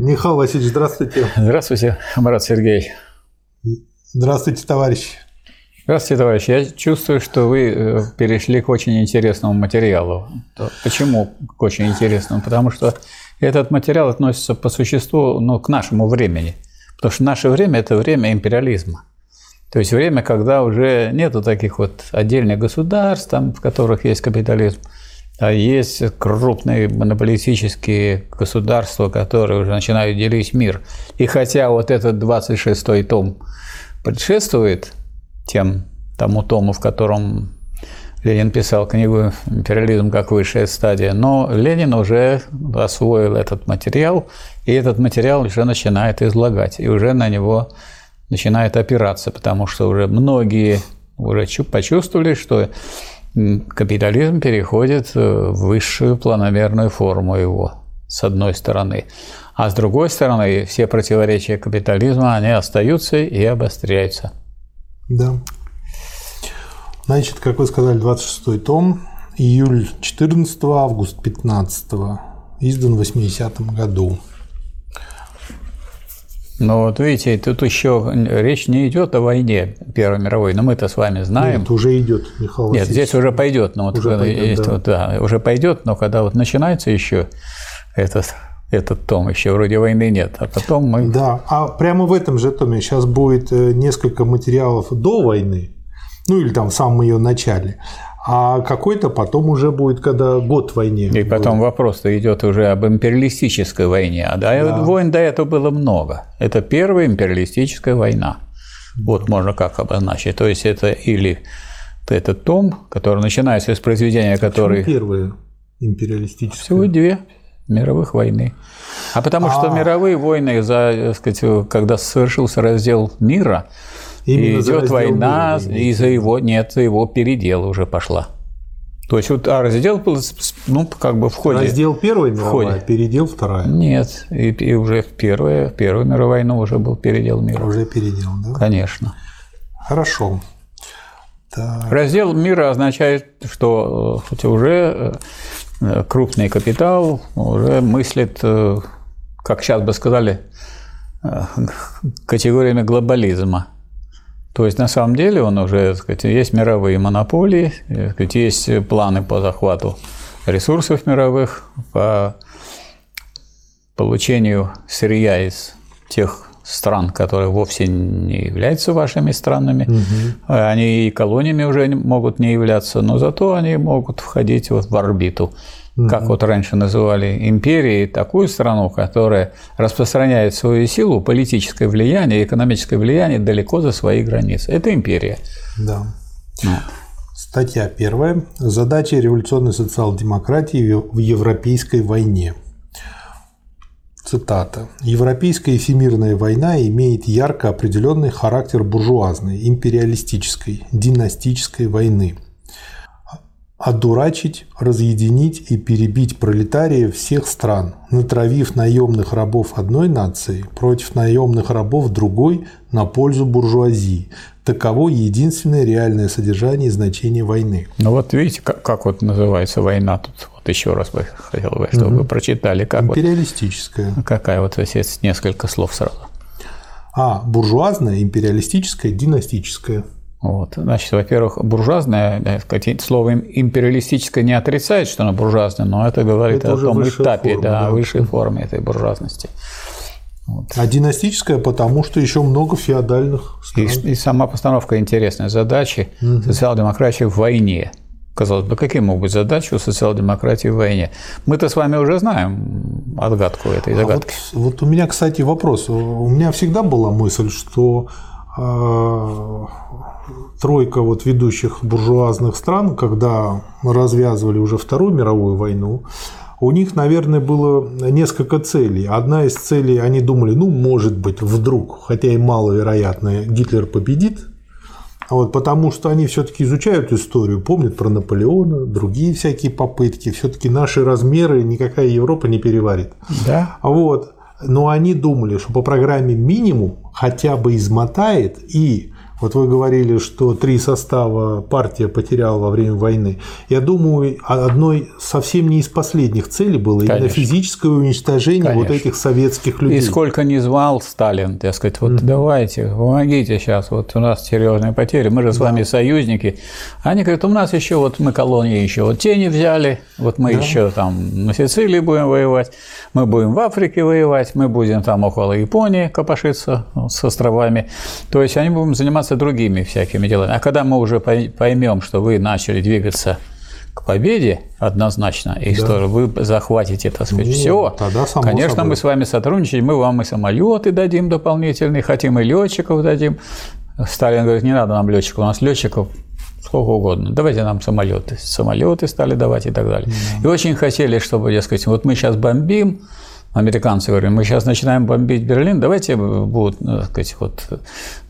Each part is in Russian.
Михаил Васильевич, здравствуйте. Здравствуйте, Марат Сергей. Здравствуйте, товарищ. Здравствуйте, товарищ. Я чувствую, что вы э, перешли к очень интересному материалу. Почему к очень интересному? Потому что этот материал относится по существу ну, к нашему времени. Потому что наше время – это время империализма. То есть время, когда уже нету таких вот отдельных государств, там, в которых есть капитализм, есть крупные монополистические государства, которые уже начинают делить мир. И хотя вот этот 26-й том предшествует тем, тому тому, в котором Ленин писал книгу «Империализм как высшая стадия», но Ленин уже освоил этот материал, и этот материал уже начинает излагать, и уже на него начинает опираться, потому что уже многие уже почувствовали, что капитализм переходит в высшую планомерную форму его, с одной стороны. А с другой стороны, все противоречия капитализма, они остаются и обостряются. Да. Значит, как вы сказали, 26 том, июль 14 август 15 издан в 80-м году. Но вот видите, тут еще речь не идет о войне Первой мировой, но мы-то с вами знаем. Нет, уже идет, Михаил Нет, здесь уже пойдет, но вот уже пойдет, есть, да. Вот, да, уже пойдет, но когда вот начинается еще этот этот том еще вроде войны нет, а потом мы. Да, а прямо в этом же томе сейчас будет э, несколько материалов до войны, ну или там в самом ее начале, а какой-то потом уже будет, когда год войне. И потом вопрос-то идет уже об империалистической войне, а да, да. войн до этого было много. Это первая империалистическая война. Вот можно как обозначить. То есть это или этот том, который начинается с произведения, который... Первая империалистическая? Всего две мировых войны. А потому а... что мировые войны, за, сказать, когда совершился раздел мира, Именно идет война, и за его нет, за его передел уже пошла. То есть вот а раздел был, ну, как бы в ходе. Раздел первой мировой, а передел вторая. Нет, и, и уже в первую, в первую мировую войну уже был передел мира. Уже передел, да? Конечно. Хорошо. Так. Раздел мира означает, что хоть уже э, крупный капитал уже мыслит, э, как сейчас бы сказали, э, категориями глобализма. То есть на самом деле он уже, сказать, есть мировые монополии, сказать, есть планы по захвату ресурсов мировых, по получению сырья из тех стран, которые вовсе не являются вашими странами. Угу. Они и колониями уже могут не являться, но зато они могут входить вот в орбиту как вот раньше называли империей, такую страну, которая распространяет свою силу, политическое влияние, экономическое влияние далеко за свои границы. Это империя. Да. Вот. Статья первая. Задачи революционной социал-демократии в европейской войне. Цитата. «Европейская и всемирная война имеет ярко определенный характер буржуазной, империалистической, династической войны – одурачить, разъединить и перебить пролетариев всех стран, натравив наемных рабов одной нации против наемных рабов другой на пользу буржуазии. Таково единственное реальное содержание и значение войны. Ну вот видите, как, как вот называется война тут. Вот еще раз бы хотел бы, чтобы угу. вы прочитали. Как Империалистическая. Вот, какая вот здесь несколько слов сразу. А, буржуазная, империалистическая, династическая. Вот. Значит, во-первых, буржуазное, да, сказать, слово империалистическое не отрицает, что оно буржуазное, но это говорит это о том этапе, форма, да, да. высшей форме этой буржуазности. Вот. А династическое, потому что еще много феодальных стран. И, и сама постановка интересной задачи угу. социал-демократии в войне. Казалось бы, какие могут быть задачи у социал-демократии в войне? Мы-то с вами уже знаем отгадку этой загадки. А вот, вот у меня, кстати, вопрос. У меня всегда была мысль, что тройка вот ведущих буржуазных стран, когда развязывали уже Вторую мировую войну, у них, наверное, было несколько целей. Одна из целей, они думали, ну, может быть, вдруг, хотя и маловероятно, Гитлер победит, вот, потому что они все-таки изучают историю, помнят про Наполеона, другие всякие попытки. Все-таки наши размеры никакая Европа не переварит. Да. Вот. Но они думали, что по программе минимум хотя бы измотает и Вот вы говорили, что три состава партия потеряла во время войны. Я думаю, одной совсем не из последних целей было Конечно. именно физическое уничтожение Конечно. вот этих советских людей. И сколько не звал Сталин, так сказать, вот mm-hmm. давайте, помогите сейчас, вот у нас серьезные потери, мы же с да. вами союзники. Они говорят, у нас еще вот мы колонии еще вот те не взяли, вот мы да. еще там на Сицилии будем воевать, мы будем в Африке воевать, мы будем там около Японии копошиться с островами. То есть они будем заниматься заниматься другими всякими делами. А когда мы уже поймем, что вы начали двигаться к победе однозначно, и да. что вы захватите, так сказать, ну, все, тогда само конечно, собой. мы с вами сотрудничаем, мы вам и самолеты дадим дополнительные, хотим и летчиков дадим. Сталин говорит, не надо нам летчиков, у нас летчиков сколько угодно. Давайте нам самолеты. Самолеты стали давать и так далее. Да. И очень хотели, чтобы, я сказать, вот мы сейчас бомбим, американцы говорили, мы сейчас начинаем бомбить Берлин, давайте будут, ну, так сказать, вот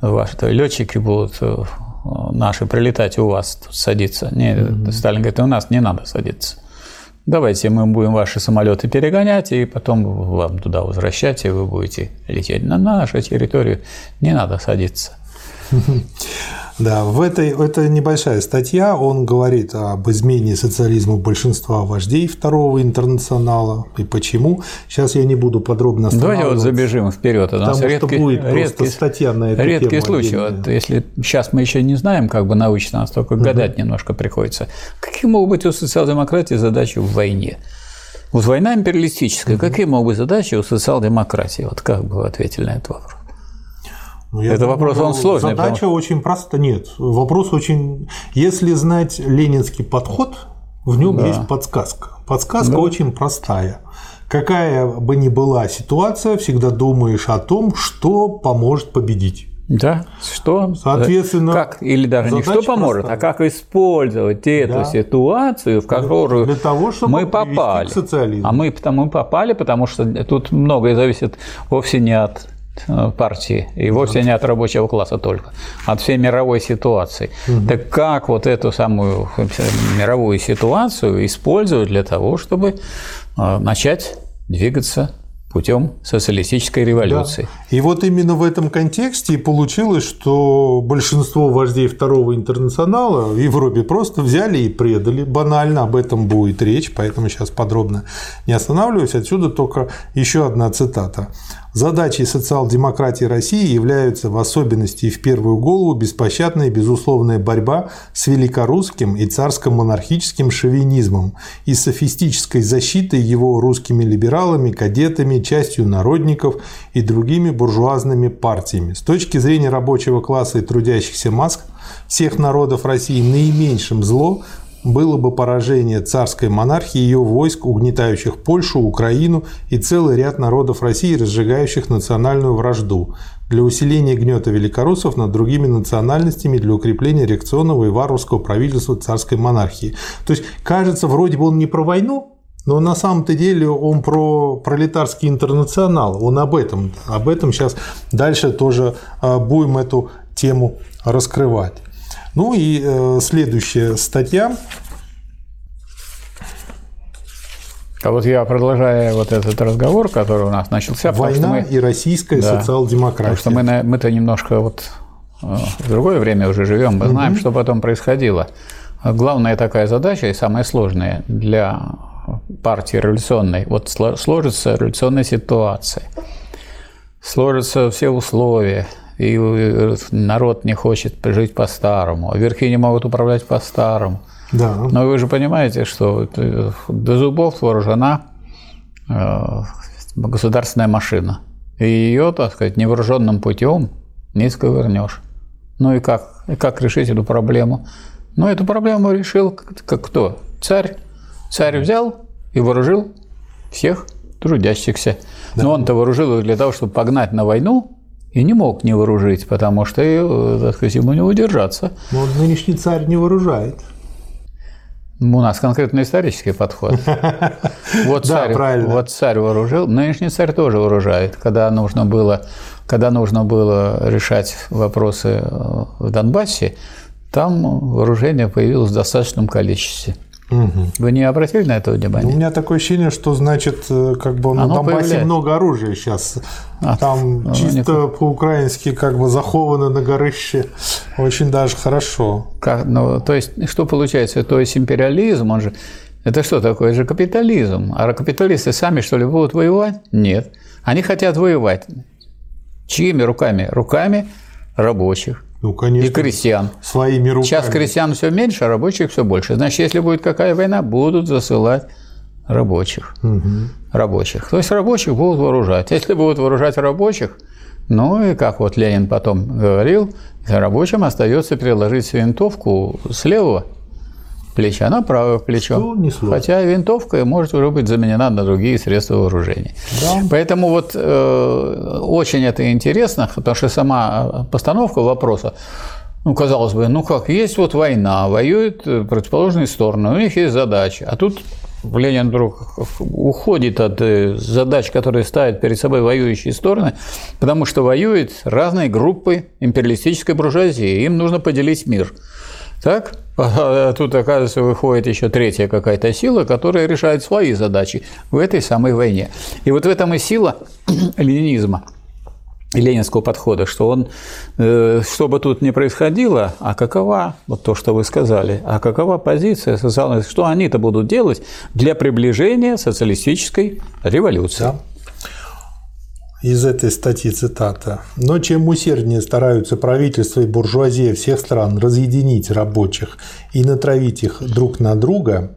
ваши летчики будут э, наши прилетать у вас тут садиться. Не, mm-hmm. Сталин говорит, у нас не надо садиться. Давайте мы будем ваши самолеты перегонять и потом вам туда возвращать, и вы будете лететь на нашу территорию. Не надо садиться. Да, в этой это небольшая статья. Он говорит об измене социализма большинства вождей второго интернационала и почему. Сейчас я не буду подробно Давайте вот забежим вперед. Потому редкий, что будет редкий, статья на эту редкий тему случай. Вот, если сейчас мы еще не знаем, как бы научно, нас только гадать угу. немножко приходится. Какие могут быть у социал-демократии задачи в войне? Вот война империалистическая. Угу. Какие могут быть задачи у социал-демократии? Вот как бы вы ответили на этот вопрос? Ну, Это думаю, вопрос, он сложный. Задача потому... очень проста. Нет, вопрос очень... Если знать ленинский подход, в нем да. есть подсказка. Подсказка да. очень простая. Какая бы ни была ситуация, всегда думаешь о том, что поможет победить. Да, что, соответственно, как или даже не что поможет, простая. а как использовать эту да. ситуацию, в которую для того, чтобы мы попали. К а мы, мы попали, потому что тут многое зависит вовсе не от партии, и вовсе не от рабочего класса только, от всей мировой ситуации. Угу. Так как вот эту самую э, мировую ситуацию использовать для того, чтобы э, начать двигаться путем социалистической революции. Да. И вот именно в этом контексте и получилось, что большинство вождей Второго интернационала в Европе просто взяли и предали. Банально об этом будет речь, поэтому сейчас подробно не останавливаюсь. Отсюда только еще одна цитата. Задачей социал-демократии России являются в особенности и в первую голову беспощадная и безусловная борьба с великорусским и царско-монархическим шовинизмом и софистической защитой его русскими либералами, кадетами, частью народников и другими буржуазными партиями. С точки зрения рабочего класса и трудящихся маск всех народов России наименьшим зло было бы поражение царской монархии и ее войск, угнетающих Польшу, Украину и целый ряд народов России, разжигающих национальную вражду, для усиления гнета великороссов над другими национальностями, для укрепления реакционного и варварского правительства царской монархии. То есть, кажется, вроде бы он не про войну, но на самом-то деле он про пролетарский интернационал, он об этом. Об этом сейчас дальше тоже а, будем эту тему раскрывать. Ну и э, следующая статья. А вот я продолжая вот этот разговор, который у нас начался. Война мы, и российская да, социал-демократия. Потому что мы, мы-то немножко вот э, в другое время уже живем, мы знаем, угу. что потом происходило. Главная такая задача и самая сложная для партии революционной, вот сложится революционная ситуация, сложатся все условия, и э, народ не хочет жить по-старому, а верхи не могут управлять по-старому. Да. Но вы же понимаете, что э, до зубов вооружена э, государственная машина. И ее, так сказать, невооруженным путем не сковырнешь. Ну и как? И как решить эту проблему? Ну, эту проблему решил как кто? Царь. Царь взял и вооружил всех трудящихся. Да. Но он-то вооружил их для того, чтобы погнать на войну, и не мог не вооружить, потому что, э, так сказать, ему не удержаться. Но нынешний царь не вооружает. У нас конкретно исторический подход. Вот царь, вот царь вооружил, нынешний царь тоже вооружает. Когда нужно было, когда нужно было решать вопросы э, в Донбассе, там вооружение появилось в достаточном количестве. Вы не обратили на это внимание? У меня такое ощущение, что значит, э, как бы на Оно Донбассе появляется. много оружия сейчас. А, Там оно чисто по-украински как бы заховано на горыще. Очень даже хорошо. Как, ну, то есть, что получается? То есть империализм, он же... Это что такое? Это же капитализм. А капиталисты сами, что ли, будут воевать? Нет. Они хотят воевать. Чьими руками? Руками рабочих Ну, и конечно, крестьян. своими руками. Сейчас крестьян все меньше, а рабочих все больше. Значит, если будет какая война, будут засылать рабочих. Рабочих. То есть рабочих будут вооружать. Если будут вооружать рабочих, ну и как вот Ленин потом говорил, рабочим остается переложить винтовку с левого плеча на правое плечо. Что несложно. Хотя винтовка может уже быть заменена на другие средства вооружения. Да. Поэтому вот э, очень это интересно, потому что сама постановка вопроса, ну, казалось бы, ну как, есть вот война, воюют э, противоположные стороны, у них есть задачи, а тут Ленин вдруг уходит от э, задач, которые ставят перед собой воюющие стороны, потому что воюют разные группы империалистической буржуазии, им нужно поделить мир. Так? А тут, оказывается, выходит еще третья какая-то сила, которая решает свои задачи в этой самой войне. И вот в этом и сила ленинизма ленинского подхода, что он, э, что бы тут ни происходило, а какова, вот то, что вы сказали, а какова позиция социальная, что они-то будут делать для приближения социалистической революции. Да. Из этой статьи цитата. Но чем усерднее стараются правительство и буржуазия всех стран разъединить рабочих и натравить их друг на друга,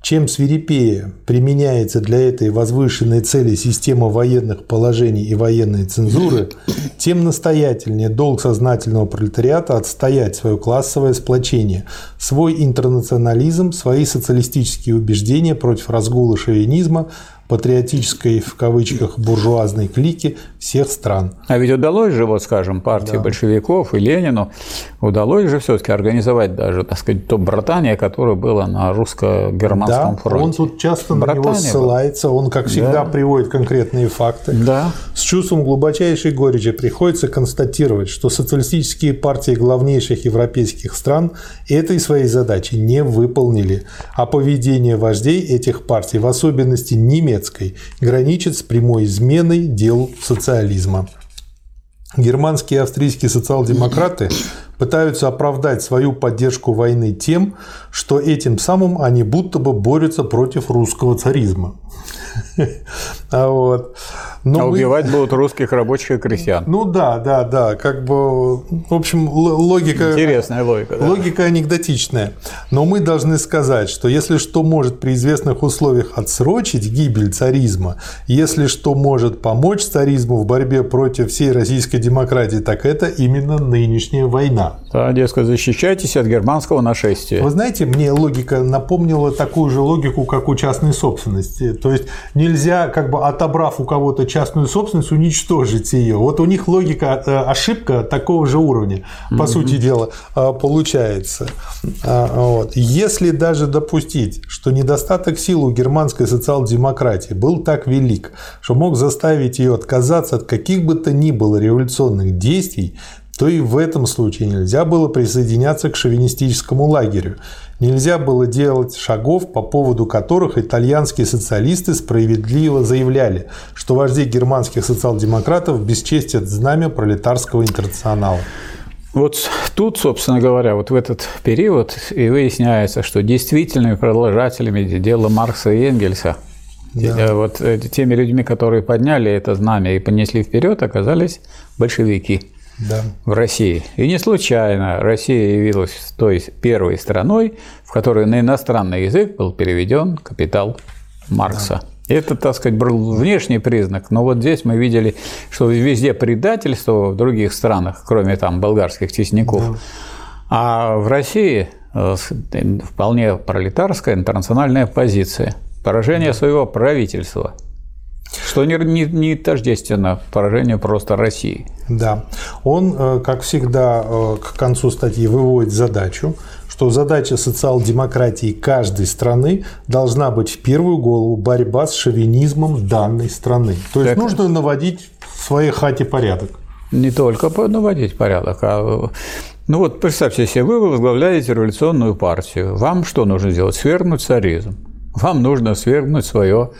чем свирепее применяется для этой возвышенной цели система военных положений и военной цензуры, тем настоятельнее долг сознательного пролетариата отстоять свое классовое сплочение, свой интернационализм, свои социалистические убеждения против разгула шовинизма, патриотической в кавычках буржуазной клики всех стран. А ведь удалось же, вот скажем, партии большевиков и Ленину, удалось же все-таки организовать даже, так сказать, то братание, которое было на русско-германском Да, фронте. он тут часто на него Братание ссылается, он, как всегда, приводит конкретные факты. Да. С чувством глубочайшей горечи приходится констатировать, что социалистические партии главнейших европейских стран этой своей задачи не выполнили, а поведение вождей этих партий, в особенности немецкой, граничит с прямой изменой дел социализма. Германские и австрийские социал-демократы пытаются оправдать свою поддержку войны тем, что этим самым они будто бы борются против русского царизма. А вот. Но А мы- убивать будут русских рабочих и крестьян. Ну да, да, да, как бы, в общем, логика... Интересная логика. да. Логика анекдотичная. Но мы должны сказать, что если что может при известных условиях отсрочить гибель царизма, если что может помочь царизму в борьбе против всей российской демократии, так это именно нынешняя война. Да, дескать, защищайтесь от германского нашествия. Вы знаете, мне логика напомнила такую же логику, как у частной собственности. То есть нельзя, как бы отобрав у кого-то частную собственность, уничтожить ее. Вот у них логика, э, ошибка такого же уровня, по сути дела, э, получается. А, Вот. Если даже допустить, что недостаток сил у германской социал-демократии был так велик, что мог заставить ее отказаться от каких бы то ни было революционных действий, то и в этом случае нельзя было присоединяться к шовинистическому лагерю. Нельзя было делать шагов, по поводу которых итальянские социалисты справедливо заявляли, что вожди германских социал-демократов бесчестят знамя пролетарского интернационала. Вот тут, собственно говоря, вот в этот период и выясняется, что действительными продолжателями дела Маркса и Энгельса, э, вот э, теми людьми, которые подняли это знамя и понесли вперед, оказались большевики Да. в России. И не случайно Россия явилась той первой страной, в которой на иностранный язык был переведен капитал Маркса. Это, так сказать, был внешний признак, но вот здесь мы видели, что везде предательство в других странах, кроме там болгарских тесняков, а в России э, э, вполне пролетарская интернациональная позиция, поражение своего правительства, что не, не, не тождественно поражению просто России. Да. Он, э, как всегда, э, к концу статьи выводит задачу, что задача социал-демократии каждой страны должна быть в первую голову борьба с шовинизмом данной страны. То есть Так. нужно наводить в своей хате порядок. Не только наводить порядок, а Ну вот представьте себе, вы возглавляете революционную партию. Вам что нужно сделать? Свергнуть царизм. Вам нужно свергнуть свое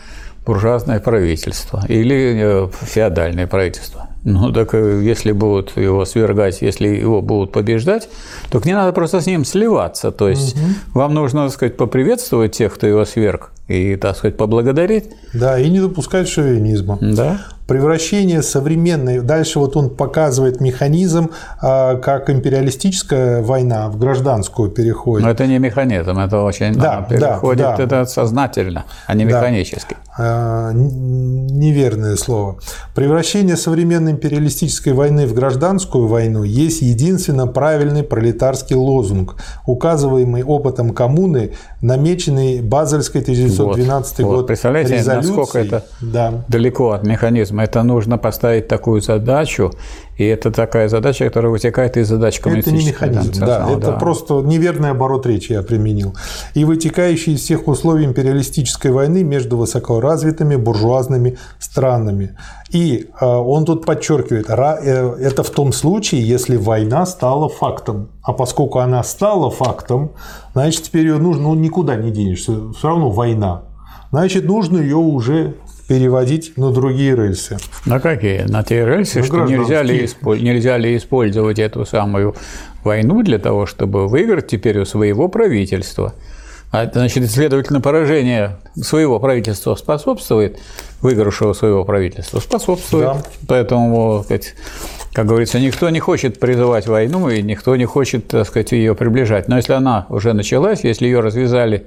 буржуазное правительство или э, феодальное правительство. Ну так э, если будут его свергать, если его будут побеждать, то не надо просто с ним сливаться. То есть угу. вам нужно, так сказать, поприветствовать тех, кто его сверг, и, так сказать, поблагодарить. Да, и не допускать шовинизма. Да превращение современной, дальше вот он показывает механизм, а, как империалистическая война в гражданскую переходит. Но это не механизм, это очень да, переходит да, да. это сознательно, а не механически. Да. Неверное слово. Превращение современной империалистической войны в гражданскую войну есть единственно правильный пролетарский лозунг, указываемый опытом коммуны, намеченный Базельской 1912 вот, год вот. Представляете, насколько это да. далеко от механизма это нужно поставить такую задачу, и это такая задача, которая вытекает из задач коммунистического. Это не механизм, да, это да. просто неверный оборот речи я применил. И вытекающий из всех условий империалистической войны между высокоразвитыми буржуазными странами. И э, он тут подчеркивает, э, это в том случае, если война стала фактом. А поскольку она стала фактом, значит, теперь ее нужно, ну, никуда не денешься, все равно война. Значит, нужно ее уже переводить на другие рельсы. На какие? На те рельсы, на что нельзя ли, нельзя ли использовать эту самую войну для того, чтобы выиграть теперь у своего правительства. А, значит, следовательно, поражение своего правительства способствует выигрышу своего правительства? Способствует. Да. Поэтому, как говорится, никто не хочет призывать войну, и никто не хочет, так сказать, ее приближать. Но если она уже началась, если ее развязали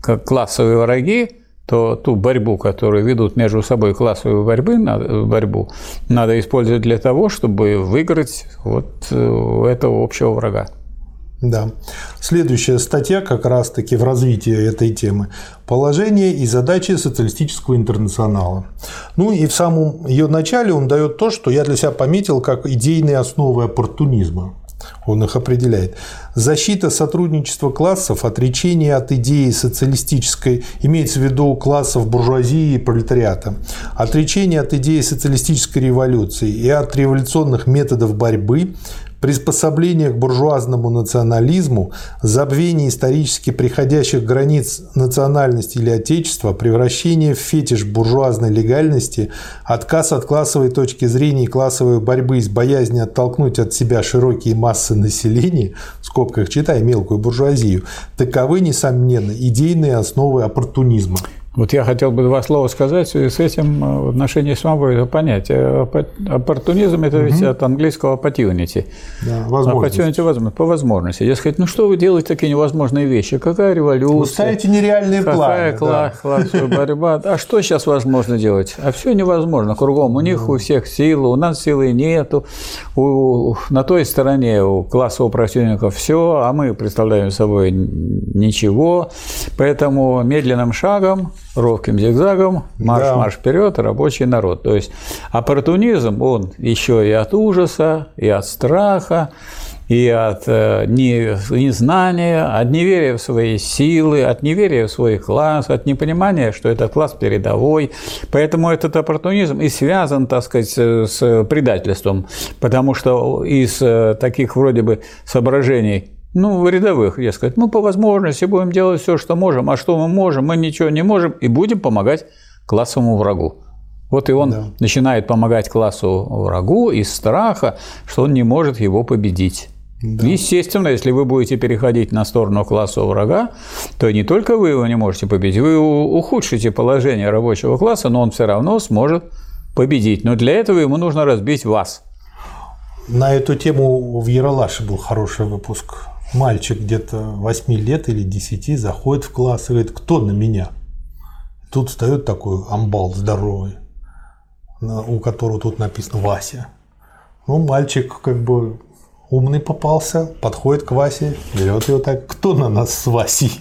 как классовые враги, то ту борьбу, которую ведут между собой классовую борьбы, борьбу, надо использовать для того, чтобы выиграть вот э, этого общего врага. Да. Следующая статья как раз-таки в развитии этой темы. Положение и задачи социалистического интернационала. Ну и в самом ее начале он дает то, что я для себя пометил как идейные основы оппортунизма. Он их определяет. Защита сотрудничества классов, отречение от идеи социалистической, имеется в виду классов буржуазии и пролетариата, отречение от идеи социалистической революции и от революционных методов борьбы, приспособление к буржуазному национализму, забвение исторически приходящих границ национальности или отечества, превращение в фетиш буржуазной легальности, отказ от классовой точки зрения и классовой борьбы из боязни оттолкнуть от себя широкие массы населения, в скобках читай мелкую буржуазию, таковы, несомненно, идейные основы оппортунизма. Вот я хотел бы два слова сказать, и с этим э, в отношении самого понятия. Оппортунизм – это угу. ведь от английского opportunity. Да, возможность. Opportunity – возможность, по возможности. Я сказать, ну что вы делаете такие невозможные вещи? Какая революция? Вы ставите нереальные какая планы. Какая да. борьба? А что сейчас возможно делать? А все невозможно. Кругом у них у всех силы, у нас силы нету. У, на той стороне у классового противника все, а мы представляем собой ничего. Поэтому медленным шагом ровким зигзагом, марш-марш вперед, рабочий народ. То есть оппортунизм, он еще и от ужаса, и от страха, и от э, незнания, от неверия в свои силы, от неверия в свой класс, от непонимания, что этот класс передовой. Поэтому этот оппортунизм и связан, так сказать, с предательством, потому что из э, таких вроде бы соображений ну, рядовых, я сказать, мы по возможности будем делать все, что можем, а что мы можем, мы ничего не можем, и будем помогать классовому врагу. Вот и он да. начинает помогать классу врагу из страха, что он не может его победить. Да. Естественно, если вы будете переходить на сторону класса врага, то не только вы его не можете победить, вы ухудшите положение рабочего класса, но он все равно сможет победить. Но для этого ему нужно разбить вас. На эту тему в Яралаше был хороший выпуск мальчик где-то 8 лет или 10 заходит в класс и говорит, кто на меня? Тут встает такой амбал здоровый, у которого тут написано Вася. Ну, мальчик как бы умный попался, подходит к Васе, берет его так, кто на нас с Васей?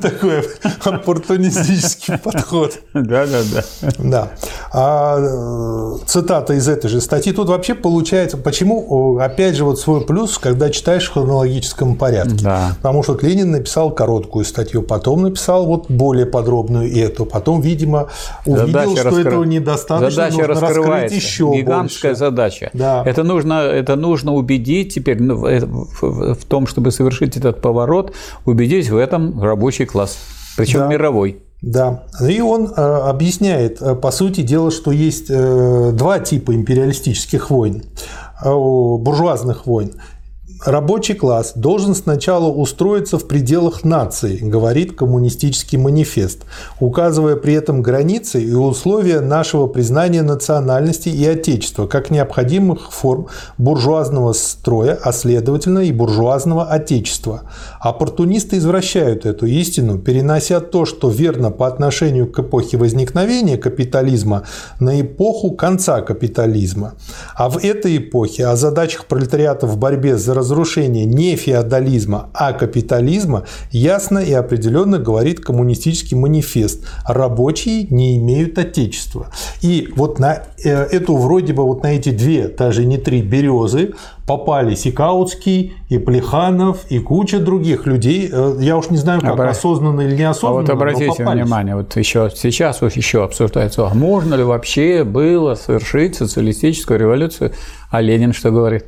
Такой оппортунистический подход. Да, да, да. Да. Э, цитата из этой же статьи. Тут вообще получается, почему, опять же, вот свой плюс, когда читаешь в хронологическом порядке. Да. Потому что Ленин написал короткую статью, потом написал вот более подробную эту, потом, видимо, увидел, что этого недостаточно, задача нужно раскрыть еще Гигантская задача. Да. Это, нужно, это нужно убедить теперь ну, в том, чтобы совершить этот поворот, убедить в этом рабочий класс, причем да. мировой. Да, и он э, объясняет, э, по сути дела, что есть э, два типа империалистических войн, буржуазных войн. Рабочий класс должен сначала устроиться в пределах нации, говорит коммунистический манифест, указывая при этом границы и условия нашего признания национальности и отечества как необходимых форм буржуазного строя, а следовательно и буржуазного отечества. Оппортунисты извращают эту истину, перенося то, что верно по отношению к эпохе возникновения капитализма, на эпоху конца капитализма. А в этой эпохе о задачах пролетариата в борьбе за разрушение разрушения не феодализма, а капитализма ясно и определенно говорит коммунистический манифест. Рабочие не имеют отечества. И вот на э, эту вроде бы вот на эти две, даже не три березы попались и Каутский, и Плеханов, и куча других людей. Э, я уж не знаю, как Обра... осознанно или неосознанно. А вот обратите внимание, вот еще сейчас вот еще обсуждается, а можно ли вообще было совершить социалистическую революцию? А Ленин что говорит?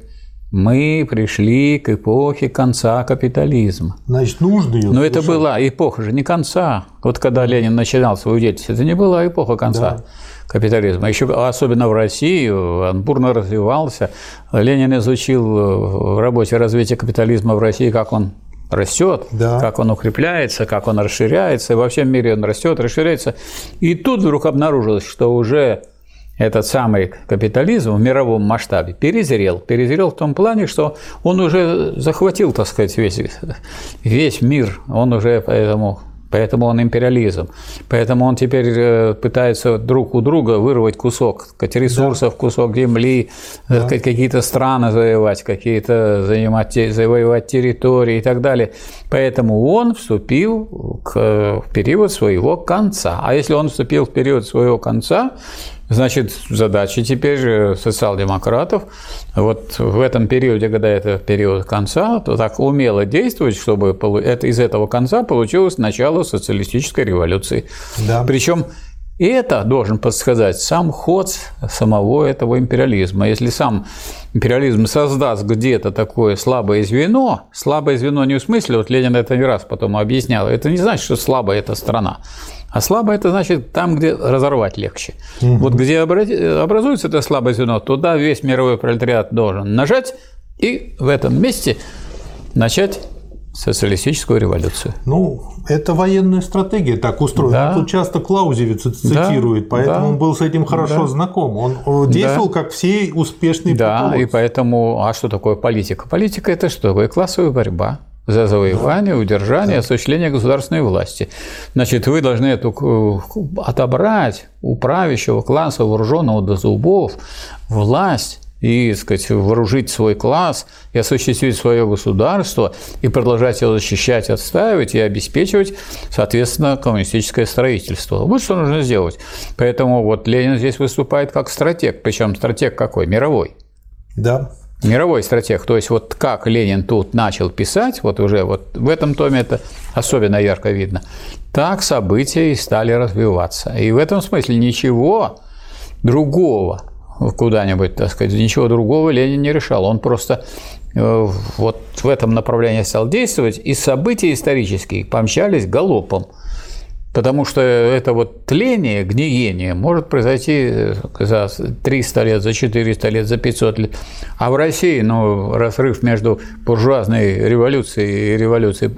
Мы пришли к эпохе конца капитализма. Значит, нужно ее. Но это была эпоха же не конца. Вот когда Ленин начинал свою деятельность, это не была эпоха конца. Да капитализма. Еще особенно в России он бурно развивался. Ленин изучил в работе развития капитализма в России, как он растет, да. как он укрепляется, как он расширяется. И во всем мире он растет, расширяется. И тут вдруг обнаружилось, что уже этот самый капитализм в мировом масштабе перезрел. Перезрел в том плане, что он уже захватил, так сказать, весь, весь мир. Он уже поэтому Поэтому он империализм. Поэтому он теперь э, пытается друг у друга вырвать кусок ресурсов, да. кусок земли, да. какие-то страны завоевать, какие-то занимать, завоевать территории и так далее. Поэтому он вступил к, в период своего конца. А если он вступил в период своего конца, Значит, задача теперь социал-демократов вот в этом периоде, когда это период конца, то так умело действовать, чтобы это, из этого конца получилось начало социалистической революции. Да. Причем это должен подсказать сам ход самого этого империализма. Если сам империализм создаст где-то такое слабое звено, слабое звено не в смысле, вот Ленин это не раз потом объяснял, это не значит, что слабая эта страна. А слабое – это значит там, где разорвать легче. Угу. Вот где образуется это слабое звено, туда весь мировой пролетариат должен нажать и в этом месте начать социалистическую революцию. Ну, это военная стратегия так устроена. Да. Тут часто Клаузевиц цитирует, да, поэтому да, он был с этим хорошо да. знаком. Он действовал да. как все успешные Да, и поэтому, а что такое политика? Политика – это что такое? Классовая борьба за завоевание, удержание, осуществление государственной власти. Значит, вы должны эту э, отобрать у правящего класса вооруженного до зубов власть и, сказать, вооружить свой класс и осуществить свое государство и продолжать его защищать, отстаивать и обеспечивать, соответственно, коммунистическое строительство. Вот что нужно сделать. Поэтому вот Ленин здесь выступает как стратег, причем стратег какой? Мировой. Да мировой стратег. То есть вот как Ленин тут начал писать, вот уже вот в этом томе это особенно ярко видно, так события и стали развиваться. И в этом смысле ничего другого куда-нибудь, так сказать, ничего другого Ленин не решал. Он просто э, вот в этом направлении стал действовать, и события исторические помчались галопом. Потому что это вот тление, гниение может произойти э, за 300 лет, за 400 лет, за 500 лет. А в России, ну, разрыв между буржуазной революцией и революцией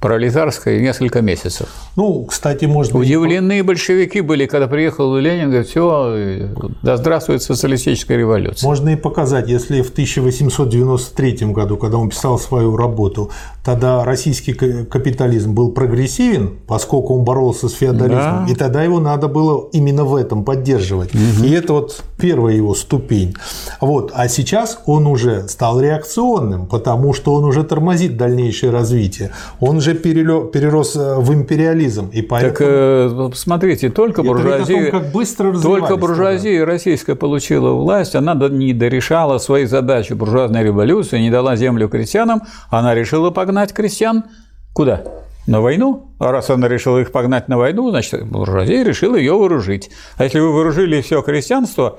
пролетарской несколько месяцев. Ну, кстати, может быть... Удивлены большевики были, когда приехал Ленин, говорит, все, да здравствует социалистическая революция. Можно и показать, если в 1893 году, когда он писал свою работу, тогда российский капитализм был прогрессивен, поскольку он боролся с феодализмом, да. и тогда его надо было именно в этом поддерживать. Угу. И это вот первая его ступень. Вот. А сейчас он уже стал реакционным, потому что он уже тормозит дальнейшее развитие. Он уже перерос э, в империализм. И поэтому... Так э, смотрите, только буржуазия, том, как быстро только буржуазия российская получила власть, она не дорешала свои задачи буржуазной революции, не дала землю крестьянам, она решила погнать крестьян куда? на войну, а раз она решила их погнать на войну, значит, буржуазия решила ее вооружить. А если вы вооружили все крестьянство,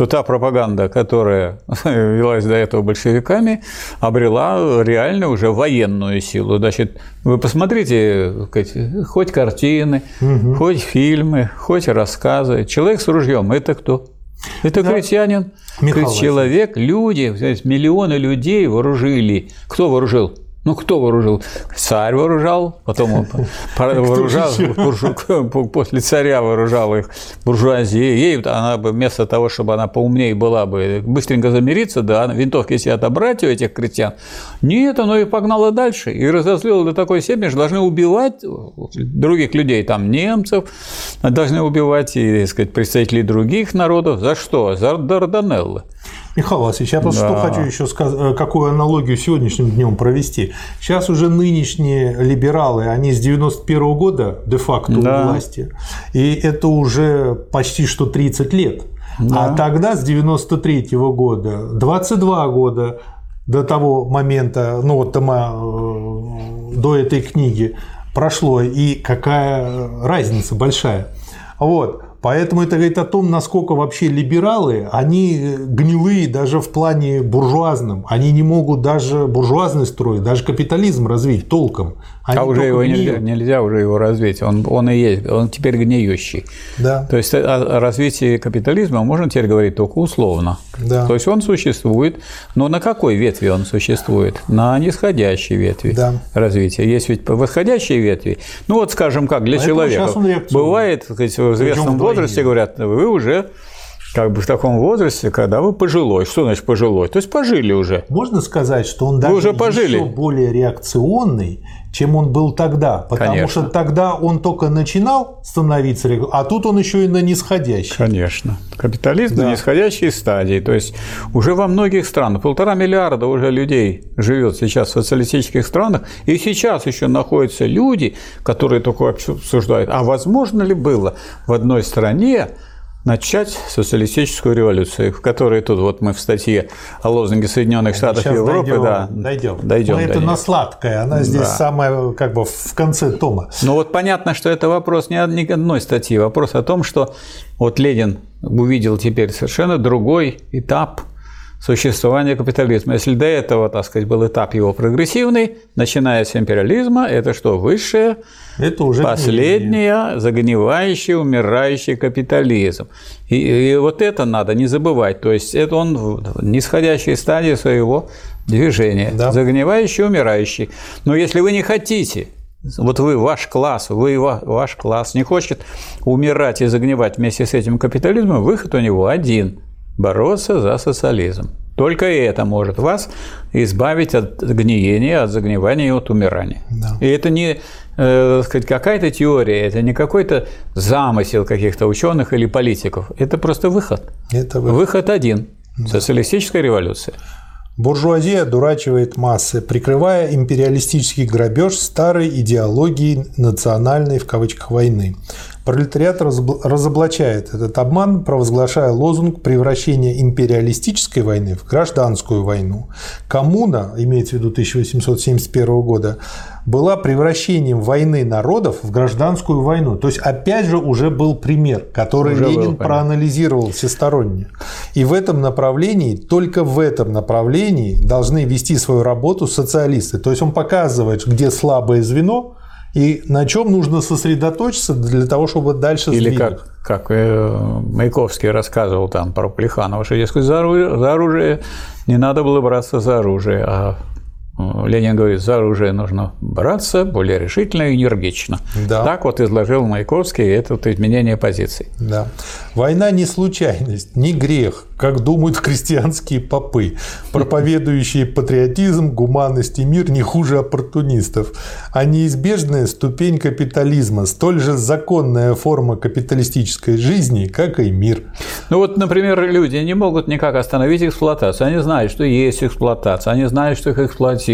то та пропаганда, которая велась до этого большевиками, обрела реально уже военную силу. Значит, вы посмотрите, хоть картины, угу. хоть фильмы, хоть рассказы. Человек с ружьем – это кто? Это да. крестьянин, Михаил человек, люди, миллионы людей вооружили. Кто вооружил? Ну, кто вооружил? Царь вооружал, потом он вооружал, после царя вооружал их буржуазия. Ей она бы вместо того, чтобы она поумнее была бы, быстренько замириться, да, винтовки себе отобрать у этих крестьян. Нет, оно и погнало дальше. И разозлило до такой степени, что должны убивать других людей, там немцев, должны убивать и, так сказать, представителей других народов. За что? За Дарданеллы. Михаил Васильевич, я просто да. что хочу еще сказать, э, какую аналогию сегодняшним днем провести. Сейчас уже нынешние либералы, они с 91 -го года де-факто да. у власти, и это уже почти что 30 лет. Да. А тогда, с 93 -го года, 22 года до того момента, ну вот тома э, до этой книги прошло, и какая разница большая. Вот. Поэтому это говорит о том, насколько вообще либералы, они гнилые даже в плане буржуазном. Они не могут даже буржуазный строй, даже капитализм развить толком. Они а уже его нельзя, нельзя уже его развить, он, он и есть, он теперь гниющий. Да. То есть о развитии капитализма можно теперь говорить только условно. Да. То есть он существует, но на какой ветви он существует? На нисходящей ветви да. развития. Есть ведь восходящие ветви. Ну вот, скажем, как для Поэтому человека бывает, сказать, в известном возрасте говорят, вы уже как бы в таком возрасте, когда вы пожилой. Что значит пожилой? То есть пожили уже. Можно сказать, что он даже уже пожили. еще более реакционный, чем он был тогда. Потому Конечно. что тогда он только начинал становиться, а тут он еще и на нисходящей. Конечно. Капитализм да. на нисходящей стадии. То есть уже во многих странах, полтора миллиарда уже людей живет сейчас в социалистических странах, и сейчас еще находятся люди, которые только обсуждают, а возможно ли было в одной стране начать социалистическую революцию, в которой тут вот мы в статье о лозунге Соединенных Штатов Сейчас Европы, дойдем, да, дойдем. дойдем. Но это на сладкое, она здесь да. самая как бы в конце тома. Ну вот понятно, что это вопрос не одной статьи, вопрос о том, что вот Ленин увидел теперь совершенно другой этап существования капитализма. Если до этого, так сказать, был этап его прогрессивный, начиная с империализма, это что, высшее, это уже последнее, загнивающий, умирающий капитализм. И, и вот это надо не забывать. То есть это он в нисходящей стадии своего движения. Да. Загнивающий, умирающий. Но если вы не хотите вот вы, ваш класс, вы, ваш класс не хочет умирать и загнивать вместе с этим капитализмом, выход у него один бороться за социализм. Только это может вас избавить от гниения, от загнивания и от умирания. Да. И это не э, сказать, какая-то теория, это не какой-то замысел каких-то ученых или политиков. Это просто выход. Это выход. выход один. Да. Социалистическая революция. Буржуазия дурачивает массы, прикрывая империалистический грабеж старой идеологии национальной в кавычках войны. Пролетариат разоблачает этот обман, провозглашая лозунг превращения империалистической войны в гражданскую войну. Коммуна, имеется в виду 1871 года, была превращением войны народов в гражданскую войну. То есть, опять же, уже был пример, который уже Ленин проанализировал всесторонне. И в этом направлении, только в этом направлении должны вести свою работу социалисты. То есть, он показывает, где слабое звено, и на чем нужно сосредоточиться для того, чтобы дальше Или сдвинуть. как, как э, Маяковский рассказывал там про Плеханова, что, дескать, за оружие, за оружие не надо было браться за оружие, а Ленин говорит, за оружие нужно браться более решительно и энергично. Да. Так вот изложил Маяковский это вот изменение позиций. Да. Война не случайность, не грех, как думают христианские попы, проповедующие патриотизм, гуманность и мир не хуже оппортунистов, а неизбежная ступень капитализма, столь же законная форма капиталистической жизни, как и мир. Ну вот, например, люди не могут никак остановить эксплуатацию. Они знают, что есть эксплуатация, они знают, что их эксплуатируют,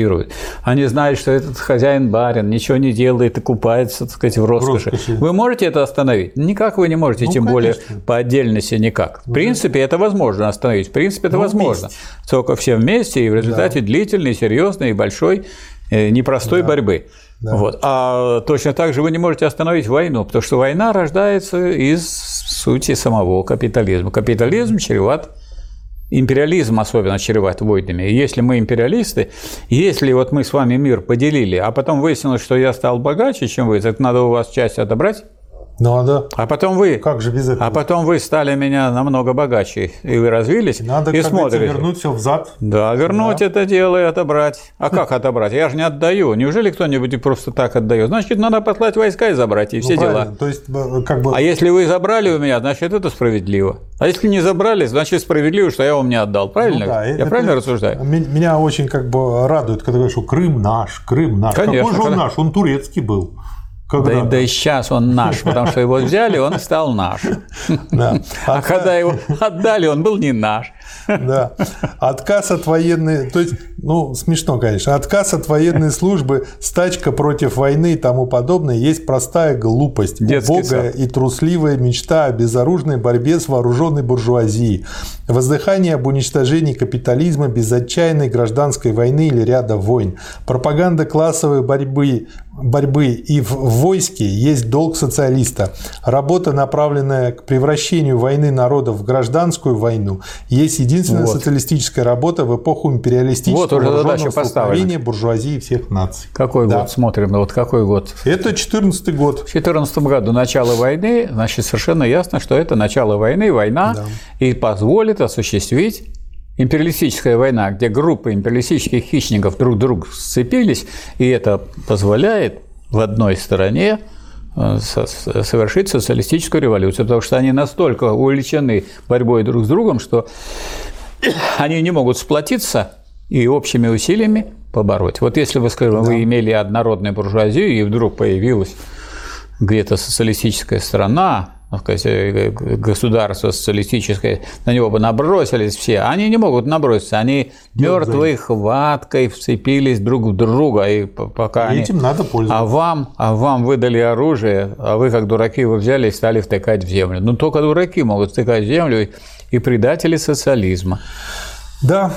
они знают, что этот хозяин-барин ничего не делает и купается, так сказать, в роскоши. роскоши. Вы можете это остановить? Никак вы не можете, Ну, тем более конечно. по отдельности никак. В принципе, это возможно остановить. В принципе, это Ну, возможно. вместе. Только все вместе и в результате длительной, серьезной и большой э, непростой борьбы. Вот. А точно так же вы не можете остановить войну, потому что война рождается из сути самого капитализма. Капитализм чреват Империализм особенно чреват войнами. И если мы империалисты, если вот мы с вами мир поделили, а потом выяснилось, что я стал богаче, чем вы, так надо у вас часть отобрать, Надо. а потом вы, Как же без этого? а потом вы стали меня намного богаче, и вы развились, Надо, и смотрите. вернуть все взад. Да, вернуть это дело и отобрать. А как отобрать? Я же не отдаю. Неужели кто-нибудь просто так отдает? Значит, надо послать войска и забрать, и Ну, все правильно. дела. То есть, как бы... А если вы забрали у меня, значит, это справедливо. А если не забрали, значит, справедливо, что я вам не отдал. Правильно? Ну да, я это- правильно рассуждаю? Ме- Меня очень как бы радует, когда говоришь, что Крым наш, Крым наш. Конечно, Какой же он наш? Он турецкий был. Когда? Да, да и сейчас он наш, потому что его взяли, он стал наш. Да. А когда его отдали, он был не наш. Да. Отказ от военной, то есть, ну, смешно, конечно, отказ от военной службы, стачка против войны и тому подобное есть простая глупость, Детский убогая сад. и трусливая мечта о безоружной борьбе с вооруженной буржуазией, воздыхание об уничтожении капитализма без отчаянной гражданской войны или ряда войн, пропаганда классовой борьбы, борьбы и в войске есть долг социалиста. Работа, направленная к превращению войны народов в гражданскую войну, есть единственная Вот. социалистическая работа в эпоху империалистического Вот уже вооруженного столкновения буржуазии всех наций. Какой Да. год? Смотрим, вот какой год? Это 14 год. В 2014 году начало войны, значит, совершенно ясно, что это начало войны, война, и позволит осуществить империалистическая война, где группы империалистических хищников друг друга сцепились, и это позволяет в одной стороне совершить социалистическую революцию, потому что они настолько увлечены борьбой друг с другом, что они не могут сплотиться и общими усилиями побороть. Вот если вы, скажем, вы имели однородную буржуазию, и вдруг появилась где-то социалистическая страна, так сказать, э, г- государство социалистическое, на него бы набросились все. Они не могут наброситься, они мертвой хваткой вцепились друг в друга, и пока И они... этим надо пользоваться. А вам, а вам выдали оружие, а вы, как дураки, его взяли и стали втыкать в землю. Ну, только дураки могут втыкать в землю и- предатели социализма. Да,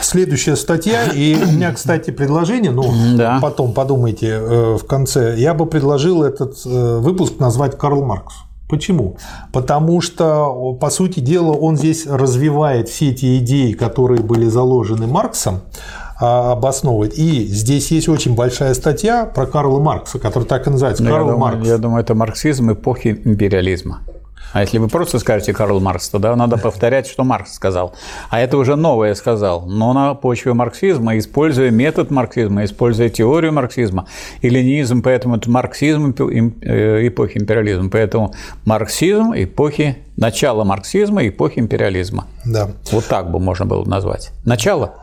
следующая статья. И у меня, кстати, предложение, ну, Да. потом подумайте э, в конце. Я бы предложил этот э, выпуск назвать Карл Маркс. Почему? Потому что, по сути дела, он здесь развивает все эти идеи, которые были заложены Марксом, а, обосновывает. И здесь есть очень большая статья про Карла Маркса, которая так и называется. Ну, я, Карл думаю, Маркс. я думаю, это марксизм эпохи империализма. А если вы просто скажете Карл Маркс, тогда надо повторять, что Маркс сказал. А это уже новое сказал. Но на почве марксизма, используя метод марксизма, используя теорию марксизма и ленинизм, поэтому это марксизм э, эпохи империализма. Поэтому марксизм эпохи, начало марксизма эпохи империализма. Да. Вот так бы можно было назвать. Начало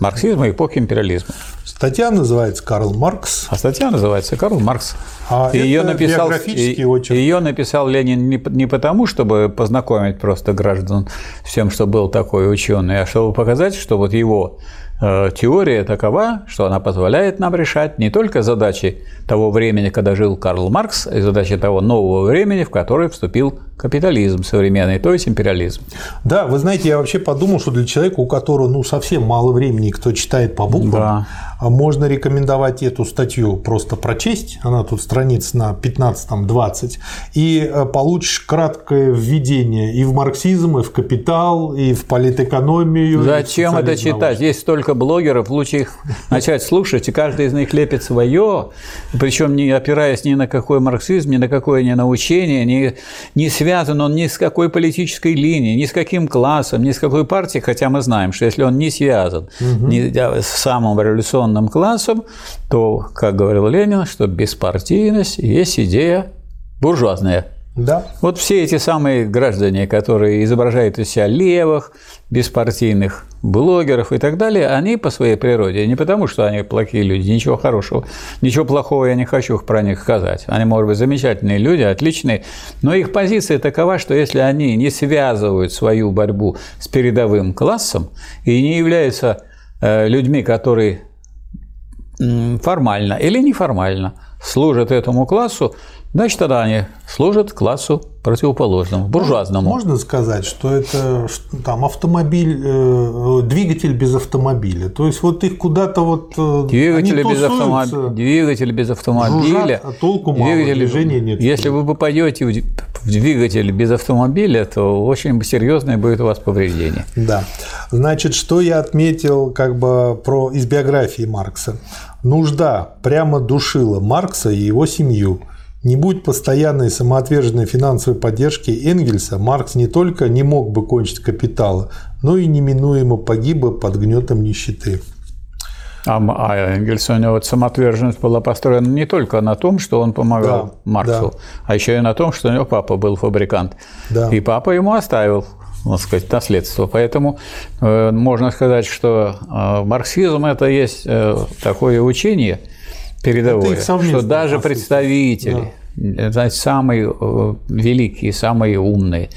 марксизма эпохи империализма. Статья называется «Карл Маркс». А статья называется «Карл Маркс». А И ее написал, очерк. ее написал Ленин не, не потому, чтобы познакомить просто граждан с тем, что был такой ученый, а чтобы показать, что вот его теория такова, что она позволяет нам решать не только задачи того времени, когда жил Карл Маркс, и задачи того нового времени, в которое вступил капитализм современный, то есть империализм. Да, вы знаете, я вообще подумал, что для человека, у которого ну, совсем мало времени, кто читает по буквам, Да. А можно рекомендовать эту статью просто прочесть, она тут страниц на 15-20, и э, получишь краткое введение и в марксизм, и в капитал, и в политэкономию. и в Зачем это читать? Есть столько блогеров, лучше их начать слушать, и каждый из них лепит свое, причем не опираясь ни на какой марксизм, ни на какое ни научение, не, не связан он ни с какой политической линией, ни с каким классом, ни с какой партией, хотя мы знаем, что если он не связан ни с самым революционным классом, то, как говорил Ленин, что беспартийность есть идея буржуазная. Да. Вот все эти самые граждане, которые изображают из себя левых, беспартийных блогеров и так далее, они по своей природе, не потому что они плохие люди, ничего хорошего, ничего плохого я не хочу про них сказать. Они, может быть, замечательные люди, отличные, но их позиция такова, что если они не связывают свою борьбу с передовым классом и не являются э, людьми, которые формально или неформально служат этому классу, значит, тогда они служат классу противоположному, буржуазному. Можно сказать, что это там автомобиль, э, двигатель без автомобиля. То есть вот их куда-то вот э, двигатель без автомобиля, двигатель без автомобиля, жужжат, а толку мало, двигатель, движения нет. Если вы попадете в двигатель без автомобиля, то очень серьезное будет у вас повреждение. Да. Значит, что я отметил как бы про из биографии Маркса. Нужда прямо душила Маркса и его семью. Не будь постоянной самоотверженной финансовой поддержки Энгельса, Маркс не только не мог бы кончить капитала, но и неминуемо погиб бы под гнетом нищеты. А, а Энгельс, у него вот самоотверженность была построена не только на том, что он помогал да, Марксу, да. а еще и на том, что у него папа был фабрикант. Да. И папа ему оставил можно сказать, наследство. Поэтому э, можно сказать, что э, марксизм – это есть э, такое учение передовое, что даже представители, да. значит, самые великие, самые умные,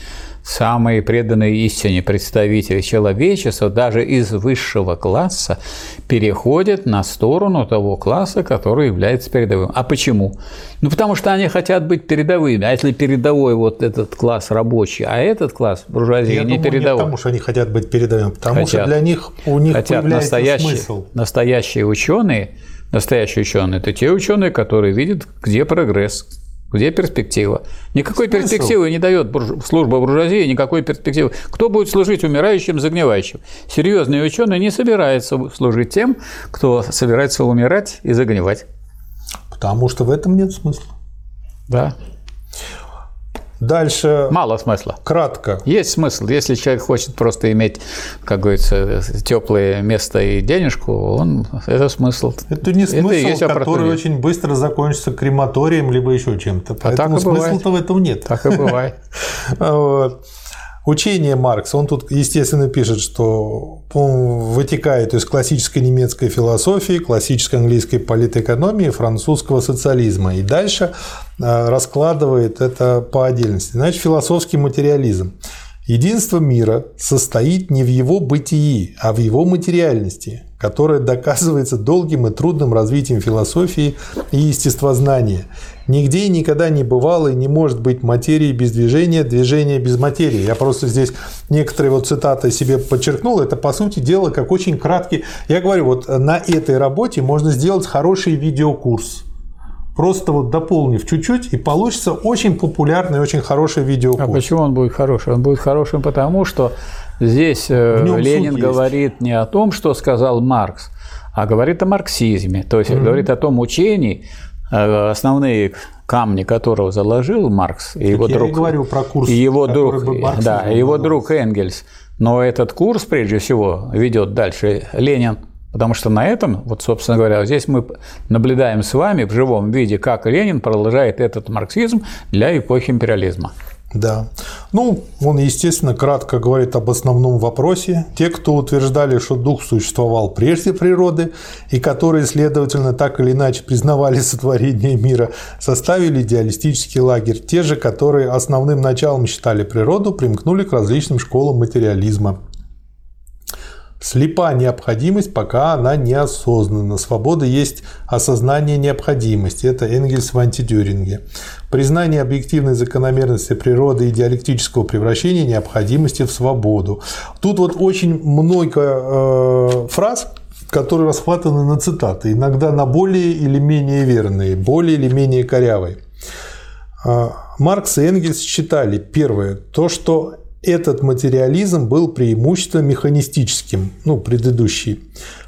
самые преданные истине представители человечества, даже из высшего класса, переходят на сторону того класса, который является передовым. А почему? Ну, потому что они хотят быть передовыми. А если передовой вот этот класс рабочий, а этот класс буржуазии Я не думаю, передовой? Не потому что они хотят быть передовыми, потому хотят. что для них у них хотят появляется настоящие, смысл. Настоящие ученые, настоящие ученые – это те ученые, которые видят, где прогресс, где перспектива? Никакой Смысл? перспективы не дает бурж... служба буржуазии, никакой перспективы. Кто будет служить умирающим, загнивающим? Серьезный ученый не собирается служить тем, кто собирается умирать и загнивать. Потому что в этом нет смысла. Да. Дальше. Мало смысла. Кратко. Есть смысл. Если человек хочет просто иметь, как говорится, теплое место и денежку, он это смысл. Это не смысл, это который очень быстро закончится крематорием либо еще чем-то. Поэтому а смысла-то в этом нет. Так и бывает. Учение Маркса, он тут, естественно, пишет, что вытекает из классической немецкой философии, классической английской политэкономии, французского социализма. И дальше э, раскладывает это по отдельности. Значит, философский материализм. Единство мира состоит не в его бытии, а в его материальности, которая доказывается долгим и трудным развитием философии и естествознания. Нигде и никогда не бывало и не может быть материи без движения, движения без материи. Я просто здесь некоторые вот цитаты себе подчеркнул. Это, по сути дела, как очень краткий... Я говорю, вот на этой работе можно сделать хороший видеокурс просто вот дополнив чуть-чуть, и получится очень популярный, очень хороший видеокурс. А почему он будет хороший? Он будет хорошим потому, что здесь э, Ленин говорит не о том, что сказал Маркс, а говорит о марксизме, то есть mm-hmm. говорит о том учении, основные камни которого заложил Маркс и его я друг, и говорю про курс, и его друг, да, его друг Энгельс. Но этот курс, прежде всего, ведет дальше Ленин Потому что на этом, вот, собственно говоря, здесь мы наблюдаем с вами в живом виде, как Ленин продолжает этот марксизм для эпохи империализма. Да. Ну, он, естественно, кратко говорит об основном вопросе. Те, кто утверждали, что дух существовал прежде природы, и которые, следовательно, так или иначе признавали сотворение мира, составили идеалистический лагерь. Те же, которые основным началом считали природу, примкнули к различным школам материализма. Слепа необходимость, пока она неосознанна. Свобода есть осознание необходимости. Это Энгельс в антидюринге. Признание объективной закономерности природы и диалектического превращения необходимости в свободу. Тут вот очень много э, фраз, которые расхватаны на цитаты, иногда на более или менее верные, более или менее корявые. Э, Маркс и Энгельс считали, первое, то, что этот материализм был преимущественно механистическим, ну, предыдущий.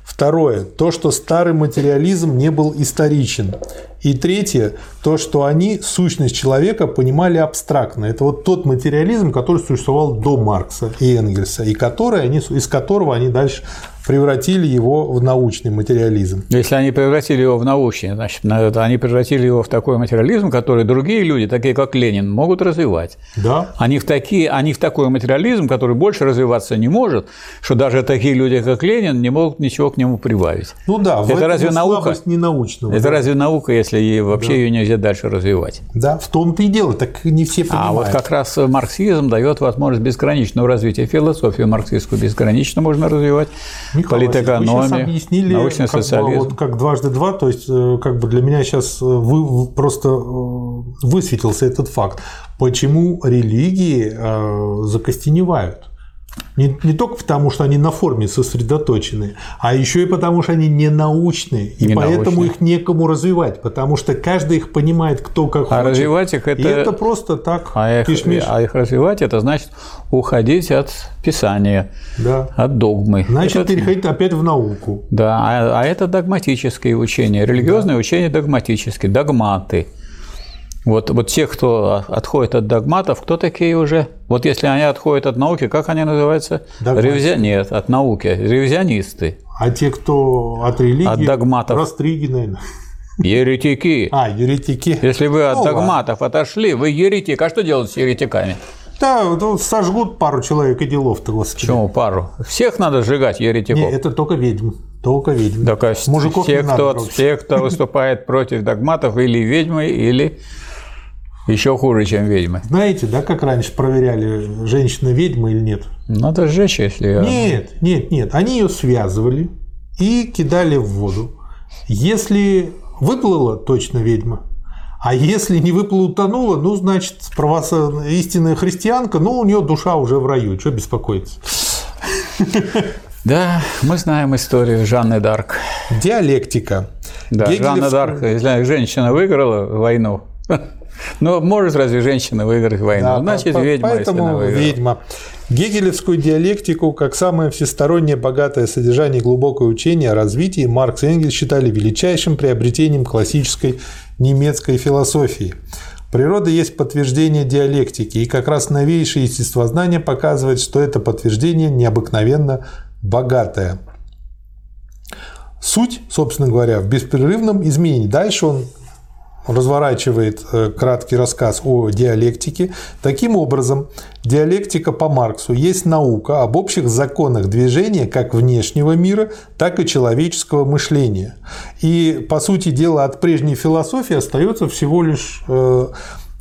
Второе. То, что старый материализм не был историчен. И третье. То, что они сущность человека понимали абстрактно. Это вот тот материализм, который существовал до Маркса и Энгельса, и который они, из которого они дальше превратили его в научный материализм. Если они превратили его в научный, значит, они превратили его в такой материализм, который другие люди, такие как Ленин, могут развивать. Да. Они в, такие, они в такой материализм, который больше развиваться не может, что даже такие люди, как Ленин, не могут ничего к нему прибавить. Ну да, это разве наука? не научного. Это да? разве наука, если вообще да. ее нельзя дальше развивать? Да, в том-то и дело, так не все понимают. А вот как раз марксизм дает возможность безграничного развития философию марксистскую безгранично можно развивать. Михаил политэкономия, объяснили, научный как социализм. Бы, вот как дважды два, то есть э, как бы для меня сейчас э, вы, просто э, высветился этот факт, почему религии закостеневают. Не, не только потому, что они на форме сосредоточены, а еще и потому, что они не научные, и не поэтому научные. их некому развивать, потому что каждый их понимает, кто как а хочет. развивать их это... И это просто так. А их, а их развивать это значит уходить от писания, да. от догмы. Значит, это... переходить опять в науку. Да, а, а это догматические учения, религиозные да. учения догматические, догматы. Вот, вот те, кто отходит от догматов, кто такие уже? Вот если они отходят от науки, как они называются? Ревизия... Нет, от науки. Ревизионисты. А те, кто от религии? От догматов. Растриги, наверное. Еретики. А, еретики. Если вы от ну, догматов ладно. отошли, вы еретик. А что делать с еретиками? Да, ну, сожгут пару человек и делов-то, господи. Почему пару? Всех надо сжигать еретиков. Нет, это только ведьм. Только ведьм. Так, а Мужиков все, кто, все, кто выступает против догматов, или ведьмы, или еще хуже, чем ведьмы. Знаете, да, как раньше проверяли, женщина ведьма или нет? Надо сжечь, если... Нет, нет, нет. Они ее связывали и кидали в воду. Если выплыла, точно ведьма. А если не выплыла, утонула, ну, значит, православ... истинная христианка, ну, у нее душа уже в раю. Что беспокоиться? Да, мы знаем историю Жанны Дарк. Диалектика. Да, Гегелевскую... Жанна Дарк, если женщина выиграла войну, но может разве женщина выиграть войну? Да, Значит, по, ведьма, поэтому ведьма. Гегелевскую диалектику, как самое всестороннее, богатое содержание и глубокое учение о развитии, Маркс и Энгельс считали величайшим приобретением классической немецкой философии. Природа есть подтверждение диалектики, и как раз новейшее естествознание показывает, что это подтверждение необыкновенно богатое. Суть, собственно говоря, в беспрерывном изменении. Дальше он разворачивает э, краткий рассказ о диалектике. Таким образом, диалектика по Марксу есть наука об общих законах движения как внешнего мира, так и человеческого мышления. И, по сути дела, от прежней философии остается всего лишь э,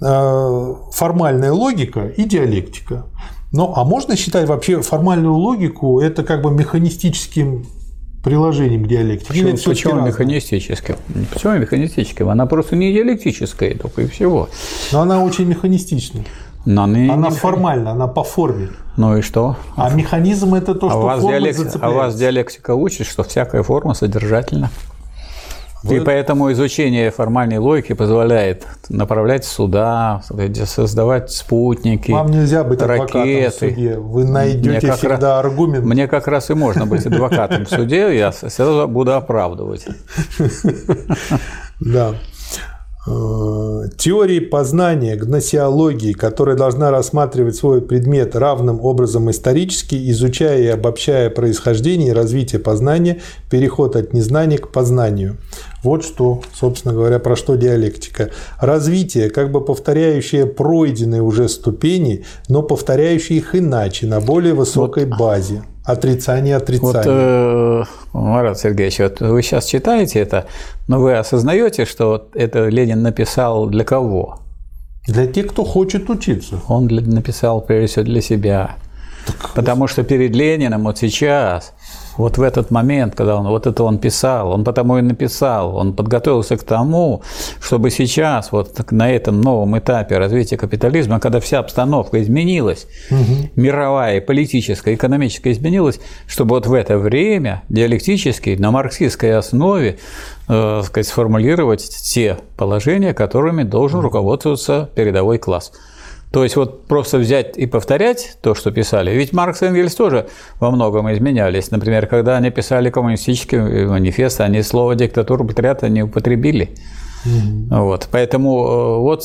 э, формальная логика и диалектика. Ну, а можно считать вообще формальную логику это как бы механистическим приложением к диалектике. Почему, почему механистическим? Почему механистическим? Она просто не диалектическая, только и всего. Но она очень механистичная. Но она, она не... формальна, она по форме. Ну и что? А механизм это то, а что вас форма диалект... А вас диалектика учит, что всякая форма содержательна. И поэтому изучение формальной логики позволяет направлять суда, создавать спутники, Вам нельзя быть ракеты. адвокатом в суде. Вы найдете мне всегда раз, аргумент. Мне как раз и можно быть адвокатом в суде, я сразу буду оправдывать. Да. Теории познания, гносеологии, которая должна рассматривать свой предмет равным образом исторически, изучая и обобщая происхождение и развитие познания, переход от незнания к познанию. Вот что, собственно говоря, про что диалектика. Развитие, как бы повторяющее пройденные уже ступени, но повторяющее их иначе, на более высокой вот. базе. Отрицание отрицание. Вот, э, Марат Сергеевич, вот вы сейчас читаете это, но вы осознаете, что вот это Ленин написал для кого? Для тех, кто хочет учиться. Он написал прежде всего для себя. Так, Потому что перед Лениным вот сейчас вот в этот момент, когда он вот это он писал, он потому и написал, он подготовился к тому, чтобы сейчас, вот на этом новом этапе развития капитализма, когда вся обстановка изменилась, угу. мировая, политическая, экономическая изменилась, чтобы вот в это время диалектически на марксистской основе э, сказать, сформулировать те положения, которыми должен руководствоваться передовой класс. То есть вот просто взять и повторять то, что писали. Ведь Маркс и Энгельс тоже во многом изменялись. Например, когда они писали коммунистический манифест, они слово «диктатура пролетариата» не употребили. Mm-hmm. Вот. Поэтому э, вот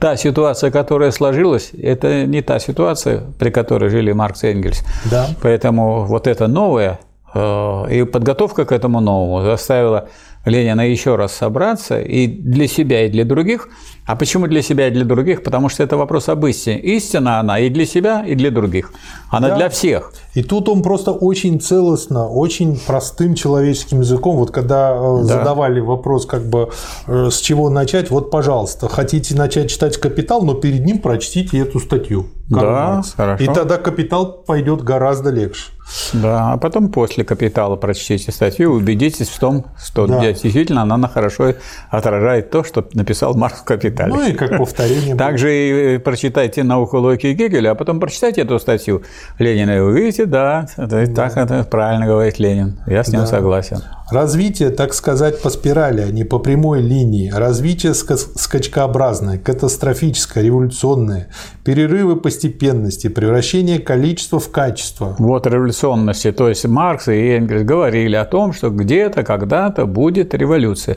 та ситуация, которая сложилась, это не та ситуация, при которой жили Маркс и Энгельс. Да. Поэтому вот это новое, э, и подготовка к этому новому заставила Ленина еще раз собраться и для себя, и для других. А почему для себя и для других? Потому что это вопрос об истине. Истина она и для себя, и для других. Она да. для всех. И тут он просто очень целостно, очень простым человеческим языком. Вот когда э, да. задавали вопрос, как бы э, с чего начать, вот, пожалуйста, хотите начать читать «Капитал», но перед ним прочтите эту статью. Да, хорошо. И тогда «Капитал» пойдет гораздо легче. Да, а потом после «Капитала» прочтите статью убедитесь в том, что да. действительно она хорошо отражает то, что написал Маркс в «Капитале». Ну и как повторение. Также и прочитайте «Науку логики Гегеля», а потом прочитайте эту статью Ленина и увидите, да, так это правильно говорит Ленин. Я с ним согласен. Развитие, так сказать, по спирали, а не по прямой линии. Развитие скачкообразное, катастрофическое, революционное. Перерывы постепенности, превращение количества в качество. Вот революционности. То есть Маркс и Энгельс говорили о том, что где-то, когда-то будет революция.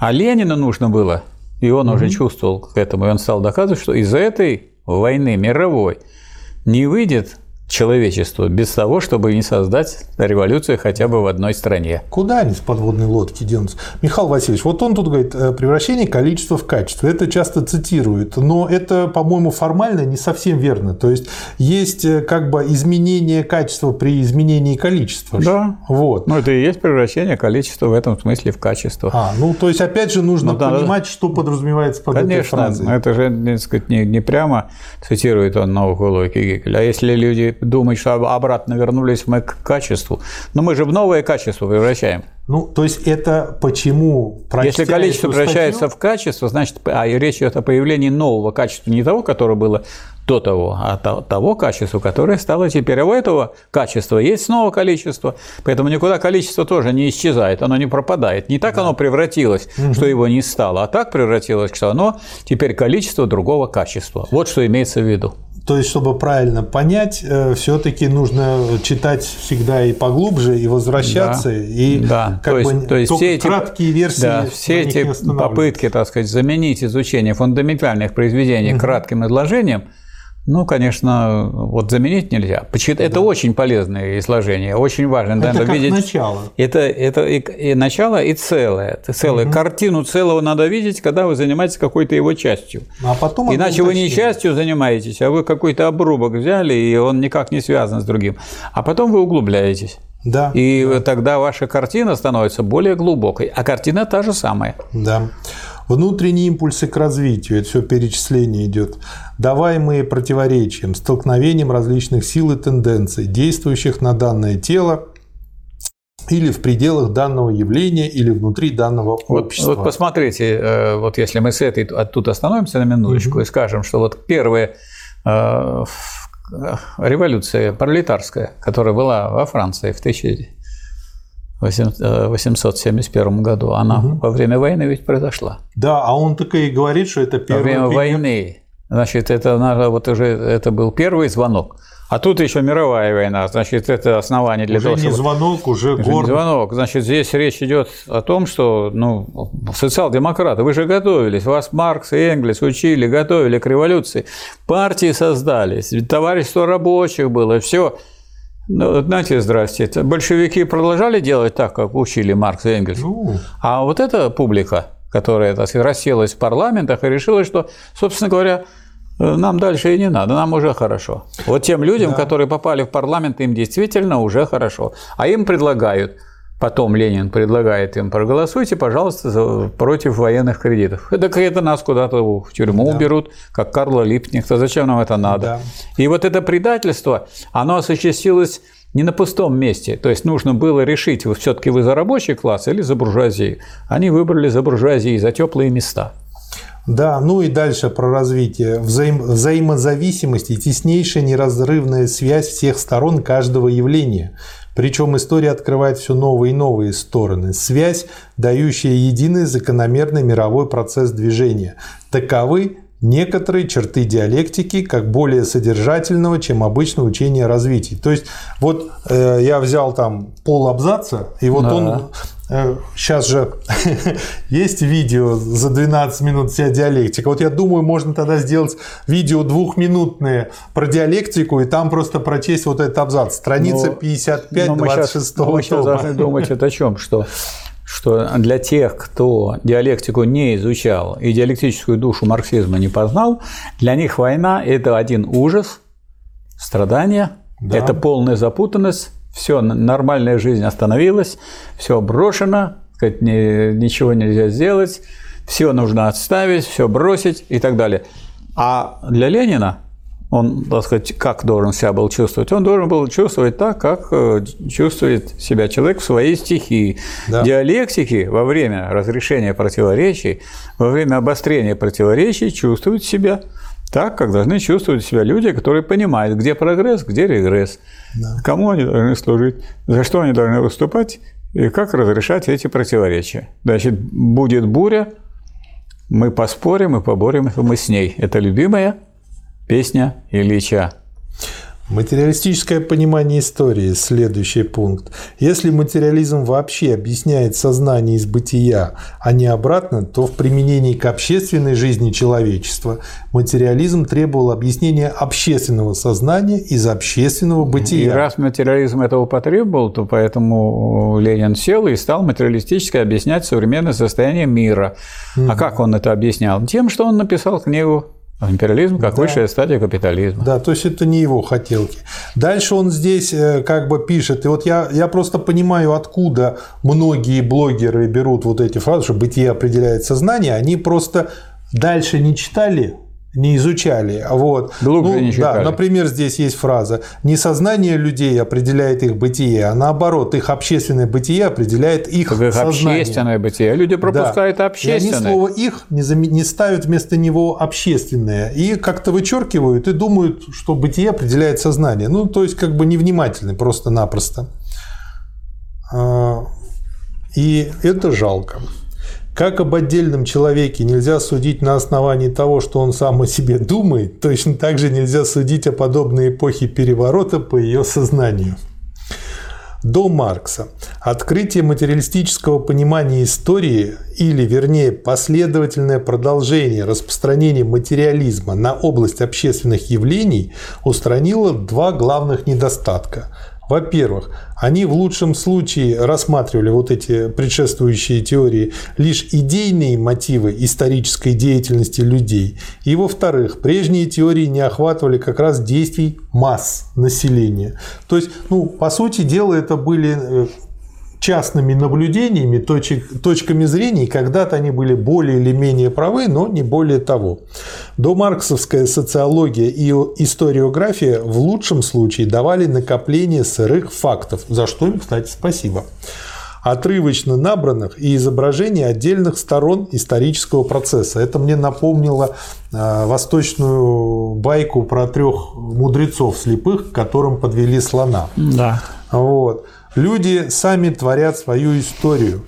А Ленину нужно было, и он mm-hmm. уже чувствовал к этому, и он стал доказывать, что из этой войны мировой не выйдет человечеству без того, чтобы не создать революцию хотя бы в одной стране. Куда они с подводной лодки денутся? Михаил Васильевич, вот он тут говорит, э, превращение количества в качество. Это часто цитирует, но это, по-моему, формально не совсем верно. То есть есть э, как бы изменение качества при изменении количества. Да. Вот. Ну, это и есть превращение количества в этом смысле в качество. А, ну, то есть, опять же, нужно ну, понимать, да. что подразумевается под Конечно, этой фразой. Конечно, это же, так сказать, не, не прямо цитирует он логики Гегеля. А если люди думать, что обратно вернулись мы к качеству. Но мы же в новое качество превращаем. Ну, то есть это почему Если количество превращается статью... в качество, значит, а речь идет о появлении нового качества, не того, которое было до того, а того качества, которое стало теперь. А у этого качества есть снова количество, поэтому никуда количество тоже не исчезает, оно не пропадает. Не так да. оно превратилось, угу. что его не стало, а так превратилось, что оно теперь количество другого качества. Вот что имеется в виду. То есть, чтобы правильно понять, э, все-таки нужно читать всегда и поглубже, и возвращаться, да, и да. как то есть, бы то есть все эти, краткие версии. Да, все эти попытки, так сказать, заменить изучение фундаментальных произведений угу. кратким изложением – ну, конечно, вот заменить нельзя. Это да. очень полезное изложение, очень важно. Это надо как видеть. начало. Это, это и, и начало, и целое. Это целое. Угу. Картину целого надо видеть, когда вы занимаетесь какой-то его частью. А потом Иначе вы не частью занимаетесь, а вы какой-то обрубок взяли, и он никак не связан с другим. А потом вы углубляетесь. Да. И да. тогда ваша картина становится более глубокой. А картина та же самая. Да. Внутренние импульсы к развитию, это все перечисление идет, даваемые противоречием, столкновением различных сил и тенденций, действующих на данное тело или в пределах данного явления, или внутри данного общества. Вот, вот посмотрите, э, вот если мы с этой тут остановимся на минуточку угу. и скажем, что вот первая э, революция пролетарская, которая была во Франции в 1000 871 году. Она угу. во время войны ведь произошла. Да, а он так и говорит, что это первый. Во время пример... войны. Значит, это вот уже это был первый звонок. А тут еще мировая война, значит, это основание для уже того, не чтобы... звонок, уже город. звонок. Значит, здесь речь идет о том, что ну, социал-демократы, вы же готовились, вас Маркс и Энгельс учили, готовили к революции, партии создались, товарищество рабочих было, все. Ну, знаете, здрасте, большевики продолжали делать так, как учили Маркс и Энгельс. Ну. А вот эта публика, которая так сказать, расселась в парламентах и решила, что, собственно говоря, нам дальше и не надо, нам уже хорошо. Вот тем людям, да. которые попали в парламент, им действительно уже хорошо. А им предлагают – Потом Ленин предлагает им, проголосуйте, пожалуйста, за, против военных кредитов. Так это нас куда-то в тюрьму да. уберут, как Карла Липкнехта. Зачем нам это надо? Да. И вот это предательство, оно осуществилось не на пустом месте. То есть нужно было решить, вы все-таки вы за рабочий класс или за буржуазию. Они выбрали за буржуазию, за теплые места. Да, ну и дальше про развитие. Взаим, взаимозависимость и теснейшая неразрывная связь всех сторон каждого явления. Причем история открывает все новые и новые стороны. Связь, дающая единый закономерный мировой процесс движения. Таковы некоторые черты диалектики как более содержательного, чем обычное учение о развитии. То есть вот э, я взял там пол абзаца, и вот да. он сейчас же есть видео за 12 минут вся диалектика. Вот я думаю, можно тогда сделать видео двухминутное про диалектику, и там просто прочесть вот этот абзац. Страница 55, 26 но мы сейчас должны думать это о чем? Что что для тех, кто диалектику не изучал и диалектическую душу марксизма не познал, для них война – это один ужас, страдания, да. это полная запутанность, все, нормальная жизнь остановилась, все брошено, сказать, ничего нельзя сделать, все нужно отставить, все бросить и так далее. А для Ленина он, так сказать, как должен себя был чувствовать? Он должен был чувствовать так, как э, чувствует себя человек в своей стихии. Да. Диалектики во время разрешения противоречий, во время обострения противоречий чувствуют себя так, как должны чувствовать себя люди, которые понимают, где прогресс, где регресс, да. кому они должны служить, за что они должны выступать и как разрешать эти противоречия. Значит, будет буря, мы поспорим и поборем мы с ней. Это любимая Песня Ильича. Материалистическое понимание истории – следующий пункт. Если материализм вообще объясняет сознание из бытия, а не обратно, то в применении к общественной жизни человечества материализм требовал объяснения общественного сознания из общественного бытия. И раз материализм этого потребовал, то поэтому Ленин сел и стал материалистически объяснять современное состояние мира. Угу. А как он это объяснял? Тем, что он написал книгу Империализм как да. высшая стадия капитализма. Да, то есть это не его хотелки. Дальше он здесь э, как бы пишет, и вот я, я просто понимаю, откуда многие блогеры берут вот эти фразы, что бытие определяет сознание, они просто дальше не читали не изучали. Вот. Глубже ну, не. Да, например, здесь есть фраза «Не сознание людей определяет их бытие, а наоборот, их общественное бытие определяет их так сознание». общественное бытие. Люди пропускают да. общественное. И они слово «их» не, зам... не ставят вместо него общественное. И как-то вычеркивают и думают, что бытие определяет сознание. Ну, то есть, как бы невнимательны просто-напросто. А, и это жалко. Как об отдельном человеке нельзя судить на основании того, что он сам о себе думает, точно так же нельзя судить о подобной эпохе переворота по ее сознанию. До Маркса открытие материалистического понимания истории, или, вернее, последовательное продолжение распространения материализма на область общественных явлений устранило два главных недостатка – во-первых, они в лучшем случае рассматривали вот эти предшествующие теории лишь идейные мотивы исторической деятельности людей. И во-вторых, прежние теории не охватывали как раз действий масс населения. То есть, ну, по сути дела, это были э, частными наблюдениями, точек, точками зрения, когда-то они были более или менее правы, но не более того. Домарксовская социология и историография в лучшем случае давали накопление сырых фактов, за что им, кстати, спасибо отрывочно набранных и изображений отдельных сторон исторического процесса. Это мне напомнило а, восточную байку про трех мудрецов слепых, которым подвели слона. Да. Вот. Люди сами творят свою историю.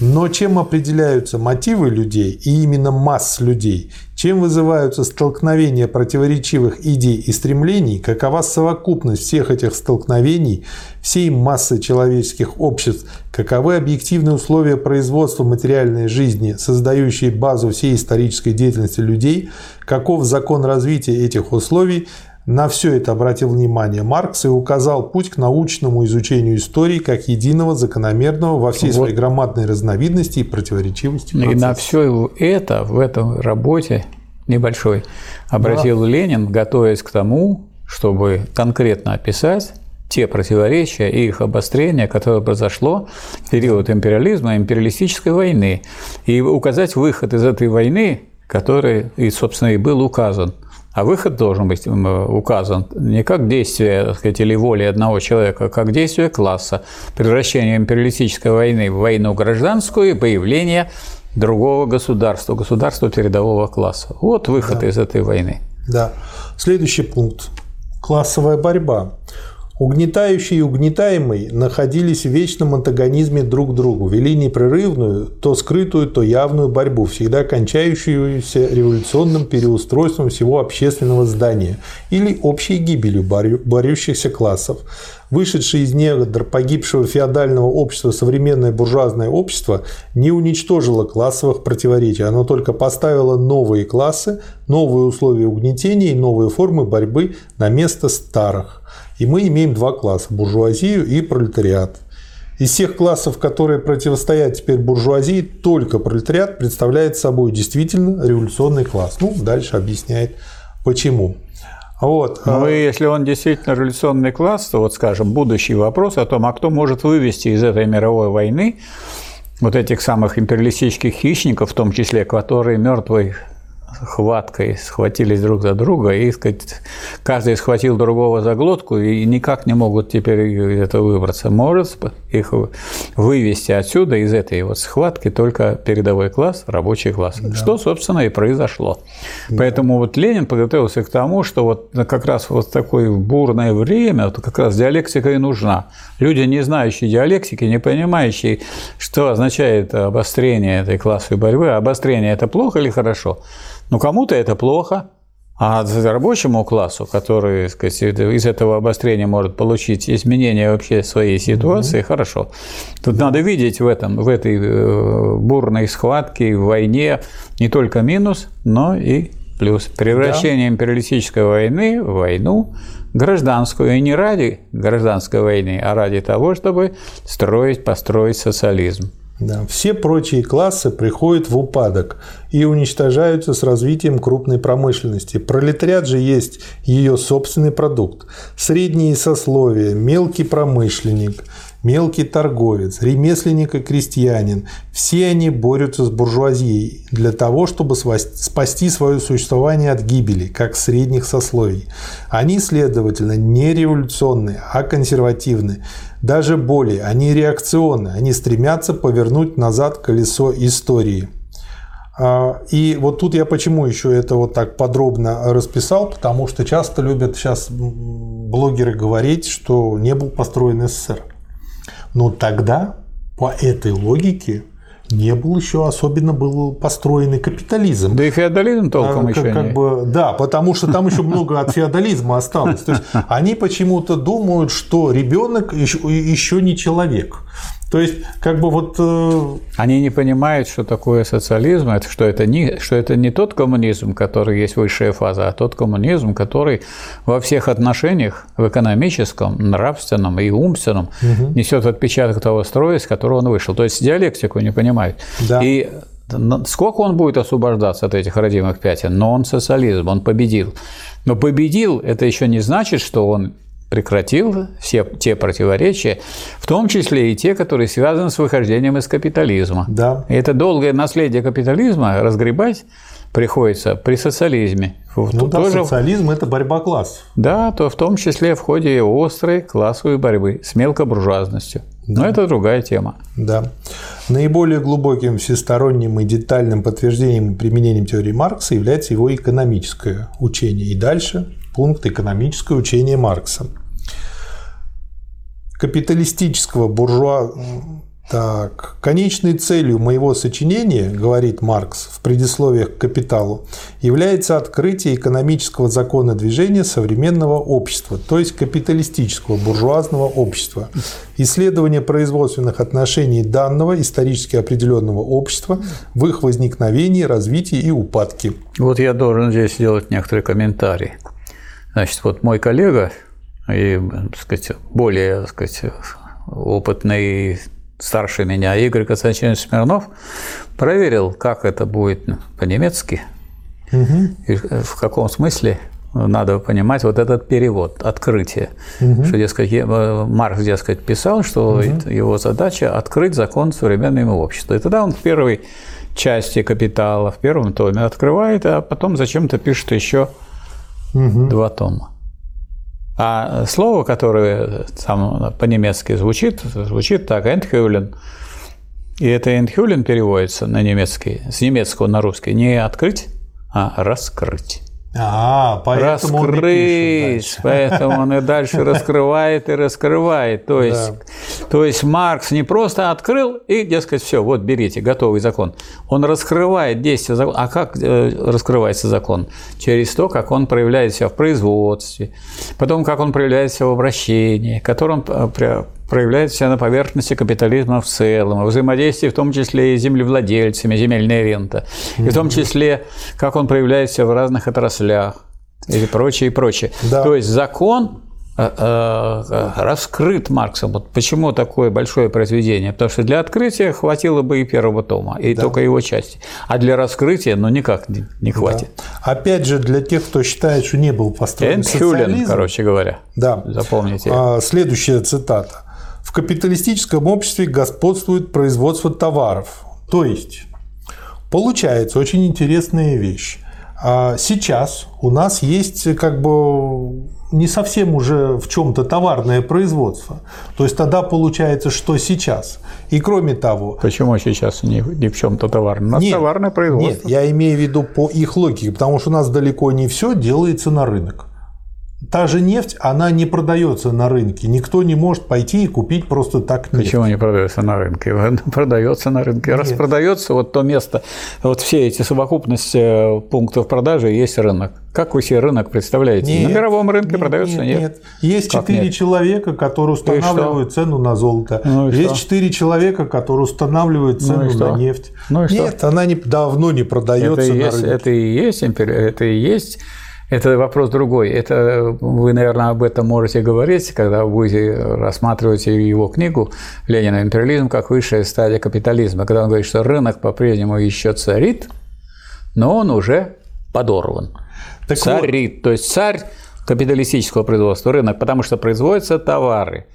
Но чем определяются мотивы людей и именно масс людей? Чем вызываются столкновения противоречивых идей и стремлений? Какова совокупность всех этих столкновений, всей массы человеческих обществ? Каковы объективные условия производства материальной жизни, создающие базу всей исторической деятельности людей? Каков закон развития этих условий? На все это обратил внимание Маркс и указал путь к научному изучению истории как единого закономерного во всей вот. своей громадной разновидности и противоречивости процесса. И на все это в этом работе небольшой обратил да. Ленин, готовясь к тому, чтобы конкретно описать те противоречия и их обострение, которое произошло в период империализма, империалистической войны, и указать выход из этой войны, который, и, собственно, и был указан – а выход должен быть указан не как действие так сказать, или воли одного человека, а как действие класса, превращение империалистической войны в войну гражданскую и появление другого государства, государства передового класса. Вот выход да. из этой войны. Да. Следующий пункт. Классовая борьба. Угнетающий и угнетаемый находились в вечном антагонизме друг к другу, вели непрерывную, то скрытую, то явную борьбу, всегда кончающуюся революционным переустройством всего общественного здания или общей гибелью борющихся классов. Вышедшее из недр погибшего феодального общества современное буржуазное общество не уничтожило классовых противоречий, оно только поставило новые классы, новые условия угнетения и новые формы борьбы на место старых. И мы имеем два класса – буржуазию и пролетариат. Из всех классов, которые противостоят теперь буржуазии, только пролетариат представляет собой действительно революционный класс. Ну, дальше объясняет почему. Вот. Ну и если он действительно революционный класс, то вот, скажем, будущий вопрос о том, а кто может вывести из этой мировой войны вот этих самых империалистических хищников, в том числе, которые мертвой хваткой схватились друг за друга, и сказать, каждый схватил другого за глотку, и никак не могут теперь это выбраться. Может их вывести отсюда, из этой вот схватки, только передовой класс, рабочий класс. Да. Что, собственно, и произошло. Да. Поэтому вот Ленин подготовился к тому, что вот как раз вот такое бурное время, вот как раз диалектика и нужна. Люди, не знающие диалектики, не понимающие, что означает обострение этой классовой борьбы, обострение – это плохо или хорошо? Ну, кому-то это плохо, а рабочему классу, который сказать, из этого обострения может получить изменение вообще своей ситуации, угу. хорошо. Тут надо видеть в этом, в этой э, бурной схватке, в войне не только минус, но и плюс. Превращение да. империалистической войны в войну гражданскую, и не ради гражданской войны, а ради того, чтобы строить, построить социализм. Да. Все прочие классы приходят в упадок и уничтожаются с развитием крупной промышленности. Пролетариат же есть ее собственный продукт. Средние сословия, мелкий промышленник, мелкий торговец, ремесленник и крестьянин – все они борются с буржуазией для того, чтобы спасти свое существование от гибели, как средних сословий. Они, следовательно, не революционные, а консервативные. Даже более, они реакционны, они стремятся повернуть назад колесо истории. А, и вот тут я почему еще это вот так подробно расписал, потому что часто любят сейчас блогеры говорить, что не был построен СССР. Но тогда по этой логике не был еще особенно был построенный капитализм. Да и феодализм толком а, еще как не. Бы, да, потому что там еще много от феодализма осталось. То есть они почему-то думают, что ребенок еще, еще не человек. То есть, как бы вот... Э... Они не понимают, что такое социализм, это, что, это не, что это не тот коммунизм, который есть высшая фаза, а тот коммунизм, который во всех отношениях, в экономическом, нравственном и умственном, угу. несет отпечаток того строя, с которого он вышел. То есть диалектику не понимают. Да. И сколько он будет освобождаться от этих родимых пятен, но он социализм, он победил. Но победил – это еще не значит, что он прекратил все те противоречия, в том числе и те, которые связаны с выхождением из капитализма. Да. И это долгое наследие капитализма разгребать приходится при социализме. Ну Тут да, тоже... социализм – это борьба классов. Да, то в том числе в ходе острой классовой борьбы с мелкобуржуазностью. Да. Но это другая тема. Да. Наиболее глубоким, всесторонним и детальным подтверждением и применением теории Маркса является его экономическое учение. И дальше пункт «Экономическое учение Маркса». Капиталистического буржуа... Так, конечной целью моего сочинения, говорит Маркс в предисловиях к «Капиталу», является открытие экономического закона движения современного общества, то есть капиталистического буржуазного общества, исследование производственных отношений данного исторически определенного общества в их возникновении, развитии и упадке. Вот я должен здесь сделать некоторые комментарии. Значит, вот мой коллега и, так сказать, более, так сказать, опытный старше меня Игорь Константинович Смирнов проверил, как это будет по-немецки угу. и в каком смысле надо понимать вот этот перевод, открытие. Угу. Что, дескать, Маркс, дескать, писал, что угу. его задача – открыть закон современного общества. И тогда он в первой части «Капитала», в первом томе открывает, а потом зачем-то пишет еще угу. два тома. А слово, которое там по-немецки звучит, звучит так «энтхюлен». И это «энтхюлен» переводится на немецкий, с немецкого на русский не «открыть», а «раскрыть». А, поэтому он раскрыть, пишет дальше. поэтому он и дальше раскрывает и раскрывает. То есть, то есть Маркс не просто открыл и, дескать, все, вот берите, готовый закон. Он раскрывает действие закона. А как э, раскрывается закон? Через то, как он проявляет себя в производстве, потом как он проявляет себя в обращении, которым э, проявляет себя на поверхности капитализма в целом, и взаимодействие в том числе и с землевладельцами, земельная рента, и в том числе, как он проявляет себя в разных отраслях и прочее, и прочее. Да. То есть закон э, э, раскрыт Марксом. Вот почему такое большое произведение? Потому что для открытия хватило бы и первого тома, и только его части. А для раскрытия, ну, никак не, не хватит. Опять же, для тех, кто считает, что не был построен Энтхюлен, социализм, короче говоря. Да. Запомните. А, следующая цитата. В капиталистическом обществе господствует производство товаров. То есть, получается очень интересная вещь. А Сейчас у нас есть как бы не совсем уже в чем-то товарное производство. То есть тогда получается, что сейчас. И кроме того, Почему сейчас ни, ни в чем-то товарное? У нас Нет, товарное производство. Нет, я имею в виду по их логике, потому что у нас далеко не все делается на рынок. Та же нефть, она не продается на рынке. Никто не может пойти и купить просто так нефть. Почему не продается на рынке? Продается на рынке. Раз Нет. продается, вот то место, вот все эти совокупности пунктов продажи есть рынок. Как вы себе рынок представляете? Нет, на мировом рынке нет, продается? Нет, Нет. Есть Как четыре нет? человека, которые устанавливают цену на золото. Ну Есть четыре человека, которые устанавливают Ну цену что? на нефть. Ну и что? Нет, она не, давно не Это продается и, на есть, рынке. это и есть импери- это и есть. Это вопрос другой. Это вы, наверное, об этом можете говорить, когда будете рассматривать его книгу «Ленин и империализм как высшая стадия капитализма», когда он говорит, что рынок по-прежнему еще царит, но он уже подорван. Так вот, царит. То есть царь капиталистического производства, рынок, потому что производятся товары.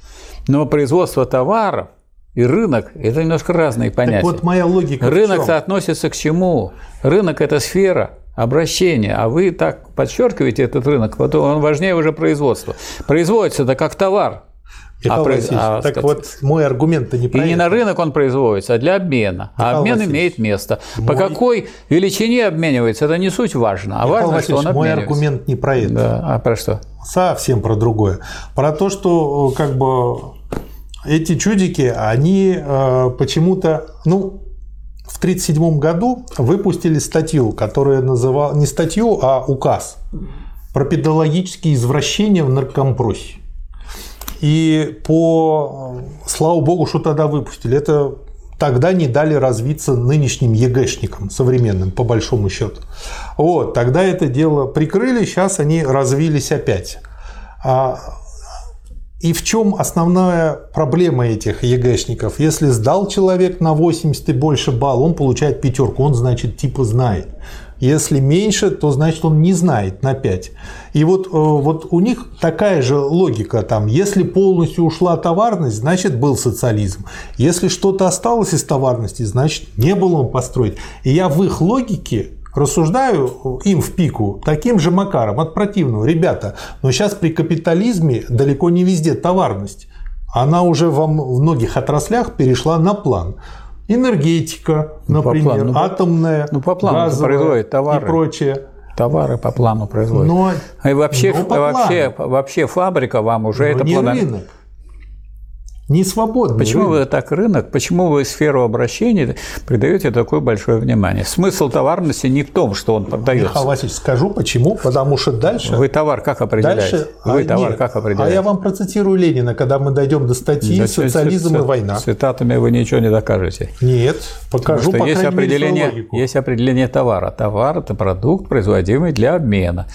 Но производство товаров и рынок – это немножко разные понятия. так вот моя логика чём? относится к чему? Рынок – это сфера обращения, а вы так подчеркиваете этот рынок, вот он важнее уже производства. Производится это как товар. Михаил а Васильевич, а, так сказать, вот мой аргумент-то не и не это. на рынок он производится, а для обмена. А Михаил обмен Васильевич, имеет место. По мой- какой величине обменивается, это не суть важно. А Михаил важно, что он Васильевич, мой аргумент не про это. Да, а про что? Совсем про другое. Про то, что э, как бы эти чудики, они э, почему-то, ну, в 1937 году выпустили статью, которая называла, не статью, а указ про педагогические извращения в наркомпросе. И по, слава богу, что тогда выпустили. Это тогда не дали развиться нынешним ЕГЭшникам современным, по большому счету. Вот, тогда это дело прикрыли, сейчас они развились опять. А, И в чем основная проблема этих ЕГЭшников? Если сдал человек на 80 и больше балл, он получает пятерку, он, значит, типа знает. Если меньше, то значит он не знает на 5. И вот, э, вот у них такая же логика там. Если полностью ушла товарность, значит был социализм. Если что-то осталось из товарности, значит не было он построить. И я в их логике рассуждаю им в пику таким же макаром от противного. Ребята, но сейчас при капитализме далеко не везде товарность. Она уже во многих отраслях перешла на план. Энергетика, Ну, например, плану. Ну, по- атомная, ну, по плану газовая товары. и прочее. Товары по плану производят. Но, И вообще, но по вообще, плану. вообще фабрика вам уже но это не плана- рынок. Не свободный Почему рынок. вы так рынок? Почему вы сферу обращения придаете такое большое внимание? Смысл товарности не в том, что он продается. Михаил Васильевич, скажу почему. Потому что дальше... Вы товар как определяете? Дальше, Вы а, товар нет, как а определяете? я вам процитирую Ленина, когда мы дойдем до статьи Да, «Социализм ци- и война». Цитатами вы ничего не докажете. Нет, покажу, что по есть мере, определение, логику. есть определение товара. Товар – это продукт, производимый для обмена.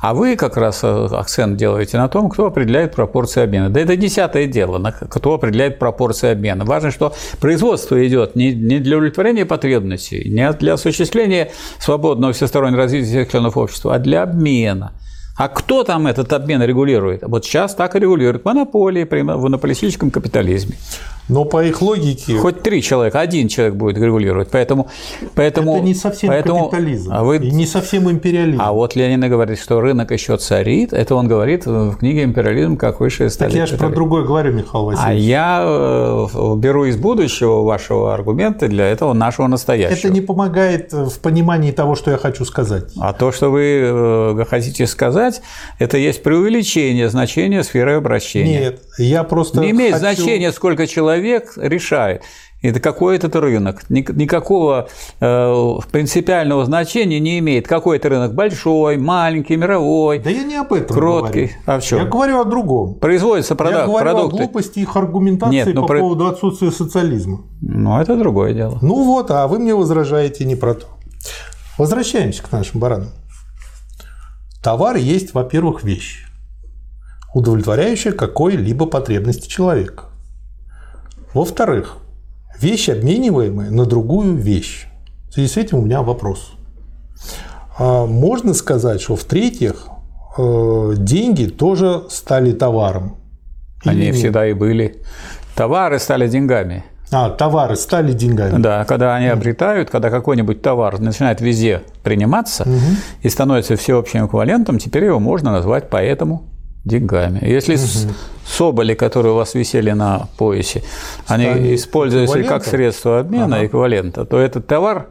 А вы как раз э, акцент делаете на том, кто определяет пропорции обмена. Да это десятое дело, на кто определяет пропорции обмена. Важно, что производство идет не для удовлетворения потребностей, не для осуществления свободного всестороннего развития всех членов общества, а для обмена. А кто там этот обмен регулирует? Вот сейчас так и регулирует монополии при монополистическом капитализме. Но по их логике... Хоть три человека, один человек будет регулировать. Поэтому, поэтому, это не совсем поэтому, капитализм, а вы, и не совсем империализм. А вот Ленин говорит, что рынок еще царит. Это он говорит в книге «Империализм как высшая стадия». Так я же про другое говорю, Михаил Васильевич. А я э, беру из будущего вашего аргумента для этого нашего настоящего. Это не помогает в понимании того, что я хочу сказать. А то, что вы э, хотите сказать, это есть преувеличение значения сферы обращения. Нет, я просто Не имеет хочу... значения, сколько человек решает. Это какой этот рынок. Никакого э, принципиального значения не имеет. Какой это рынок? Большой, маленький, мировой. Да я не об этом кроткий. говорю. А в чем? Я говорю о другом. Производятся продукты. Я говорю продукты. о глупости их аргументации Нет, ну, по про... поводу отсутствия социализма. Ну, это другое дело. Ну вот, а вы мне возражаете не про то. Возвращаемся к нашим баранам. Товар есть, во-первых, вещь, удовлетворяющая какой-либо потребности человека. Во-вторых, вещь, обмениваемая на другую вещь. В связи с этим у меня вопрос. А можно сказать, что в-третьих, э, деньги тоже стали товаром? Они всегда и были. Товары стали деньгами. А, товары стали деньгами. Да, когда они обретают, когда какой-нибудь товар начинает везде приниматься угу. и становится всеобщим эквивалентом, теперь его можно назвать поэтому деньгами. Если угу. соболи, которые у вас висели на поясе, Стали они используются как средство обмена ага. эквивалента, то этот товар,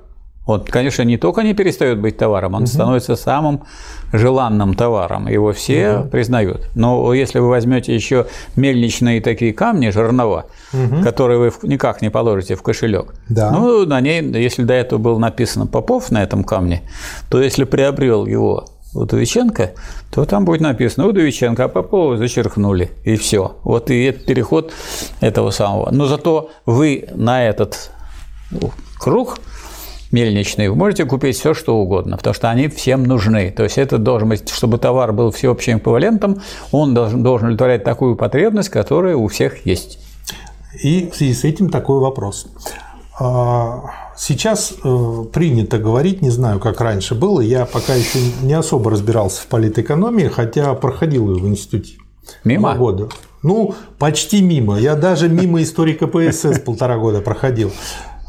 вот, конечно, не только не перестает быть товаром, он угу. становится самым желанным товаром, его все угу. признают. Но если вы возьмете еще мельничные такие камни, жернова, угу. которые вы никак не положите в кошелек, да. ну, на ней, если до этого был написан Попов на этом камне, то если приобрел его Удовиченко, то там будет написано Удовиченко, а Попова зачеркнули, и все. Вот и этот переход этого самого. Но зато вы на этот круг мельничный, вы можете купить все, что угодно, потому что они всем нужны. То есть это должен быть, чтобы товар был всеобщим эквивалентом, он должен, должен удовлетворять такую потребность, которая у всех есть. И в связи с этим такой вопрос. А, сейчас э, принято говорить, не знаю, как раньше было, я пока еще не особо разбирался в политэкономии, хотя проходил ее в институте. Мимо? Два года. Ну, почти мимо. Я даже мимо истории КПСС полтора года проходил.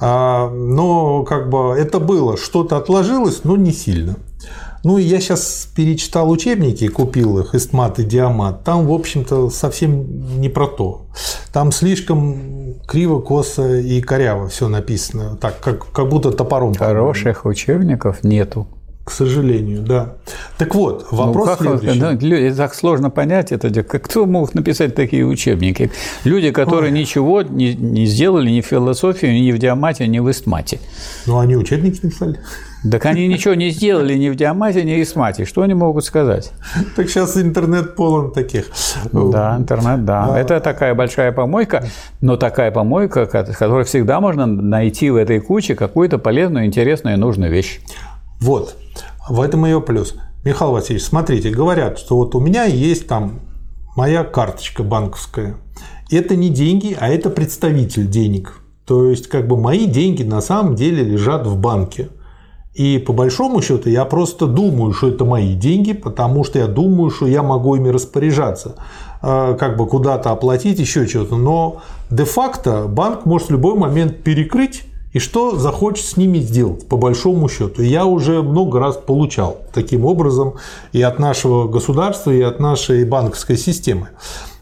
А, но как бы это было, что-то отложилось, но не сильно. Ну, я сейчас перечитал учебники, купил их, Истмат и Диамат. Там, в общем-то, совсем не про то. Там слишком криво, косо и коряво все написано. Так, как, как будто топором. Хороших учебников нету. К сожалению, да. Так вот, вопрос ну, как, следующий. Да, так сложно понять это. Кто мог написать такие учебники? Люди, которые Ой. ничего не, не сделали ни в философии, ни в диамате, ни в истмате. Ну, они учебники написали. Так они ничего не сделали ни в Диамате, ни в Исмате. Что они могут сказать? Так сейчас интернет полон таких. Да, интернет, да. Это такая большая помойка, но такая помойка, которая всегда можно найти в этой куче какую-то полезную, интересную и нужную вещь. Вот. В этом ее плюс. Михаил Васильевич, смотрите, говорят, что вот у меня есть там моя карточка банковская. Это не деньги, а это представитель денег. То есть, как бы мои деньги на самом деле лежат в банке. И по большому счету я просто думаю, что это мои деньги, потому что я думаю, что я могу ими распоряжаться, э, как бы куда-то оплатить, еще что-то. Но де-факто банк может в любой момент перекрыть и что захочет с ними сделать, по большому счету. Я уже много раз получал таким образом и от нашего государства, и от нашей банковской системы.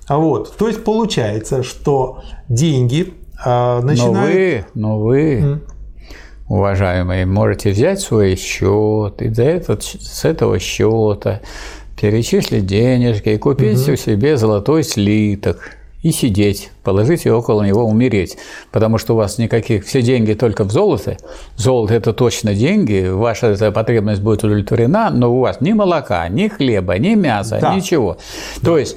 А вот, то есть получается, что деньги начинают... Но вы, но вы уважаемые, можете взять свой счет и за этот, с этого счета перечислить денежки и купить угу. себе золотой слиток и сидеть, положить его около него, умереть. Потому что у вас никаких, все деньги только в золоте. Золото – это точно деньги, ваша эта потребность будет удовлетворена, но у вас ни молока, ни хлеба, ни мяса, да. ничего. Да. То есть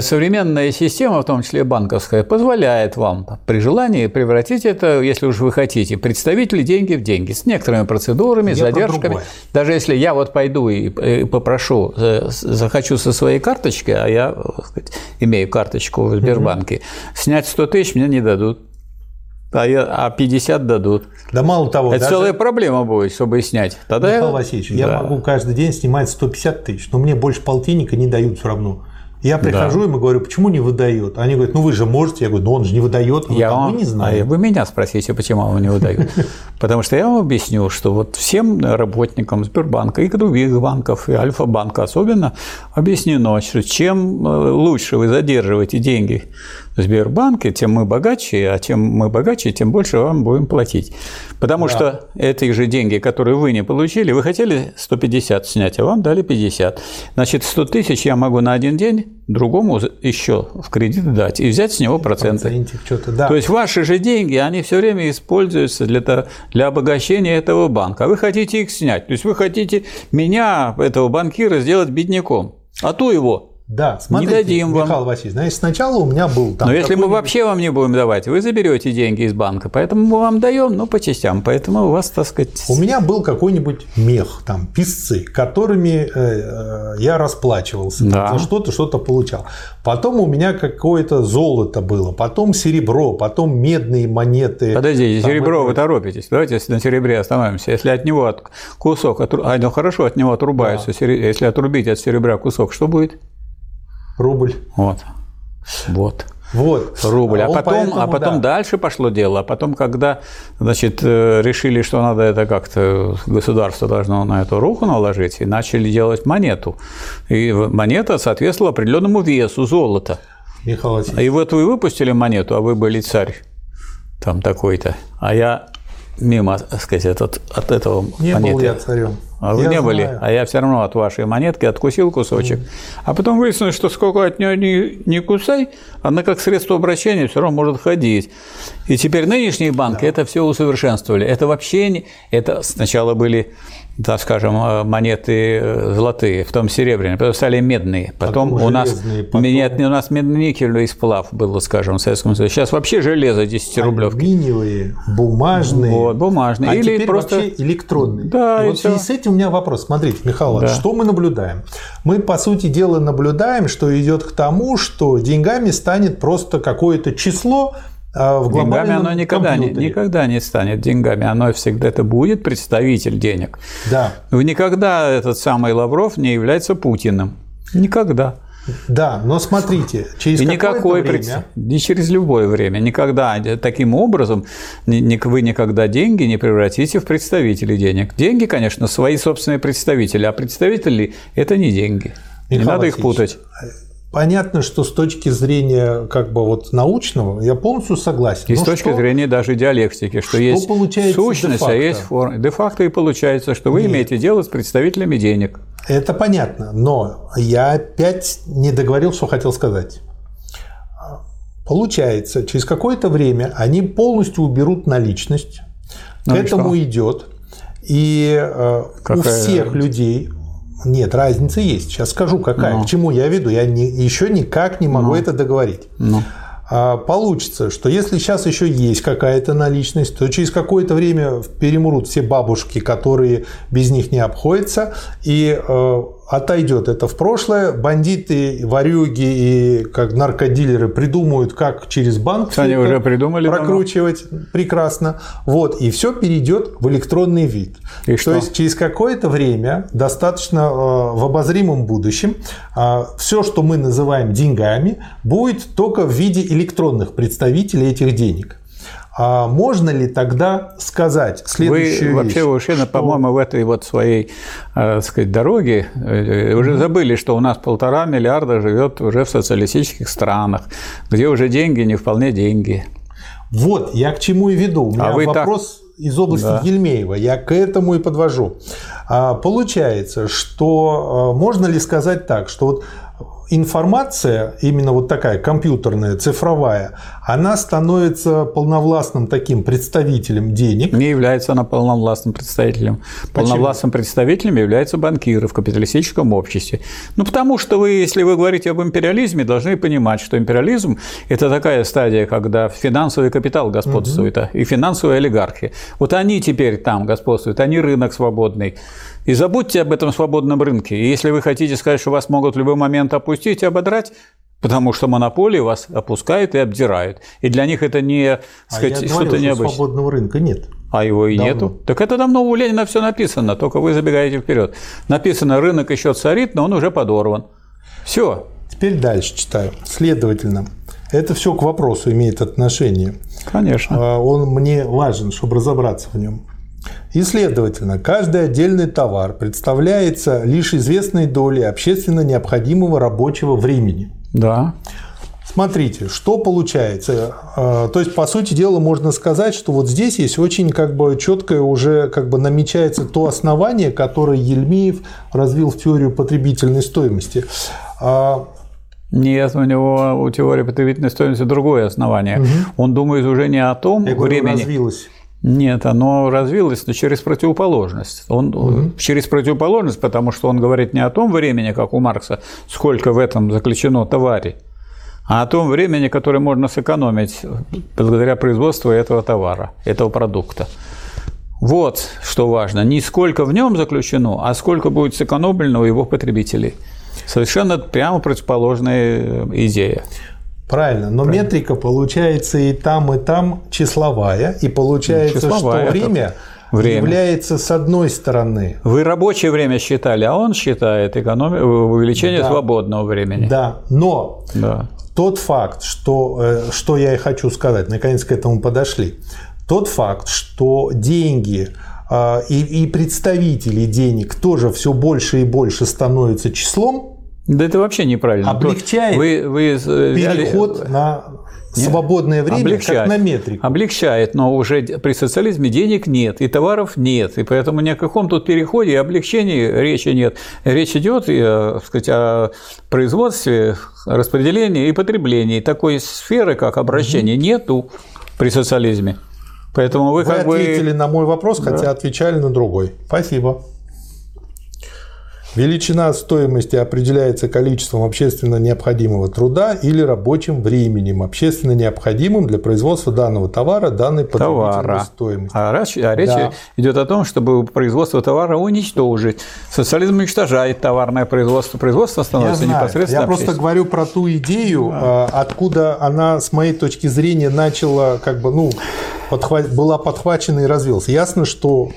современная система, в том числе банковская, позволяет вам при желании превратить это, если уж вы хотите, представители деньги в деньги с некоторыми процедурами, я задержками. Даже если я вот пойду и попрошу, э, захочу со своей карточки, а я сказать, имею карточку в Сбербанке, угу. снять 100 тысяч мне не дадут. а, я, а 50 дадут. Да мало того, Это даже... целая проблема будет, чтобы снять. Тогда Михаил я- Васильевич, я Да. могу каждый день снимать 150 тысяч, но мне больше полтинника не дают все равно. Я прихожу им и говорю, почему не выдает? Они говорят, ну вы же можете. Я говорю, ну он же не выдает. Я вам, мы не а знаем. вы меня спросите, почему вам не выдают. Потому что я вам объясню, что вот всем работникам Сбербанка и других банков, и Альфа-банка особенно, объяснено, что чем э, лучше вы задерживаете деньги в Сбербанке, тем мы богаче, а чем мы богаче, тем больше вам будем платить. Потому что эти же деньги, которые вы не получили, вы хотели 150 снять, а вам дали 50. Значит, 100 тысяч я могу на один день другому еще в кредит дать и взять с него проценты. Процентик что-то, да. То есть ваши же деньги, они все время используются для, для обогащения этого банка. А вы хотите их снять. То есть вы хотите меня, этого банкира, сделать бедняком. А то его. Да, смотрите, дадим вам. Михаил Васильевич, значит, сначала у меня был там Но если мы вообще вам не будем давать, вы заберете деньги из банка. Поэтому мы вам даем, но по частям. Поэтому у вас, так сказать... У меня был какой-нибудь мех, там, писцы, которыми э, э, я расплачивался, Да. за что-то, что-то получал. Потом у меня какое-то золото было, потом серебро, потом медные монеты. Подождите, Там серебро это- вы торопитесь. Давайте на серебре остановимся. Если от него от- кусок, отру- а, ну хорошо, от него отрубается, сере- если отрубить от серебра кусок, что будет? Рубль. Вот. Вот. Вот. рубль. А Он потом, поэтому, а потом да. дальше пошло дело. А потом, когда значит, э, решили, что надо это как-то, государство должно на эту руку наложить, и начали делать монету. И монета соответствовала определенному весу золота. Михаил Васильевич, И вот вы выпустили монету, а вы были царь там такой-то, а я мимо, так сказать, от, от этого не монеты. был я царем. А вы Я не были, знаю. а я все равно от вашей монетки откусил кусочек. А потом выяснилось, что сколько от нее не, не кусай, она как средство обращения все равно может ходить. И теперь нынешние банки это все усовершенствовали. Это вообще не... Это сначала были, так скажем, э, монеты э, золотые, потом серебряные, потом стали медные. Потом, Потом у нас потом- нет, у нас медно-никелевый сплав был, скажем, в Советском Союзе. Сейчас вообще железо 10 рублевки. Алюминиевые, бумажные. Вот, бумажные. А Или теперь просто... вообще электронные. Да, и вот в связи с этим у меня вопрос. Смотрите, Михаил Да. что мы наблюдаем? Мы, по сути дела, наблюдаем, что идет к тому, что деньгами станет просто какое-то число а, в Деньгами оно никогда не, никогда не станет деньгами, оно всегда это будет представитель денег. Да, никогда этот самый Лавров не является Путиным. Никогда. да, но смотрите, через И никакой время... предс- не через любое время. Никогда таким образом вы никогда деньги не превратите в представителей денег. Деньги, конечно, свои собственные представители, а представители это не деньги. не Михаил надо их путать. Понятно, что с точки зрения как бы вот научного, я полностью согласен. И с точки что- зрения даже диалектики, что, есть получается сущность, а есть форма. Де-факто и получается, что вы Нет. имеете дело с представителями денег. Это понятно, но я опять не договорил, что хотел сказать. Получается, через какое-то время они полностью уберут наличность, Ну к этому что? идет, и э, у Какая всех разница? людей нет, разница есть. Сейчас скажу, какая. Ну. К чему я веду. Я не- еще никак не могу это договорить. Ну. А, Получится, что если сейчас еще есть какая-то наличность, то через какое-то время перемрут все бабушки, которые без них не обходятся, и э, отойдет это в прошлое. Бандиты, ворюги и как наркодилеры придумают, как через банк Они уже придумали давно. прокручивать прекрасно. Вот, и все перейдет в электронный вид. И То что? есть через какое-то время, достаточно э, в обозримом будущем, все, что мы называем деньгами, будет только в виде электронных представителей этих денег. А можно ли тогда сказать Вы следующую вообще вещь, ушли, что- по-моему, в этой вот своей, э, так сказать, дороге, э, уже забыли, что у нас полтора миллиарда живет уже в социалистических странах, где уже деньги не вполне деньги. Вот, я к чему и веду. У меня А вы так- вопрос из области Да. Ельмеева. Я к этому и подвожу. А, Получается, что а, можно ли сказать так, что вот информация, именно вот такая компьютерная, цифровая, она становится полновластным таким представителем денег. Не является она полновластным представителем. Полновластным представителем является банкиры в капиталистическом обществе. Ну, потому что вы, если вы говорите об империализме, должны понимать, что империализм – это такая стадия, когда финансовый капитал господствует, а, и финансовые олигархи. Вот они теперь там господствуют, они рынок свободный. И забудьте об этом свободном рынке. И если вы хотите сказать, что вас могут в любой момент опустить и ободрать, потому что монополии вас опускают и обдирают. И для них это не сказать, а что-то необычное. свободного рынка нет. А его и давно. нету. Так это давно у Ленина все написано, только вы забегаете вперед. Написано, рынок еще царит, но он уже подорван. Все. Теперь дальше читаю. Следовательно, это все к вопросу имеет отношение. Конечно. А, он мне важен, чтобы разобраться в нем. И, следовательно, каждый отдельный товар представляется лишь известной долей общественно необходимого рабочего времени. Да. Смотрите, что получается. А, то есть, по сути дела, можно сказать, что вот здесь есть очень как бы четкое уже как бы намечается то основание, которое Ельмеев развил в теорию потребительной стоимости. А, нет, у него у теории потребительной стоимости другое основание. Угу. Он думает уже не о том Я времени. Говорю, развилось. Нет, оно развилось, но через противоположность. Он угу. через противоположность, потому что он говорит не о том времени, как у Маркса, сколько в этом заключено товаре, а о том времени, которое можно сэкономить благодаря производству этого товара, этого продукта. Вот что важно. Не сколько в нем заключено, а сколько будет сэкономлено у его потребителей. Совершенно прямо противоположная идея. Правильно, но Правильно. метрика получается и там, и там числовая, и получается, числовая, что время, время является с одной стороны. Вы рабочее время считали, а он считает экономи... увеличение да. свободного времени. Да, но да. тот факт, что, э, что я и хочу сказать, наконец к этому подошли, тот факт, что деньги а, и, и представители денег тоже все больше и больше становятся числом, да это вообще неправильно. Облегчает вы, вы переход взяли... на свободное время, облегчает, как на метрику. Облегчает, но уже при социализме денег нет, и товаров нет, и поэтому ни о каком тут переходе и облегчении речи нет. Речь идет э, сказать, о производстве, распределении и потреблении. Такой сферы, как обращение, угу. нету при социализме. Поэтому вы, вы как ответили бы... на мой вопрос, да. хотя отвечали на другой. Спасибо. Величина стоимости определяется количеством общественно необходимого труда или рабочим временем, общественно необходимым для производства данного товара, данной потребительной товара. стоимости. А, речь, а речь да. идет о том, чтобы производство товара уничтожить. Социализм уничтожает товарное производство, производство становится Я знаю. непосредственно Я просто говорю про ту идею, да. откуда она, с моей точки зрения, начала как бы, ну, подхват... была подхвачена и развилась. Ясно, что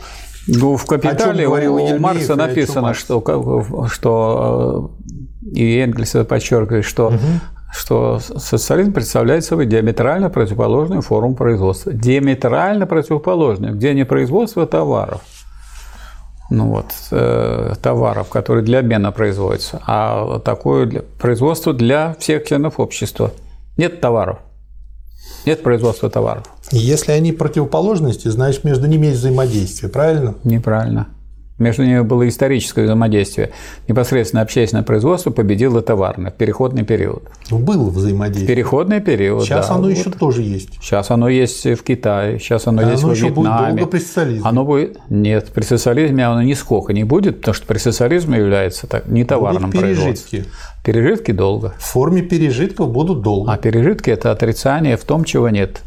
ну, в «Капитале» у Маркса написано, что, что э, и Энгельс это подчеркивает, что, угу. что социализм представляет собой диаметрально противоположную форму производства. Диаметрально противоположную, где не производство товаров, ну вот, э, товаров, которые для обмена производятся, а такое для, производство для всех членов общества. Нет товаров. Нет производства товаров. Если они противоположности, значит между ними есть взаимодействие, правильно? Неправильно. Между ними было историческое взаимодействие. Непосредственно общественное производство победило товарное в переходный период. Было взаимодействие. Переходный период. Сейчас да, оно вот. еще тоже есть. Сейчас оно есть в Китае, сейчас оно да, есть оно во еще Вьетнаме. Будет долго при социализме. Оно будет нет, при социализме оно нисколько не будет, потому что при социализме является так, не товарным Будут пережитки. Долго. В форме пережитков будут долго. А пережитки – это отрицание в том, чего нет.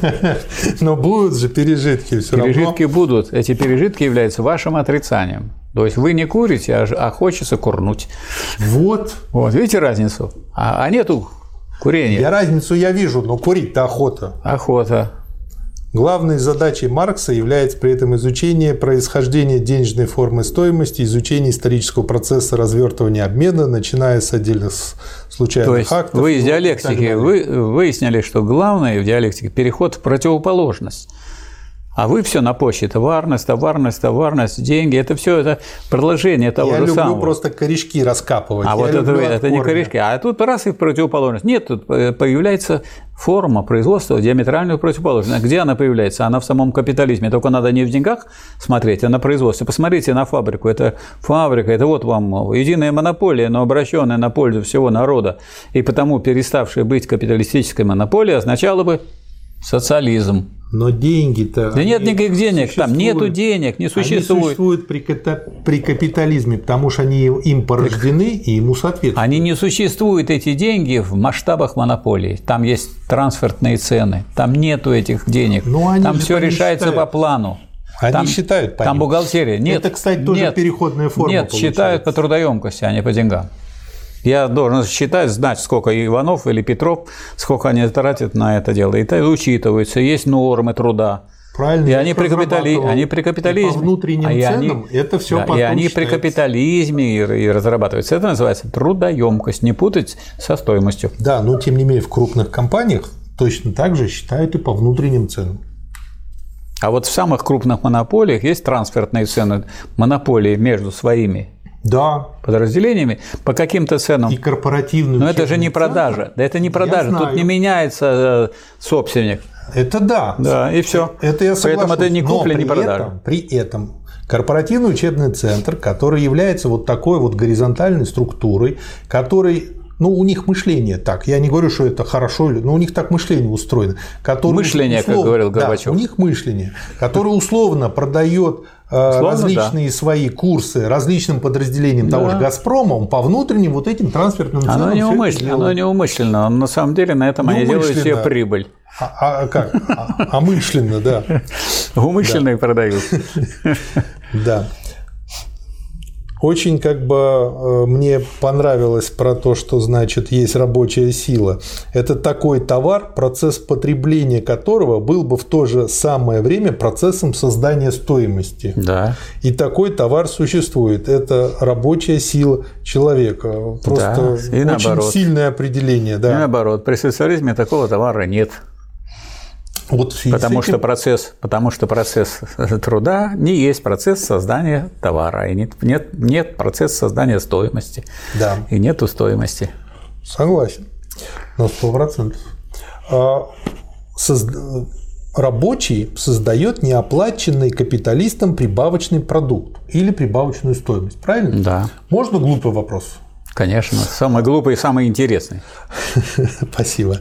Но будут же пережитки все равно. Пережитки будут. Эти пережитки являются вашим отрицанием. То есть вы не курите, а, а хочется курнуть. Вот. Вот, видите разницу? А, а нету курения. Я разницу я вижу, но курить-то охота. Охота. Главной задачей Маркса является при этом изучение происхождения денежной формы стоимости, изучение исторического процесса развертывания обмена, начиная с отдельных случайных То есть актов. Вы из диалектики вы выяснили, что главное в диалектике переход в противоположность. А вы все на почте. Товарность, товарность, товарность, деньги. Это все это продолжение того Я же люблю самого. просто корешки раскапывать. А Я вот это, это не корешки. А тут раз и противоположность. Нет, тут появляется форма производства диаметрально противоположная. Где она появляется? Она в самом капитализме. Только надо не в деньгах смотреть, а на производство. Посмотрите на фабрику. Это фабрика, это вот вам единая монополия, но обращенная на пользу всего народа. И потому переставшая быть капиталистической монополией означало бы социализм. Но деньги-то... Да нет никаких денег, там нету денег, не существует. Они существуют при, при капитализме, потому что они им порождены и ему соответствуют. Они не существуют, эти деньги, в масштабах монополии. Там есть трансфертные цены, там нету этих денег. Но они там все решается считают. по плану. Они там, считают по Там бухгалтерия. Нет, Это, кстати, тоже нет, переходная форма Нет, получается. считают по трудоемкости, а не по деньгам. Я должен считать, знать, сколько Иванов или Петров, сколько они тратят на это дело. И это учитывается. Есть нормы труда. Правильно. И они при, капитали... они при капитализме. И по внутренним и они- ценам это все Да, потом И они при считается. капитализме и, и разрабатываются. Это называется трудоемкость. Не путать со стоимостью. Да, но тем не менее в крупных компаниях точно так же считают и по внутренним ценам. А вот в самых крупных монополиях есть трансфертные цены. Монополии между своими Да, подразделениями по каким-то ценам. и корпоративный Но это же не продажа. центр- Да это не продажа. Тут не меняется э, собственник. Это да. Да, и все. Это я соглашусь. Поэтому это не Но купля, не продажа. этом- При этом корпоративный учебный центр, который является вот такой вот горизонтальной структурой, который ну, у них мышление так. Я не говорю, что это хорошо, или- но у них так мышление устроено. Которое Мышление, как говорил да, Горбачев. у них мышление, которое условно продает э, различные свои курсы различным подразделениям того же «Газпрома», он по внутренним вот этим трансферным ценам Оно неумышленно, оно неумышленно. На самом деле на этом они делают себе прибыль. А, а как? А, а мышленно, да. Умышленно их продают. Да. Очень как бы э, мне понравилось про то, что значит есть рабочая сила. Это такой товар, процесс потребления которого был бы в то же самое время процессом создания стоимости. Да. И такой товар существует. Это рабочая сила человека. Просто Да, и очень наоборот. сильное определение. И Да. наоборот, при социализме такого товара нет. Вот Потому этим- что, процесс, потому что процесс труда не есть процесс создания товара. И нет, нет, нет процесса создания стоимости. Да. И нету стоимости. Согласен. На сто процентов. А, созд- Рабочий создает неоплаченный капиталистом прибавочный продукт или прибавочную стоимость. Правильно? Да, Можно глупый вопрос? Конечно. Самый глупый и самый интересный. Спасибо.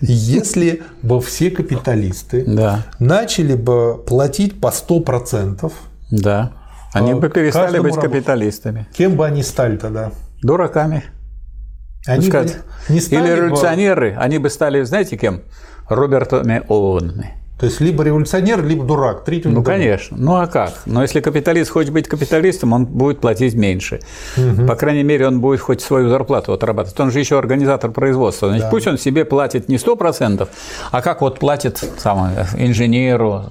Если бы все капиталисты Да, начали бы платить по 100%, да. Они бы перестали каждому быть капиталистами. кем бы они стали тогда? Дураками. Они бы сказать. не стали Или бы- революционеры, они бы стали, знаете кем? Робертами Оуэнами. То есть либо революционер, либо дурак. Третьего Ну, конечно. Ну, а как? Но если капиталист хочет быть капиталистом, он будет платить меньше. По крайней мере, он будет хоть свою зарплату отрабатывать. Он же еще организатор производства. Значит, пусть он себе платит не 100%, а как вот платит самому инженеру,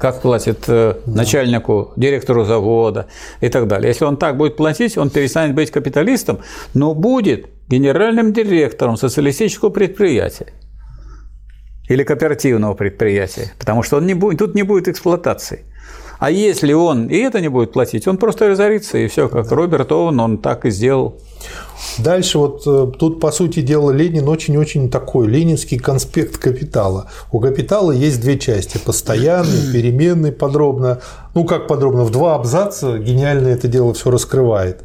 как платит э, начальнику, директору завода и так далее. Если он так будет платить, он перестанет быть капиталистом, но будет генеральным директором социалистического предприятия или кооперативного предприятия, потому что он не будет, тут не будет эксплуатации. А если он и это не будет платить, он просто разорится, и все, как Роберт Оуэн, он так и сделал. Дальше вот э, тут, по сути дела, Ленин очень-очень такой, ленинский конспект капитала. У капитала есть две части, постоянный, переменный, подробно. Ну, как подробно, в два абзаца гениально это дело все раскрывает.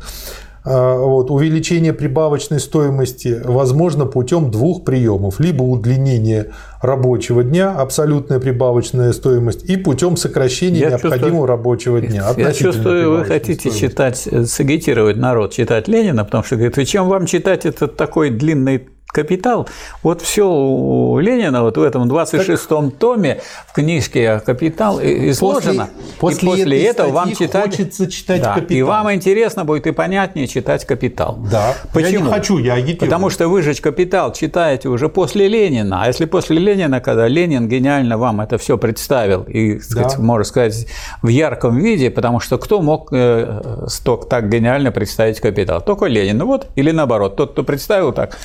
А, Вот, увеличение прибавочной стоимости возможно путем двух приемов. Либо удлинение рабочего дня, абсолютная прибавочная стоимость, и путем сокращения Я необходимого чувствую- рабочего дня. Я чувствую, вы хотите стоимости. читать, э, сагитировать народ, читать Ленина, потому что говорит, и чем вам читать этот такой длинный капитал? Вот все у Ленина вот в этом 26-м томе в книжке «Капитал» изложено. После, и после этого вам читать... хочется читать Да, «Капитал». И вам интересно будет и понятнее читать «Капитал». Да. Почему? Я не хочу, я агитирую. Потому что вы же «Капитал» читаете уже после Ленина. А если после Ленина, когда Ленин гениально вам это все представил и, сказать, Да. можно сказать, в ярком виде, потому что кто мог э, сток так гениально представить «Капитал»? Только Ленин. Ну вот, или наоборот, тот, кто представил так,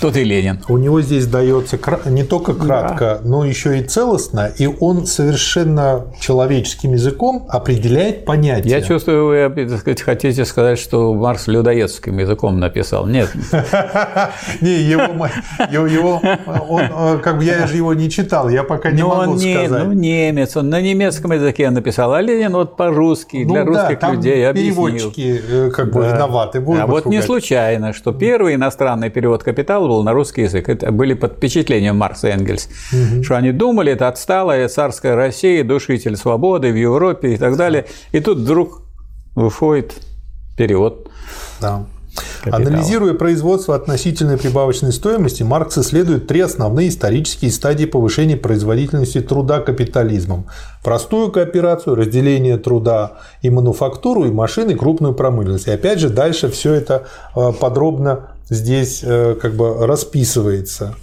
тот и Ленин. У него здесь дается не только кратко, но еще и целостно, и он совершенно человеческим языком определяет понятие. Я чувствую, вы так сказать, хотите сказать, что Марс людоедским языком написал. Нет, Не, его, мо- его, его- он, э, как бы я же его не читал, я пока не ну, могу он не, сказать. ну, немец, он на немецком языке написал, а Ленин вот по-русски, Ну для да, русских людей объяснил. переводчики э, как бы виноваты. А вот не случайно, что первый иностранный перевод «Капитала» был на русский язык. Это были под впечатлением Маркса и Энгельс. Что они думали, это отсталая царская Россия, душитель свободы в Европе и так далее. И тут вдруг выходит перевод. Да. Капитала. Анализируя производство относительной прибавочной стоимости, Маркс исследует три основные исторические стадии повышения производительности труда капитализмом. Простую кооперацию, разделение труда и мануфактуру, и машины, и крупную промышленность. И опять же, дальше все это э, подробно здесь э, как бы расписывается.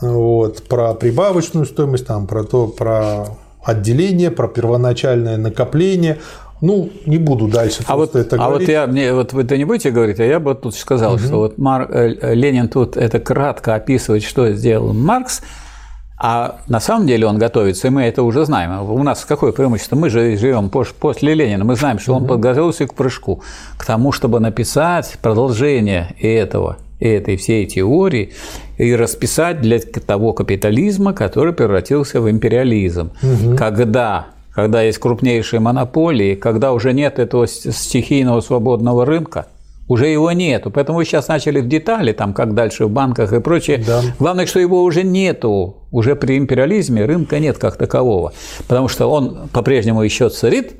Вот, про прибавочную стоимость, там, про то, про отделение, про первоначальное накопление. Ну, не буду дальше а вот, это а говорить. вот я, мне, вот вы это не будете говорить, а я бы тут сказал, угу. что вот Мар, э, Ленин тут это кратко описывает, что сделал Маркс, а на самом деле он готовится, и мы это уже знаем. У нас какое преимущество? Мы же живем после Ленина, мы знаем, что он подготовился к прыжку, к тому, чтобы написать продолжение этого, этой всей теории и расписать для того капитализма, который превратился в империализм. Угу. Когда когда есть крупнейшие монополии, когда уже нет этого стихийного свободного рынка, уже его нету. Поэтому вы сейчас начали в детали, там, как дальше в банках и прочее. Да. Главное, что его уже нету. Уже при империализме рынка нет как такового. Потому что он по-прежнему еще царит,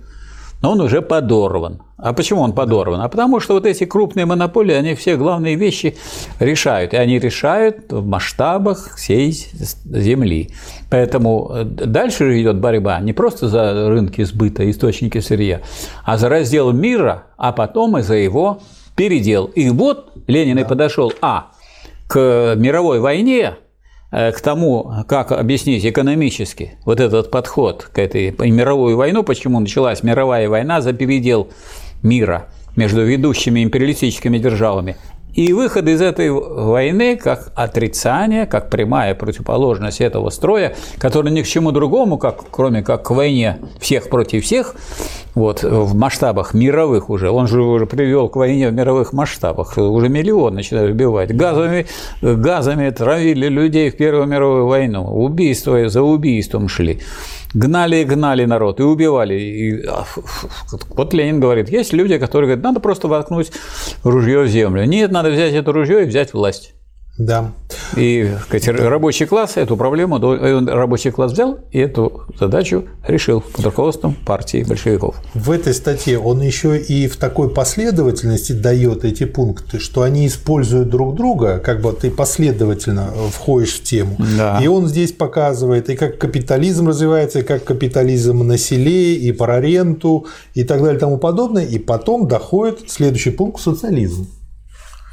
но он уже подорван. А почему он подорван? А потому что вот эти крупные монополии, они все главные вещи решают. И они решают в масштабах всей Земли. Поэтому э, дальше идет борьба не просто за рынки сбыта, источники сырья, а за раздел мира, а потом и за его передел. И вот Ленин да. и подошел, а, к мировой войне, к тому, как объяснить экономически вот этот подход к этой мировой войне, почему началась мировая война за передел мира между ведущими империалистическими державами. И выход из этой войны как отрицание, как прямая противоположность этого строя, который ни к чему другому, как, кроме как к войне всех против всех, вот, в масштабах мировых уже, он же уже привел к войне в мировых масштабах, уже миллион начинают убивать. Газами, газами травили людей в Первую мировую войну, убийства за убийством шли гнали и гнали народ, и убивали. И, а, вот Ленин говорит, есть люди, которые говорят, надо просто воткнуть ружье в землю. Нет, надо взять это ружье и взять власть. Да. И сказать, рабочий класс эту проблему, э, рабочий класс взял и эту задачу решил под руководством партии большевиков. В этой статье он еще и в такой последовательности дает эти пункты, что они используют друг друга, как бы ты последовательно входишь в тему. Да. И он здесь показывает и как капитализм развивается, и как капитализм на селе, и про ренту, и так далее и тому подобное. И потом доходит следующий пункт – социализм.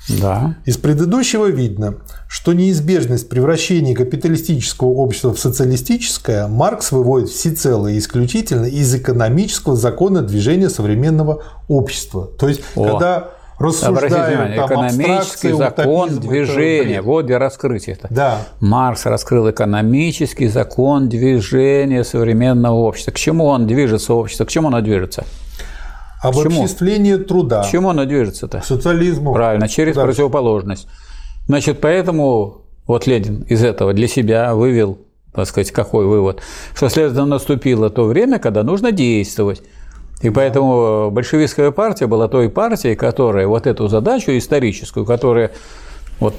Да. Из предыдущего видно, что неизбежность превращения капиталистического общества в социалистическое Маркс выводит всецело и исключительно из экономического закона движения современного общества. То есть, О. когда рассуждаем там, экономический закон движения. Вот где раскрытие это. Да. Маркс раскрыл экономический закон движения современного общества. К чему он движется, общество? К чему оно движется? Обобществление труда. К чему оно движется-то? К социализму. Правильно, через Дальше. противоположность. Значит, поэтому вот Ленин из этого для себя вывел, так сказать, какой вывод, что, следовательно, наступило то время, когда нужно действовать. И поэтому большевистская партия была той партией, которая вот эту задачу историческую, которая вот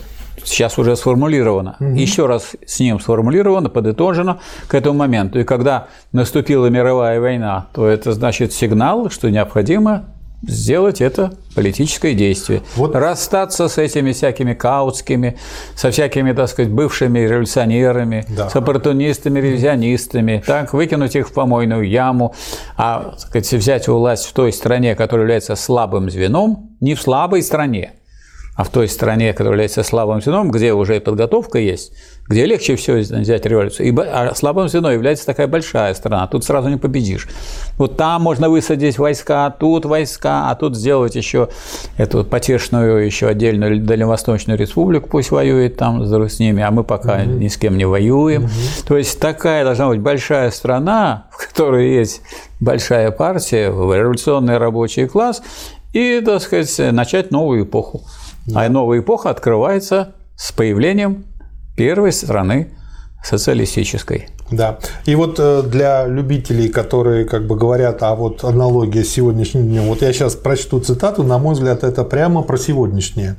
сейчас уже сформулировано, угу. еще раз с ним сформулировано, подытожено к этому моменту. И когда наступила мировая война, то это значит сигнал, что необходимо сделать это политическое действие. Вот. Расстаться с этими всякими каутскими, со всякими, так сказать, бывшими революционерами, да. с оппортунистами, ревизионистами, так, выкинуть их в помойную яму, а так сказать, взять власть в той стране, которая является слабым звеном, не в слабой стране, а в той стране, которая является слабым звеном, где уже и подготовка есть, где легче всего взять революцию. И, а слабым звеном является такая большая страна, тут сразу не победишь. Вот там можно высадить войска, тут войска, а тут сделать еще эту потешную еще отдельную Дальневосточную республику, пусть воюет там с ними, а мы пока угу. ни с кем не воюем. Угу. То есть такая должна быть большая страна, в которой есть большая партия, революционный рабочий класс, и, так сказать, начать новую эпоху. А новая эпоха открывается с появлением первой страны социалистической. Да. И вот э, для любителей, которые как бы говорят, а вот аналогия с сегодняшним днем, вот я сейчас прочту цитату, на мой взгляд, это прямо про сегодняшнее.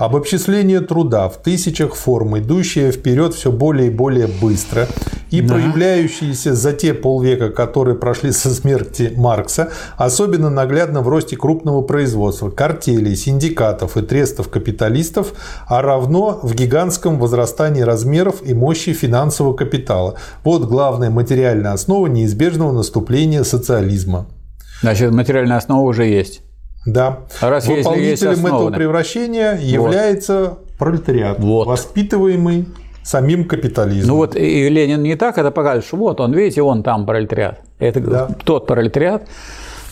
Обобществление труда в тысячах форм, идущее вперед все более и более быстро и да. проявляющиеся за те полвека, которые прошли со смерти Маркса, особенно наглядно в росте крупного производства, картелей, синдикатов и трестов капиталистов, а равно в гигантском возрастании размеров и мощи финансового капитала. Вот главная материальная основа неизбежного наступления социализма. Значит, материальная основа уже есть. Да. А раз Выполнителем есть этого превращения вот. является пролетариат, вот. воспитываемый самим капитализмом. Ну вот и Ленин не так это показывает, что вот он, видите, он там пролетариат. Это да. тот пролетариат,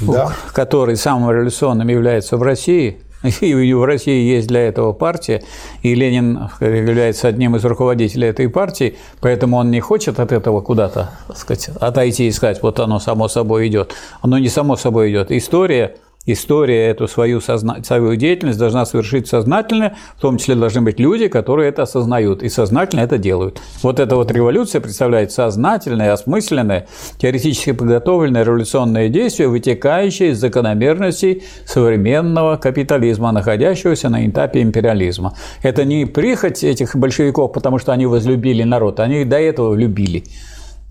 да. который самым революционным является в России, и в России есть для этого партия, и Ленин является одним из руководителей этой партии, поэтому он не хочет от этого куда-то сказать, отойти и сказать, вот оно само собой идет. Оно не само собой идет. История история эту свою, созна... свою деятельность должна совершить сознательно, в том числе должны быть люди, которые это осознают и сознательно это делают. Вот эта вот революция представляет сознательное, осмысленное, теоретически подготовленное революционное действие, вытекающее из закономерностей современного капитализма, находящегося на этапе империализма. Это не прихоть этих большевиков, потому что они возлюбили народ, они до этого любили.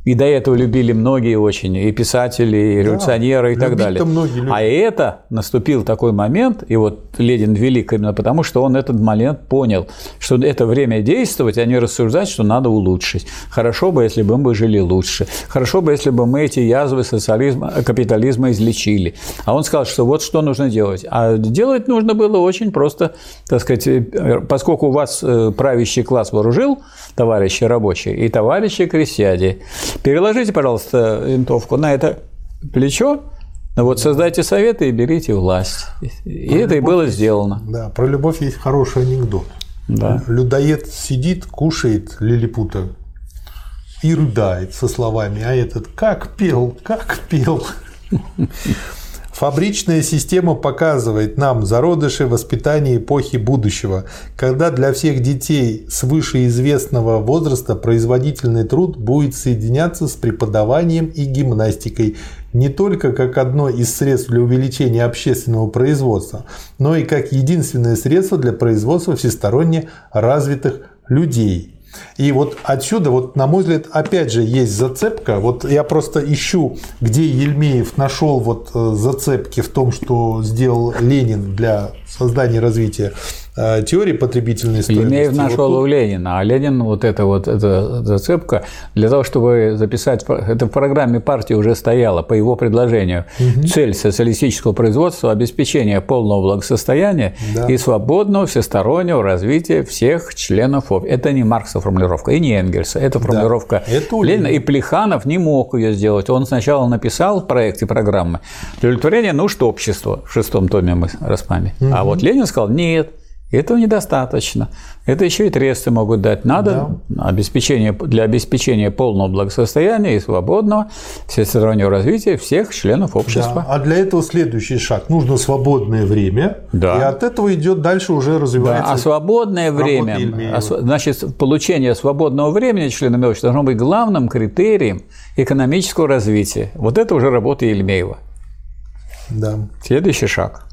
И до этого любили многие очень, и писатели, и революционеры, да, и так далее. А это наступил такой момент, и вот Ленин велик именно потому, что он этот момент понял, что это время действовать, а не рассуждать, что надо улучшить. Хорошо бы, если бы мы жили лучше. Хорошо бы, если бы мы эти язвы социализма, капитализма излечили. А он сказал, что вот что нужно делать. А делать нужно было очень просто, так сказать, э, поскольку у вас э, правящий класс вооружил, товарищи рабочие и товарищи крестьяне, Переложите, пожалуйста, винтовку на это плечо, ну вот создайте советы и берите власть. И про это и было сделано. Да, про любовь есть хороший анекдот. Да. Людоед сидит, кушает лилипута и рыдает со словами, а этот как пел, как пел. Фабричная система показывает нам зародыши воспитания эпохи будущего, когда для всех детей свыше известного возраста производительный труд будет соединяться с преподаванием и гимнастикой не только как одно из средств для увеличения общественного производства, но и как единственное средство для производства всесторонне развитых людей. И вот отсюда, вот, на мой взгляд, опять же есть зацепка. Вот я просто ищу, где Ельмеев нашел вот э, зацепки в том, что сделал Ленин для создания развития теории потребительной стоимости. Линеев нашел вот у Ленина, а Ленин вот эта вот эта зацепка для того, чтобы записать, это в программе партии уже стояло по его предложению, угу. цель социалистического производства – обеспечение полного благосостояния да. и свободного всестороннего развития всех членов общества. Это не Маркса формулировка и не Энгельса, это формулировка да. это Ленина. И Плеханов не мог ее сделать. Он сначала написал в проекте программы «Удовлетворение нужд общества» в шестом томе мы распами. Угу. А вот Ленин сказал «нет, этого недостаточно. Это еще и тресты могут дать. Надо да. обеспечение, для обеспечения полного благосостояния и свободного всестороннего развития всех членов общества. Да. А для этого следующий шаг. Нужно свободное время. Да. И от этого идет дальше уже развивается. Да. А свободное время, значит, получение свободного времени членами общества должно быть главным критерием экономического развития. Вот это уже работа Ельмеева. Да. Следующий шаг.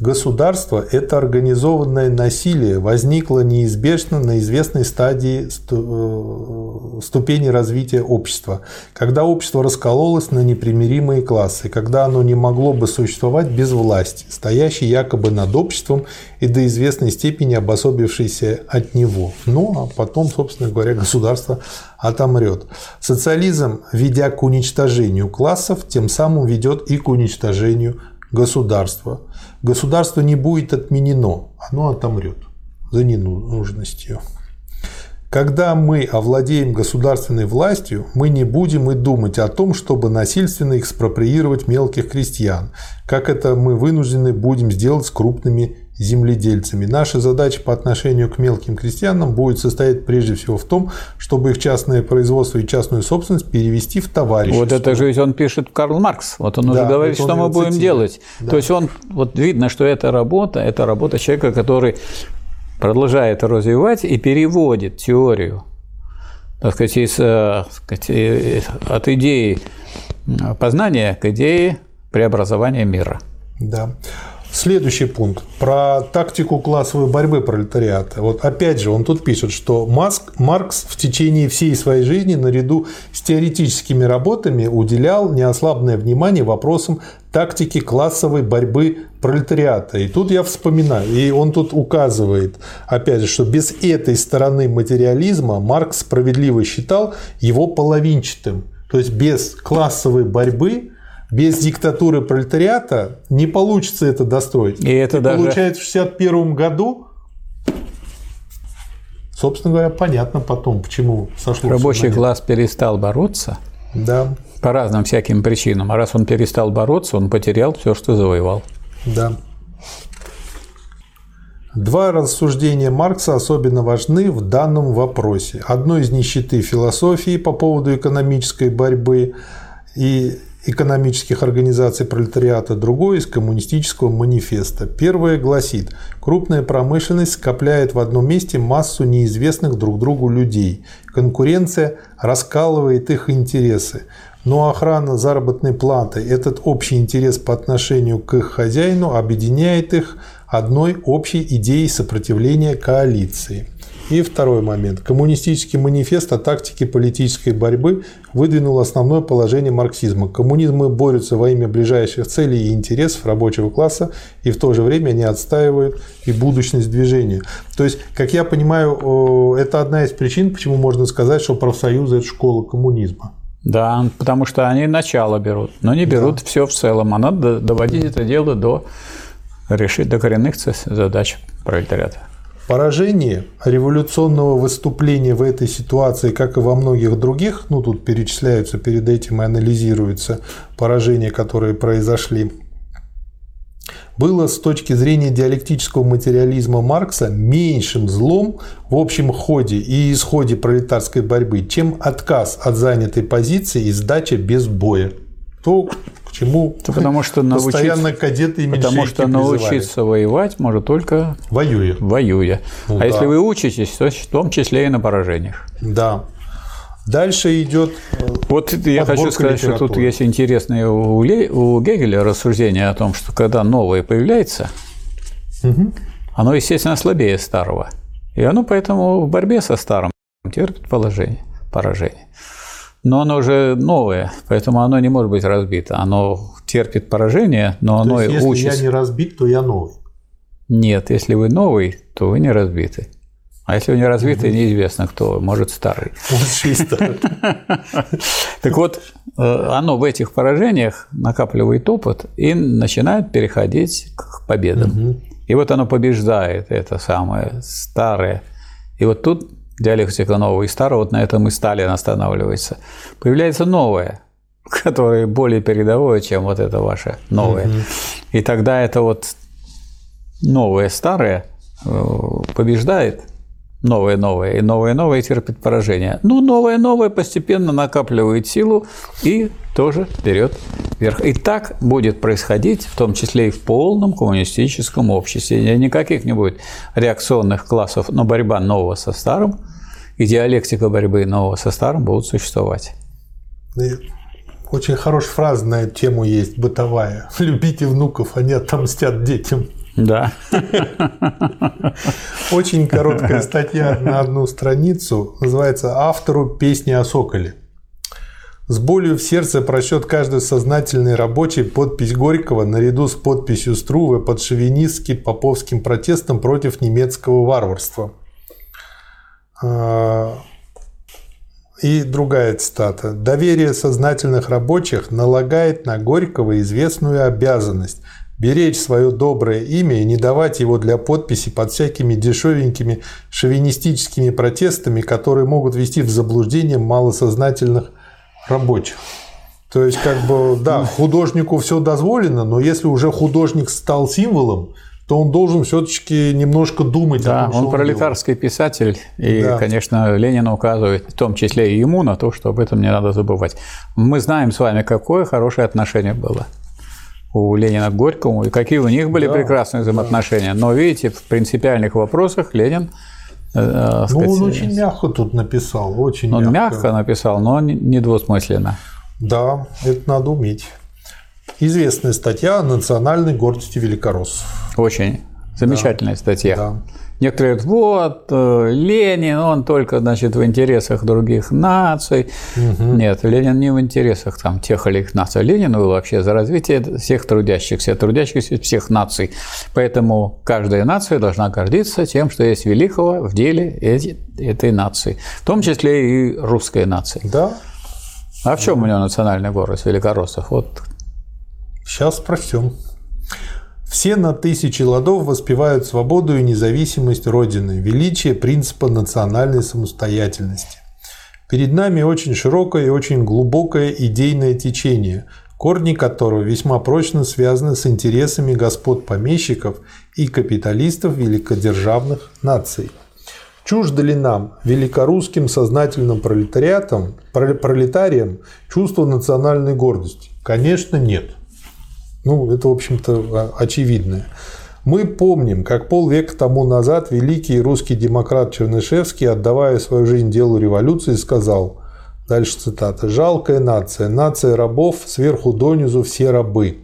Государство – это организованное насилие, возникло неизбежно на известной стадии э, ступени развития общества, когда общество раскололось на непримиримые классы, когда оно не могло бы существовать без власти, стоящей якобы над обществом и до известной степени обособившейся от него. Ну, а потом, собственно говоря, государство отомрет. Социализм, ведя к уничтожению классов, тем самым ведет и к уничтожению государства. Государство не будет отменено, оно отомрет за ненужностью. Когда мы овладеем государственной властью, мы не будем и думать о том, чтобы насильственно экспроприировать мелких крестьян, как это мы вынуждены будем сделать с крупными земледельцами. Наша задача по отношению к мелким крестьянам будет состоять прежде всего в том, чтобы их частное производство и частную собственность перевести в товарищество. Вот это же ведь он пишет Карл Маркс. Вот он уже да, говорит, что мы будем цитирует. делать. Да. То есть он, вот видно, что эта работа, это работа человека, который продолжает развивать и переводит теорию так сказать, из, э, так сказать, от идеи познания к идее преобразования мира. Да. Следующий пункт про тактику классовой борьбы пролетариата. Вот опять же, он тут пишет, что Маск, Маркс в течение всей своей жизни наряду с теоретическими работами уделял неослабное внимание вопросам тактики классовой борьбы пролетариата. И тут я вспоминаю, и он тут указывает, опять же, что без этой стороны материализма Маркс справедливо считал его половинчатым. То есть без классовой борьбы без диктатуры пролетариата не получится это достроить. И это И даже... получается, в 1961 году, собственно говоря, понятно потом, почему сошло. Рабочий класс перестал бороться Да, по разным всяким причинам. А раз он перестал бороться, он потерял все, что завоевал. да. Два рассуждения Маркса особенно важны в данном вопросе. Одно из нищеты философии по поводу экономической борьбы и экономических организаций пролетариата, другое из коммунистического манифеста. Первое гласит, крупная промышленность скопляет в одном месте массу неизвестных друг другу людей. Конкуренция раскалывает их интересы. Но охрана заработной платы, этот общий интерес по отношению к их хозяину объединяет их одной общей идеей сопротивления коалиции. И второй момент. Коммунистический манифест о тактике политической борьбы выдвинул основное положение марксизма. Коммунизмы борются во имя ближайших целей и интересов рабочего класса, и в то же время они отстаивают и будущность движения. То есть, как я понимаю, это одна из причин, почему можно сказать, что профсоюзы – это школа коммунизма. Да, потому что они начало берут, но не берут да. все в целом. А надо доводить это дело до решить до коренных задач пролетариата. Поражение революционного выступления в этой ситуации, как и во многих других, ну тут перечисляются перед этим и анализируются поражения, которые произошли, было с точки зрения диалектического материализма Маркса меньшим злом в общем ходе и исходе пролетарской борьбы, чем отказ от занятой позиции и сдача без боя. То, чему Это потому что постоянно кадеты и Потому что научиться воевать может только воюя. воюя. Ну, а да. если вы учитесь, то в том числе и на поражениях. Да. Дальше идет. Вот я хочу сказать, что тут есть интересное у, Ле... у Гегеля рассуждение о том, что когда новое появляется, угу. оно, естественно, слабее старого. И оно поэтому в борьбе со старым терпит положение, поражение. Но оно уже новое, поэтому оно не может быть разбито. Оно терпит поражение, но то оно есть, и если учится. я не разбит, то я новый. Нет, если вы новый, то вы не разбиты. А если вы не развиты, неизвестно кто, может старый. Так вот, оно в этих поражениях накапливает опыт и начинает переходить к победам. И вот оно побеждает это самое старое. И вот тут диалектика нового и старого, вот на этом и Сталин останавливается. Появляется новое, которое более передовое, чем вот это ваше новое. И тогда это вот новое старое побеждает новое новое, и новое новое терпит поражение. Ну, новое новое постепенно накапливает силу и тоже берет вверх. И так будет происходить, в том числе и в полном коммунистическом обществе. Никаких не будет реакционных классов, но борьба нового со старым и диалектика борьбы нового со старым будут существовать. Очень хорошая фраза на эту тему есть, бытовая. Любите внуков, они отомстят детям. Да. Очень короткая статья на одну страницу. Называется «Автору песни о соколе». С болью в сердце прочет каждый сознательный рабочий подпись Горького наряду с подписью Струве под шовинистски поповским протестом против немецкого варварства. И другая цитата. «Доверие сознательных рабочих налагает на Горького известную обязанность – беречь свое доброе имя и не давать его для подписи под всякими дешевенькими шовинистическими протестами, которые могут вести в заблуждение малосознательных рабочих. То есть, как бы, да, художнику все дозволено, но если уже художник стал символом, то он должен все-таки немножко думать. Да, о том, он пролетарский делает. писатель, и, да. конечно, Ленин указывает, в том числе и ему, на то, что об этом не надо забывать. Мы знаем с вами, какое хорошее отношение было у Ленина к Горькому, и какие у них были да, прекрасные взаимоотношения. Да. Но видите, в принципиальных вопросах Ленин э, ну, сказать, он очень мягко тут написал, очень он мягко. мягко написал, но недвусмысленно. Да, это надо уметь. Известная статья о национальной гордости великороссов. Очень замечательная да. статья. Да. Некоторые говорят, вот, э, Ленин, он только, значит, в интересах других наций. Угу. Нет, Ленин не в интересах там тех или иных наций. Ленин был вообще за развитие всех трудящихся, трудящихся всех наций. Поэтому каждая нация должна гордиться тем, что есть великого в деле эти, этой нации. В том числе и русской нации. Да. А в чем у него национальный город великороссов? Вот. Сейчас спросим. Все на тысячи ладов воспевают свободу и независимость Родины, величие принципа национальной самостоятельности. Перед нами очень широкое и очень глубокое идейное течение, корни которого весьма прочно связаны с интересами господ помещиков и капиталистов великодержавных наций. Чуждо ли нам, великорусским сознательным пролетариатам, пролетариям, чувство национальной гордости? Конечно, нет. Ну, это, в общем-то, очевидно. Мы помним, как полвека тому назад великий русский демократ Чернышевский, отдавая свою жизнь делу революции, сказал, дальше цитата, «Жалкая нация, нация рабов, сверху донизу все рабы».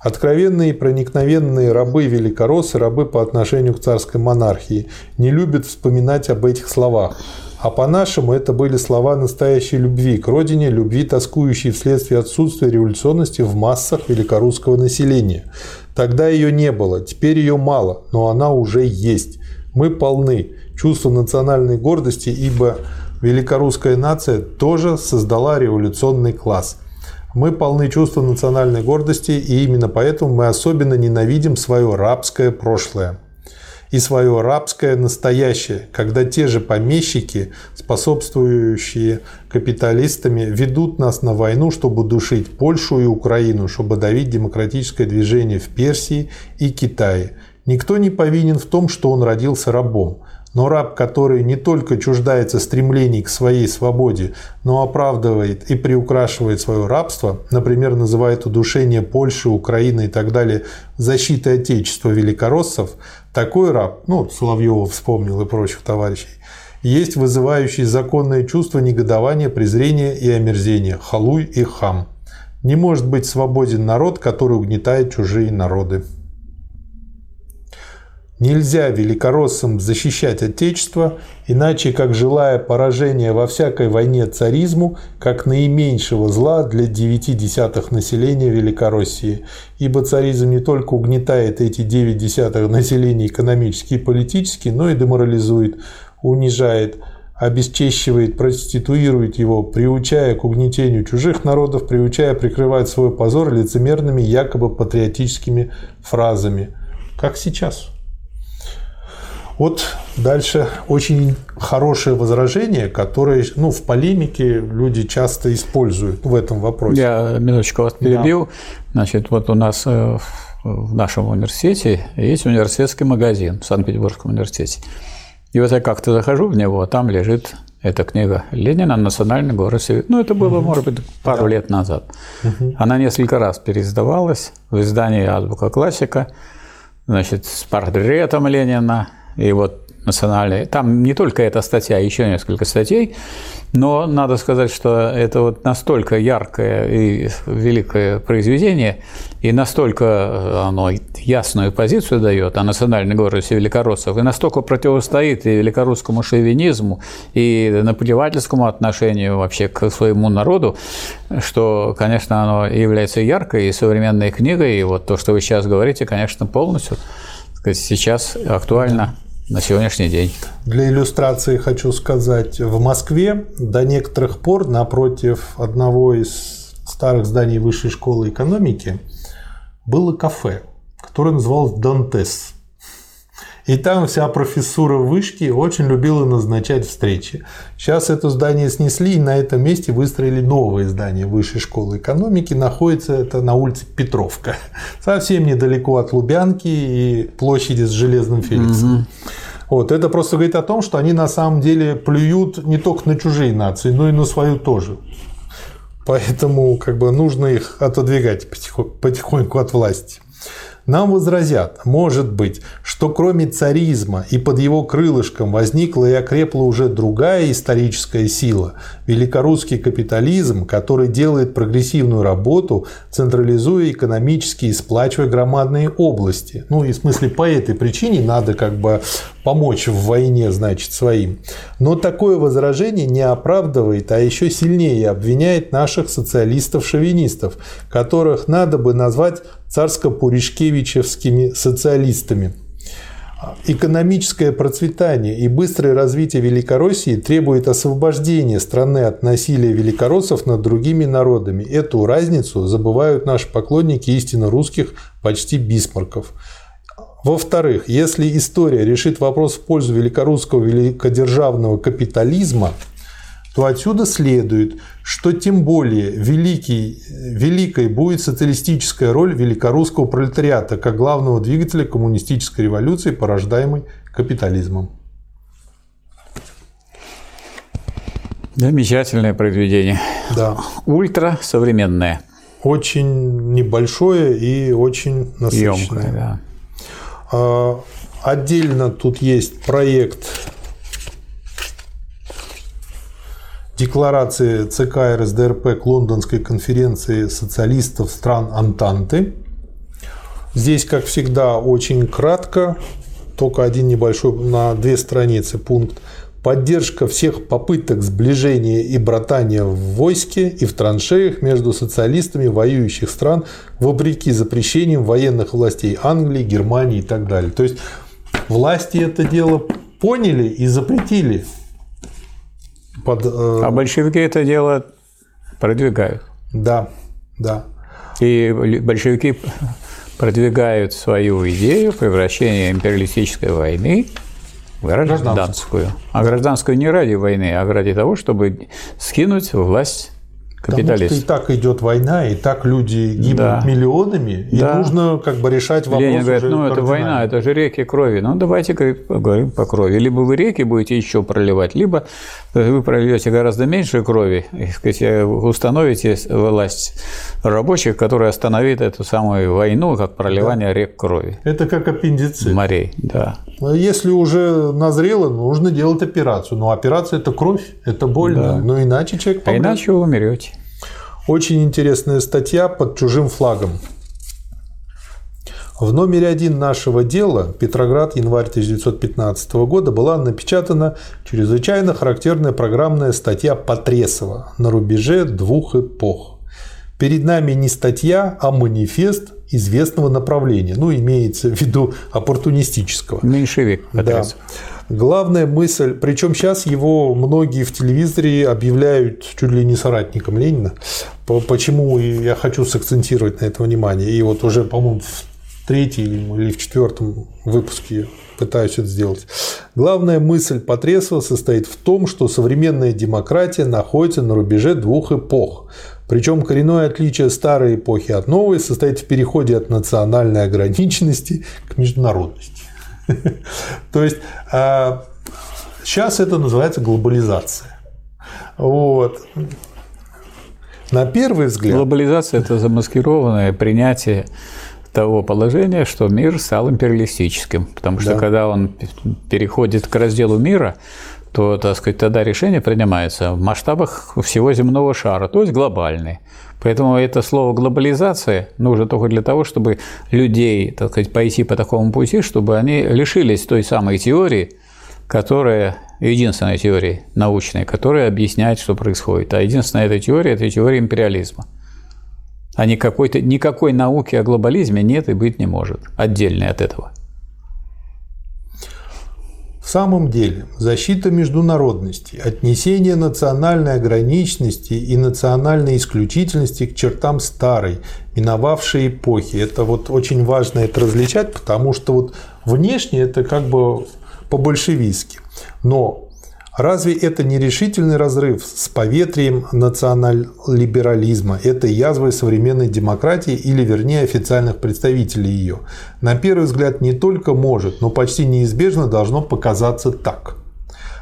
Откровенные и проникновенные рабы великороссы, рабы по отношению к царской монархии, не любят вспоминать об этих словах. А по-нашему это были слова настоящей любви к родине, любви, тоскующей вследствие отсутствия революционности в массах великорусского населения. Тогда ее не было, теперь ее мало, но она уже есть. Мы полны чувства национальной гордости, ибо великорусская нация тоже создала революционный класс. Мы полны чувства национальной гордости, и именно поэтому мы особенно ненавидим свое рабское прошлое и свое рабское настоящее, когда те же помещики, способствующие капиталистами, ведут нас на войну, чтобы душить Польшу и Украину, чтобы давить демократическое движение в Персии и Китае. Никто не повинен в том, что он родился рабом. Но раб, который не только чуждается стремлений к своей свободе, но оправдывает и приукрашивает свое рабство, например, называет удушение Польши, Украины и так далее защитой Отечества великороссов, такой раб, ну, Соловьева вспомнил и прочих товарищей, есть вызывающий законное чувство негодования, презрения и омерзения, халуй и хам. Не может быть свободен народ, который угнетает чужие народы. Нельзя великороссам защищать Отечество, иначе как желая поражения во всякой войне царизму, как наименьшего зла для девяти десятых населения Великороссии. Ибо царизм не только угнетает эти девять десятых населения экономически и политически, но и деморализует, унижает, обесчещивает, проституирует его, приучая к угнетению чужих народов, приучая прикрывать свой позор лицемерными якобы патриотическими фразами. Как сейчас. Вот дальше очень хорошее возражение, которое ну, в полемике люди часто используют в этом вопросе. Я минуточку вас перебил. Да. Значит, вот у нас э, в нашем университете есть университетский магазин в Санкт-Петербургском университете. И вот я как-то захожу в него, а там лежит эта книга Ленина «Национальный город Север». Ну, это было, угу. может быть, пару да. лет назад. Угу. Она несколько раз переиздавалась в издании «Азбука классика», значит, с портретом Ленина, и вот национальные. Там не только эта статья, еще несколько статей, но надо сказать, что это вот настолько яркое и великое произведение, и настолько э, оно ясную позицию дает о национальной гордости великороссов, и настолько противостоит и великорусскому шовинизму, и наплевательскому отношению вообще к своему народу, что, конечно, оно является яркой и современной книгой, и вот то, что вы сейчас говорите, конечно, полностью сказать, сейчас актуально на сегодняшний день. Для иллюстрации хочу сказать, в Москве до некоторых пор напротив одного из старых зданий высшей школы экономики было кафе, которое называлось «Дантес». И там вся профессура вышки очень любила назначать встречи. Сейчас это здание снесли, и на этом месте выстроили новое здание Высшей школы экономики. Находится это на улице Петровка. Совсем недалеко от Лубянки и площади с Железным Феликсом. Угу. Вот, это просто говорит о том, что они на самом деле плюют не только на чужие нации, но и на свою тоже. Поэтому как бы нужно их отодвигать потихоньку от власти. Нам возразят, может быть, что кроме царизма и под его крылышком возникла и окрепла уже другая историческая сила – великорусский капитализм, который делает прогрессивную работу, централизуя экономически и сплачивая громадные области. Ну и в смысле по этой причине надо как бы помочь в войне, значит, своим. Но такое возражение не оправдывает, а еще сильнее обвиняет наших социалистов-шовинистов, которых надо бы назвать царско-пуришкевичевскими социалистами. Экономическое процветание и быстрое развитие Великороссии требует освобождения страны от насилия великороссов над другими народами. Эту разницу забывают наши поклонники истинно русских почти бисмарков. Во-вторых, если история решит вопрос в пользу великорусского великодержавного капитализма, то отсюда следует, что тем более великий, великой будет социалистическая роль великорусского пролетариата как главного двигателя коммунистической революции, порождаемой капитализмом. Замечательное произведение. Да. Ультра современное. Очень небольшое и очень насыщенное. Емкое, да. А, отдельно тут есть проект декларации ЦК РСДРП к Лондонской конференции социалистов стран Антанты. Здесь, как всегда, очень кратко, только один небольшой на две страницы пункт поддержка всех попыток сближения и братания в войске и в траншеях между социалистами воюющих стран вопреки запрещениям военных властей Англии, Германии и так далее. То есть власти это дело поняли и запретили. Под, э... А большевики это дело продвигают. Да, да. И большевики продвигают свою идею превращения империалистической войны гражданскую. А гражданскую не ради войны, а ради того, чтобы скинуть власть капиталистов. Потому что и так идет война, и так люди гибнут да. миллионами, и да. нужно как бы решать вопрос Ленин говорит, ну это война, это же реки крови. Ну давайте поговорим по крови. Либо вы реки будете еще проливать, либо вы прольете гораздо меньше крови, и, сказать, установите власть рабочих, которая остановит эту самую войну, как проливание да. рек крови. Это как аппендицит. Морей, да. Если уже назрело, нужно делать операцию. Но операция – это кровь, это больно. Да. Но иначе человек помрет. А иначе вы умрете. Очень интересная статья под чужим флагом. В номере один нашего дела «Петроград, январь 1915 года» была напечатана чрезвычайно характерная программная статья Потресова «На рубеже двух эпох». Перед нами не статья, а манифест известного направления. Ну, имеется в виду оппортунистического. Меньшевик. Потресов. Да. Главная мысль, причем сейчас его многие в телевизоре объявляют чуть ли не соратником Ленина. Почему я хочу сакцентировать на это внимание. И вот уже, по-моему, в третьем или в четвертом выпуске пытаюсь это сделать. Главная мысль Потресова состоит в том, что современная демократия находится на рубеже двух эпох. Причем коренное отличие старой эпохи от новой состоит в переходе от национальной ограниченности к международности. То есть сейчас а, это называется глобализация. Вот. На первый взгляд. Глобализация – это замаскированное принятие того положения, что мир стал империалистическим. Потому что да. когда он переходит к разделу мира, то, так сказать, тогда решение принимается в масштабах всего земного шара, то есть глобальный. Поэтому это слово глобализация нужно только для того, чтобы людей, так сказать, пойти по такому пути, чтобы они лишились той самой теории, которая единственная теория научная, которая объясняет, что происходит. А единственная эта теория – это теория империализма. А никакой-то, никакой науки о глобализме нет и быть не может, отдельной от этого. В самом деле, защита международности, отнесение национальной ограниченности и национальной исключительности к чертам старой, миновавшей эпохи. Это вот очень важно это различать, потому что вот внешне это как бы по-большевистски. Но Разве это не решительный разрыв с поветрием национал-либерализма, этой язвой современной демократии или, вернее, официальных представителей ее? На первый взгляд не только может, но почти неизбежно должно показаться так.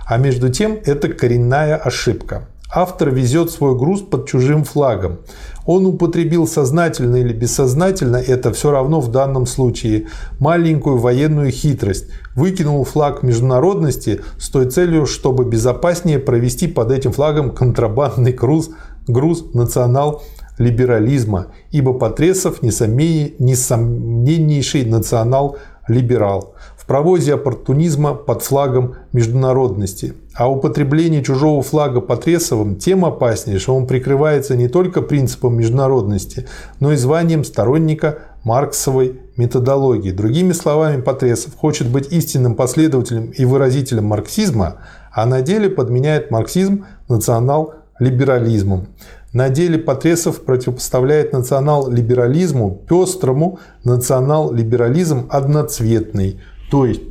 А между тем это коренная ошибка. Автор везет свой груз под чужим флагом. Он употребил сознательно или бессознательно, это все равно в данном случае, маленькую военную хитрость. Выкинул флаг международности с той целью, чтобы безопаснее провести под этим флагом контрабандный груз, груз национал-либерализма, ибо Потресов несомненнейший национал-либерал в провозе оппортунизма под флагом международности. А употребление чужого флага Потресовым тем опаснее, что он прикрывается не только принципом международности, но и званием сторонника марксовой методологии. Другими словами, Потресов хочет быть истинным последователем и выразителем марксизма, а на деле подменяет марксизм национал-либерализмом. На деле Потресов противопоставляет национал-либерализму пестрому национал-либерализм одноцветный – то есть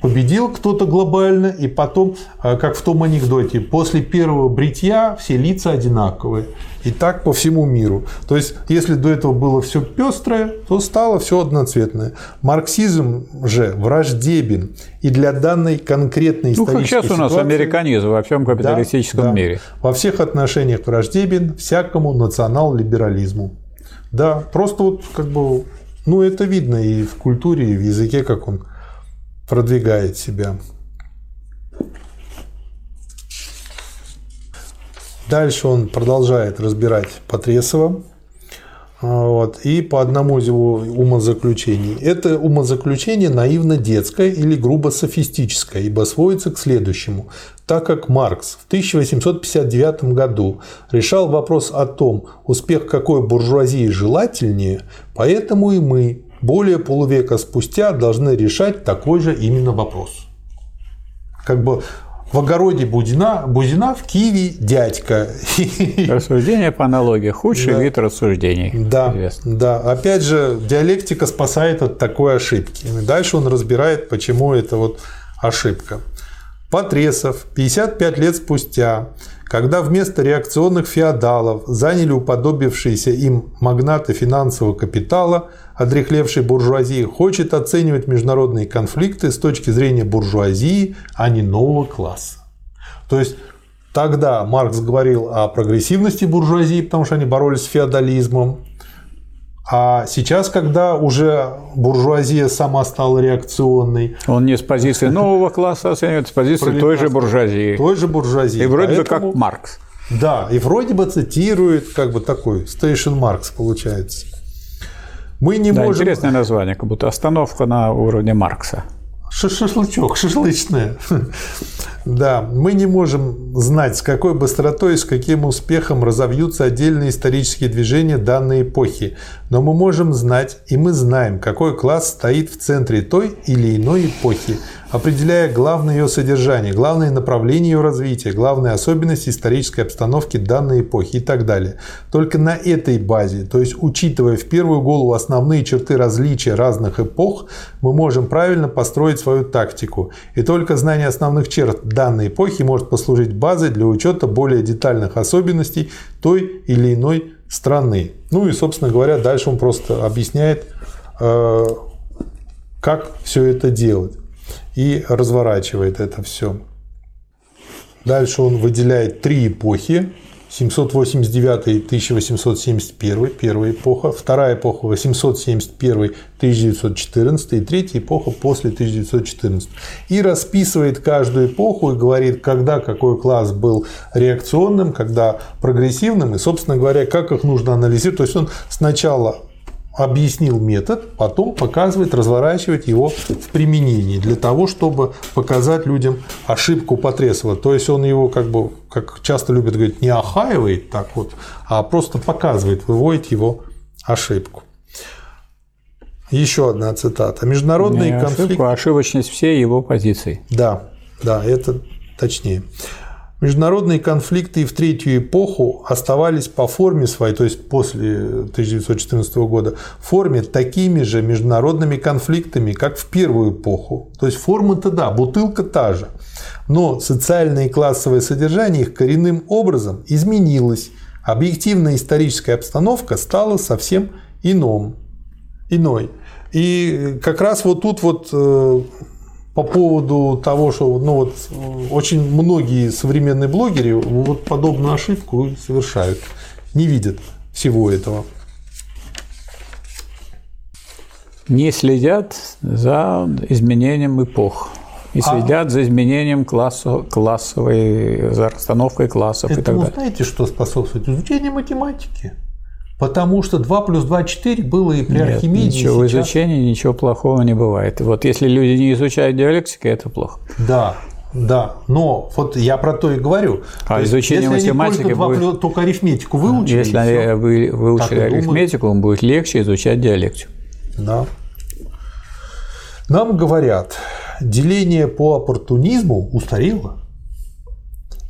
победил кто-то глобально, и потом, э, как в том анекдоте, после первого бритья все лица одинаковые. И так по всему миру. То есть, если до этого было все пестрое, то стало все одноцветное. Марксизм же враждебен и для данной конкретной исторической Ну, как сейчас у нас ситуации, американизм во всем капиталистическом да, да, мире. Во всех отношениях враждебен всякому национал-либерализму. Да, просто вот как бы, ну это видно и в культуре, и в языке, как он продвигает себя. Дальше он продолжает разбирать Потресова. Вот, и по одному из его умозаключений. Это умозаключение наивно-детское или грубо софистическое, ибо сводится к следующему. Так как Маркс в 1859 году решал вопрос о том, успех какой буржуазии желательнее, поэтому и мы более полувека спустя должны решать такой же именно вопрос. Как бы в огороде Будина, Бузина, в Киеве дядька. Рассуждение по аналогии. Худший да. вид рассуждений. Да, да. Опять же, диалектика спасает от такой ошибки. И дальше он разбирает, почему это вот ошибка. Потресов 55 лет спустя когда вместо реакционных феодалов заняли уподобившиеся им магнаты финансового капитала, одрехлевшей буржуазии хочет оценивать международные конфликты с точки зрения буржуазии, а не нового класса. То есть тогда Маркс говорил о прогрессивности буржуазии, потому что они боролись с феодализмом, а сейчас, когда уже буржуазия сама стала реакционной... Он не с позиции нового класса оценивает, с позиции той же буржуазии. Той же буржуазии. И вроде Поэтому... бы как Маркс. Да, и вроде бы цитирует как бы такой Station Маркс получается. Мы не да, можем... Интересное название, как будто остановка на уровне Маркса. Шашлычок, шашлычная. Да, мы не можем знать, с какой быстротой и с каким успехом разовьются отдельные исторические движения данной эпохи, но мы можем знать, и мы знаем, какой класс стоит в центре той или иной эпохи, определяя главное ее содержание, главные направления ее развития, главные особенности исторической обстановки данной эпохи и так далее. Только на этой базе, то есть учитывая в первую голову основные черты различия разных эпох, мы можем правильно построить свою тактику. И только знание основных черт данной эпохи может послужить базой для учета более детальных особенностей той или иной страны. Ну и, собственно говоря, дальше он просто объясняет, э, как все это делать и разворачивает это все. Дальше он выделяет три эпохи. 789-1871, первая эпоха, вторая эпоха 871-1914 и третья эпоха после 1914. И расписывает каждую эпоху и говорит, когда какой класс был реакционным, когда прогрессивным, и, собственно говоря, как их нужно анализировать. То есть он сначала объяснил метод, потом показывает, разворачивает его в применении для того, чтобы показать людям ошибку Потресова. То есть он его, как бы, как часто любят говорить, не охаивает так вот, а просто показывает, выводит его ошибку. Еще одна цитата. Международные не. Ошибку, а ошибочность всей его позиции. Да, да, это точнее. Международные конфликты и в третью эпоху оставались по форме своей, то есть после 1914 года, форме такими же международными конфликтами, как в первую эпоху. То есть форма-то да, бутылка та же. Но социальное и классовое содержание их коренным образом изменилось. Объективная историческая обстановка стала совсем ином, иной. И как раз вот тут вот э, по поводу того, что ну, вот, очень многие современные блогеры вот подобную ошибку совершают, не видят всего этого. Не следят за изменением эпох. И а следят а... за изменением класса, классовой, за расстановкой классов Это, и так ну, далее. знаете, что способствует? Изучению математики. Потому что 2 плюс 2 – 4 было и при Нет, Архимеде. Ничего и в изучении, ничего плохого не бывает. Вот если люди не изучают диалектику, это плохо. Да, да, но вот я про то и говорю. А то изучение есть, если математики они только, будет... только арифметику выучили. Если они вы выучили арифметику, им будет легче изучать диалектику. Да. Нам говорят, деление по оппортунизму устарело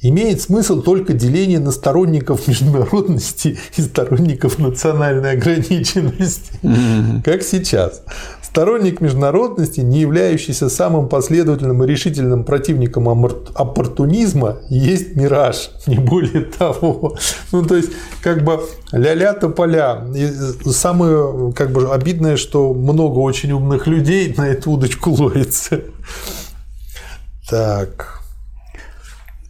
имеет смысл только деление на сторонников международности и сторонников национальной ограниченности, mm-hmm. как сейчас. Сторонник международности, не являющийся самым последовательным и решительным противником оппортунизма, есть мираж, не более того. Ну, то есть, как бы ля-ля тополя. Самое как бы, обидное, что много очень умных людей на эту удочку ловится. Так.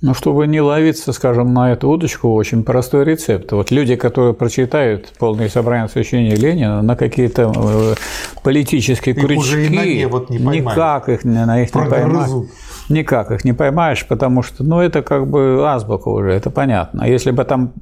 Ну, чтобы не ловиться, скажем, на эту удочку, очень простой рецепт. Вот люди, которые прочитают полное собрание сочинений Ленина на какие-то э, политические их крючки, уже и вот не никак их на их не поймать. Никак их не поймаешь, потому что, ну, это как бы азбука уже, это понятно. А если бы там,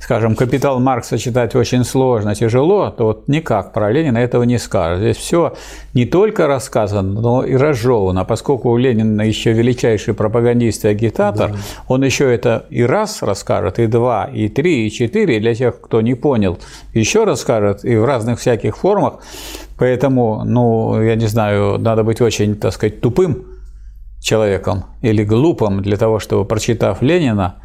скажем, «Капитал Маркса» читать очень сложно, тяжело, то вот никак про Ленина этого не скажешь. Здесь все не только рассказано, но и разжевано. Поскольку у Ленина еще величайший пропагандист и агитатор, да. он еще это и раз расскажет, и два, и три, и четыре. Для тех, кто не понял, еще расскажет, и в разных всяких формах. Поэтому, ну, я не знаю, надо быть очень, так сказать, тупым, человеком или глупым для того, чтобы, прочитав Ленина,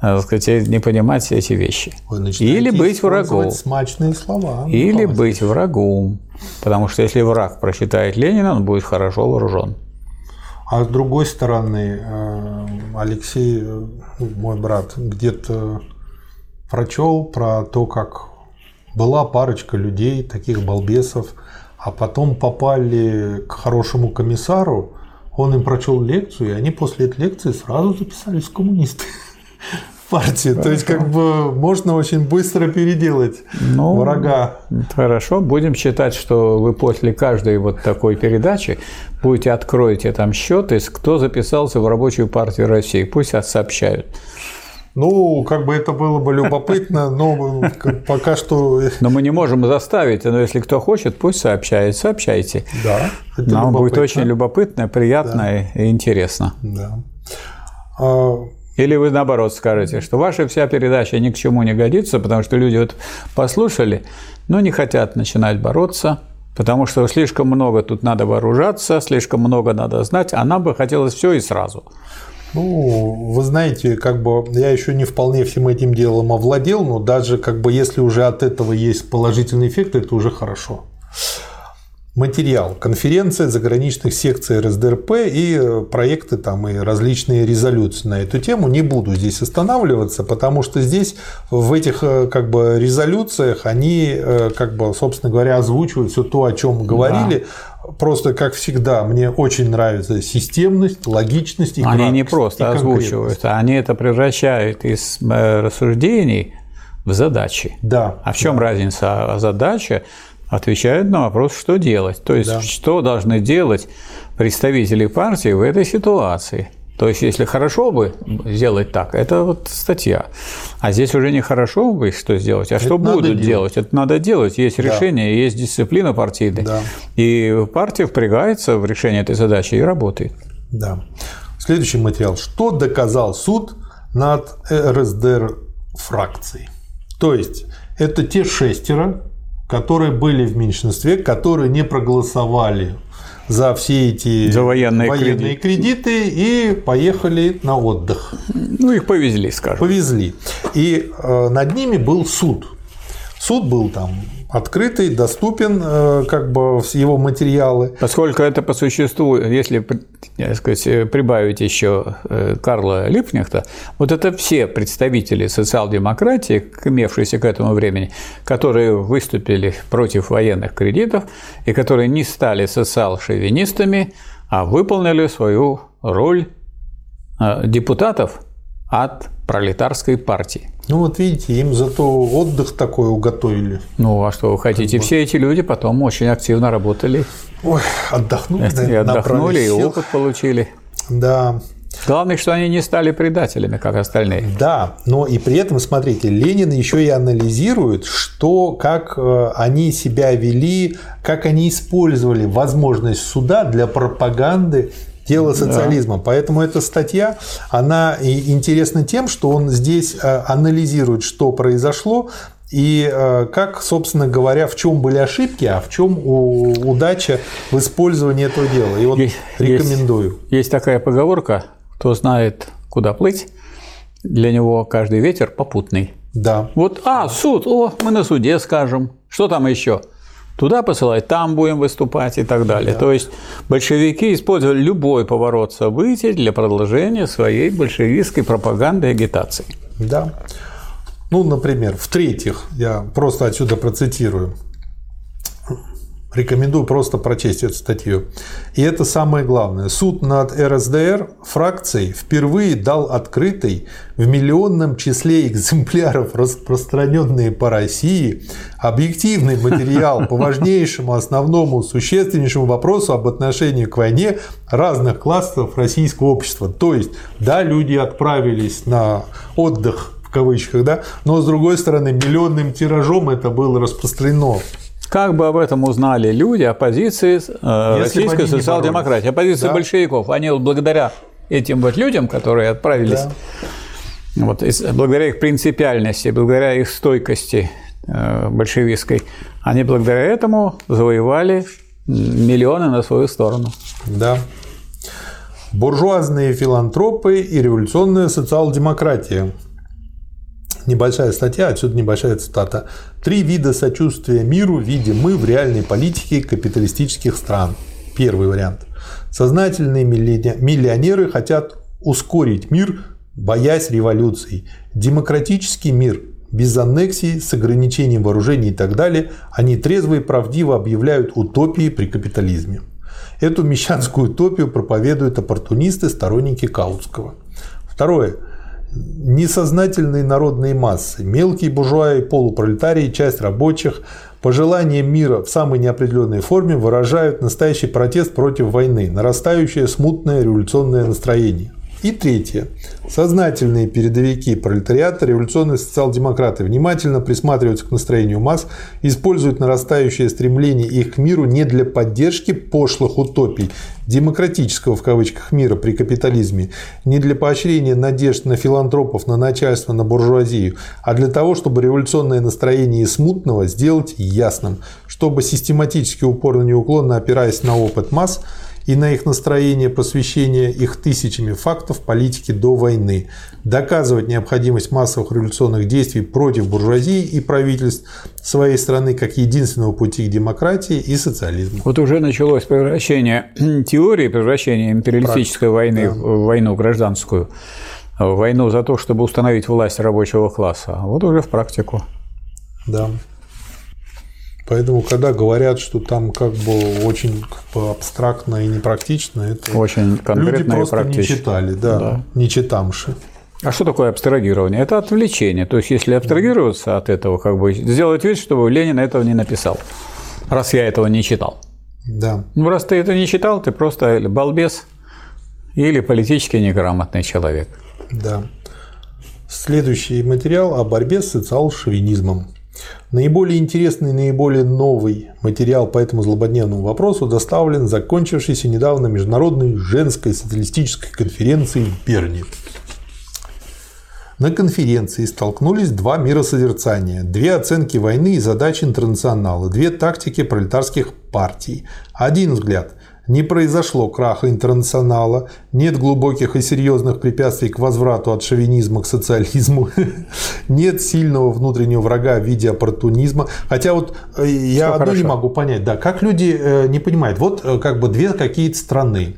э, сказать, не понимать все эти вещи. Или быть врагом. Смачные слова. Или быть врагом. Потому что если враг прочитает Ленина, он будет хорошо вооружен. А с другой стороны, э, Алексей, э, мой брат, где-то прочел про то, как была парочка людей, таких балбесов, а потом попали к хорошему комиссару, он им прочел лекцию, и они после этой лекции сразу записались в коммунисты в партию. То есть, как бы можно очень быстро переделать ну, врага. Хорошо, будем считать, что вы после каждой вот такой передачи будете откроете там счет, кто записался в рабочую партию России. Пусть сообщают. Ну, как бы это было бы любопытно, но пока что... Но мы не можем заставить, но если кто хочет, пусть сообщает, сообщайте. Да, это Нам будет очень любопытно, приятно да. и интересно. Да. А... Или вы наоборот скажете, что ваша вся передача ни к чему не годится, потому что люди вот послушали, но не хотят начинать бороться, потому что слишком много тут надо вооружаться, слишком много надо знать, а нам бы хотелось все и сразу. Ну, вы знаете, как бы я еще не вполне всем этим делом овладел, но даже как бы если уже от этого есть положительный эффект, это уже хорошо. Материал. Конференция заграничных секций РСДРП и э, проекты там и различные резолюции на эту тему. Не буду здесь останавливаться, потому что здесь в этих э, как бы резолюциях они э, как бы, собственно говоря, озвучивают все то, о чем говорили. Да просто, как всегда, мне очень нравится системность, логичность и Они не просто озвучивают, а они это превращают из э, рассуждений в задачи. Да. А в чем да. разница? А задача отвечает на вопрос, что делать. То есть, да. что должны делать представители партии в этой ситуации. То есть, если хорошо бы сделать так, это вот статья. А здесь уже не хорошо бы что сделать, а это что будут делать. делать. Это надо делать. Есть да. решение, есть дисциплина партийная. Да. И партия впрягается в решение этой задачи и работает. Да. Следующий материал. Что доказал суд над РСДР фракцией? То есть, это те шестеро, которые были в меньшинстве, которые не проголосовали за все эти за военные, военные кредиты. кредиты и поехали на отдых. Ну, их повезли, скажем. Повезли. И э, над ними был суд. Суд был там открытый, доступен, э, как бы его материалы. Поскольку это по существу, если сказать, э, прибавить еще э, Карла Липкнехта, вот это все представители социал-демократии, имевшиеся к этому времени, которые выступили против военных кредитов и которые не стали социал-шовинистами, а выполнили свою роль депутатов от пролетарской партии. Ну вот видите, им зато отдых такой уготовили. Ну а что вы хотите? Все эти люди потом очень активно работали. Ой, отдохнули, И отдохнули, и опыт получили. Да. Главное, что они не стали предателями, как остальные. Да, но и при этом, смотрите, Ленин еще и анализирует, что, как э, они себя вели, как они использовали возможность суда для пропаганды дела социализма. Да. Поэтому эта статья, она интересна тем, что он здесь э, анализирует, что произошло, и э, как, собственно говоря, в чем были ошибки, а в чем удача в использовании этого дела. И вот есть, рекомендую. Есть, есть такая поговорка, кто знает, куда плыть, для него каждый ветер попутный. Да. Вот, а, суд, о, мы на суде скажем. Что там еще? Туда посылать, там будем выступать и так далее. Да. То есть большевики использовали любой поворот событий для продолжения своей большевистской пропаганды и агитации. Да. Ну, например, в-третьих, я просто отсюда процитирую. Рекомендую просто прочесть эту статью. И это самое главное. Суд над РСДР фракцией впервые дал открытый в миллионном числе экземпляров, распространенные по России, объективный материал по важнейшему, основному, существеннейшему вопросу об отношении к войне разных классов российского общества. То есть, да, люди отправились на отдых в кавычках, да, но с другой стороны миллионным тиражом это было распространено как бы об этом узнали люди оппозиции э, российской социал-демократии, оппозиции да. большевиков? Они вот благодаря этим вот людям, которые отправились, да. вот, благодаря их принципиальности, благодаря их стойкости э, большевистской, они благодаря этому завоевали миллионы на свою сторону. Да. Буржуазные филантропы и революционная социал-демократия – Небольшая статья, отсюда небольшая цитата. Три вида сочувствия миру видим мы в реальной политике капиталистических стран. Первый вариант. Сознательные миллионеры хотят ускорить мир, боясь революций. Демократический мир без аннексий, с ограничением вооружений и так далее, они трезво и правдиво объявляют утопии при капитализме. Эту мещанскую утопию проповедуют оппортунисты, сторонники Каутского. Второе несознательные народные массы, мелкие буржуа и полупролетарии, часть рабочих, пожеланием мира в самой неопределенной форме выражают настоящий протест против войны, нарастающее смутное революционное настроение. И третье. Сознательные передовики пролетариата, революционные социал-демократы внимательно присматриваются к настроению масс, используют нарастающее стремление их к миру не для поддержки пошлых утопий, демократического в кавычках мира при капитализме, не для поощрения надежд на филантропов, на начальство, на буржуазию, а для того, чтобы революционное настроение смутного сделать ясным, чтобы систематически упорно неуклонно опираясь на опыт масс, и на их настроение посвящения их тысячами фактов политики до войны, доказывать необходимость массовых революционных действий против буржуазии и правительств своей страны как единственного пути к демократии и социализму. Вот уже началось превращение теории, превращение империалистической войны да. в войну гражданскую, в войну за то, чтобы установить власть рабочего класса, вот уже в практику. Да. Поэтому, когда говорят, что там как бы очень как бы абстрактно и непрактично, это очень люди просто и не читали, да, да. не читамши. А что такое абстрагирование? Это отвлечение. То есть, если абстрагироваться от этого, как бы сделать вид, что Ленин этого не написал, раз я этого не читал. Да. Ну, раз ты это не читал, ты просто балбес или политически неграмотный человек. Да. Следующий материал о борьбе с социал-шовинизмом. Наиболее интересный и наиболее новый материал по этому злободневному вопросу доставлен закончившейся недавно Международной женской социалистической конференции в Берне. На конференции столкнулись два миросозерцания, две оценки войны и задач интернационала, две тактики пролетарских партий. Один взгляд не произошло краха интернационала, нет глубоких и серьезных препятствий к возврату от шовинизма к социализму, нет сильного внутреннего врага в виде оппортунизма. Хотя вот э, я одно хорошо. не могу понять, да, как люди э, не понимают, вот э, как бы две какие-то страны,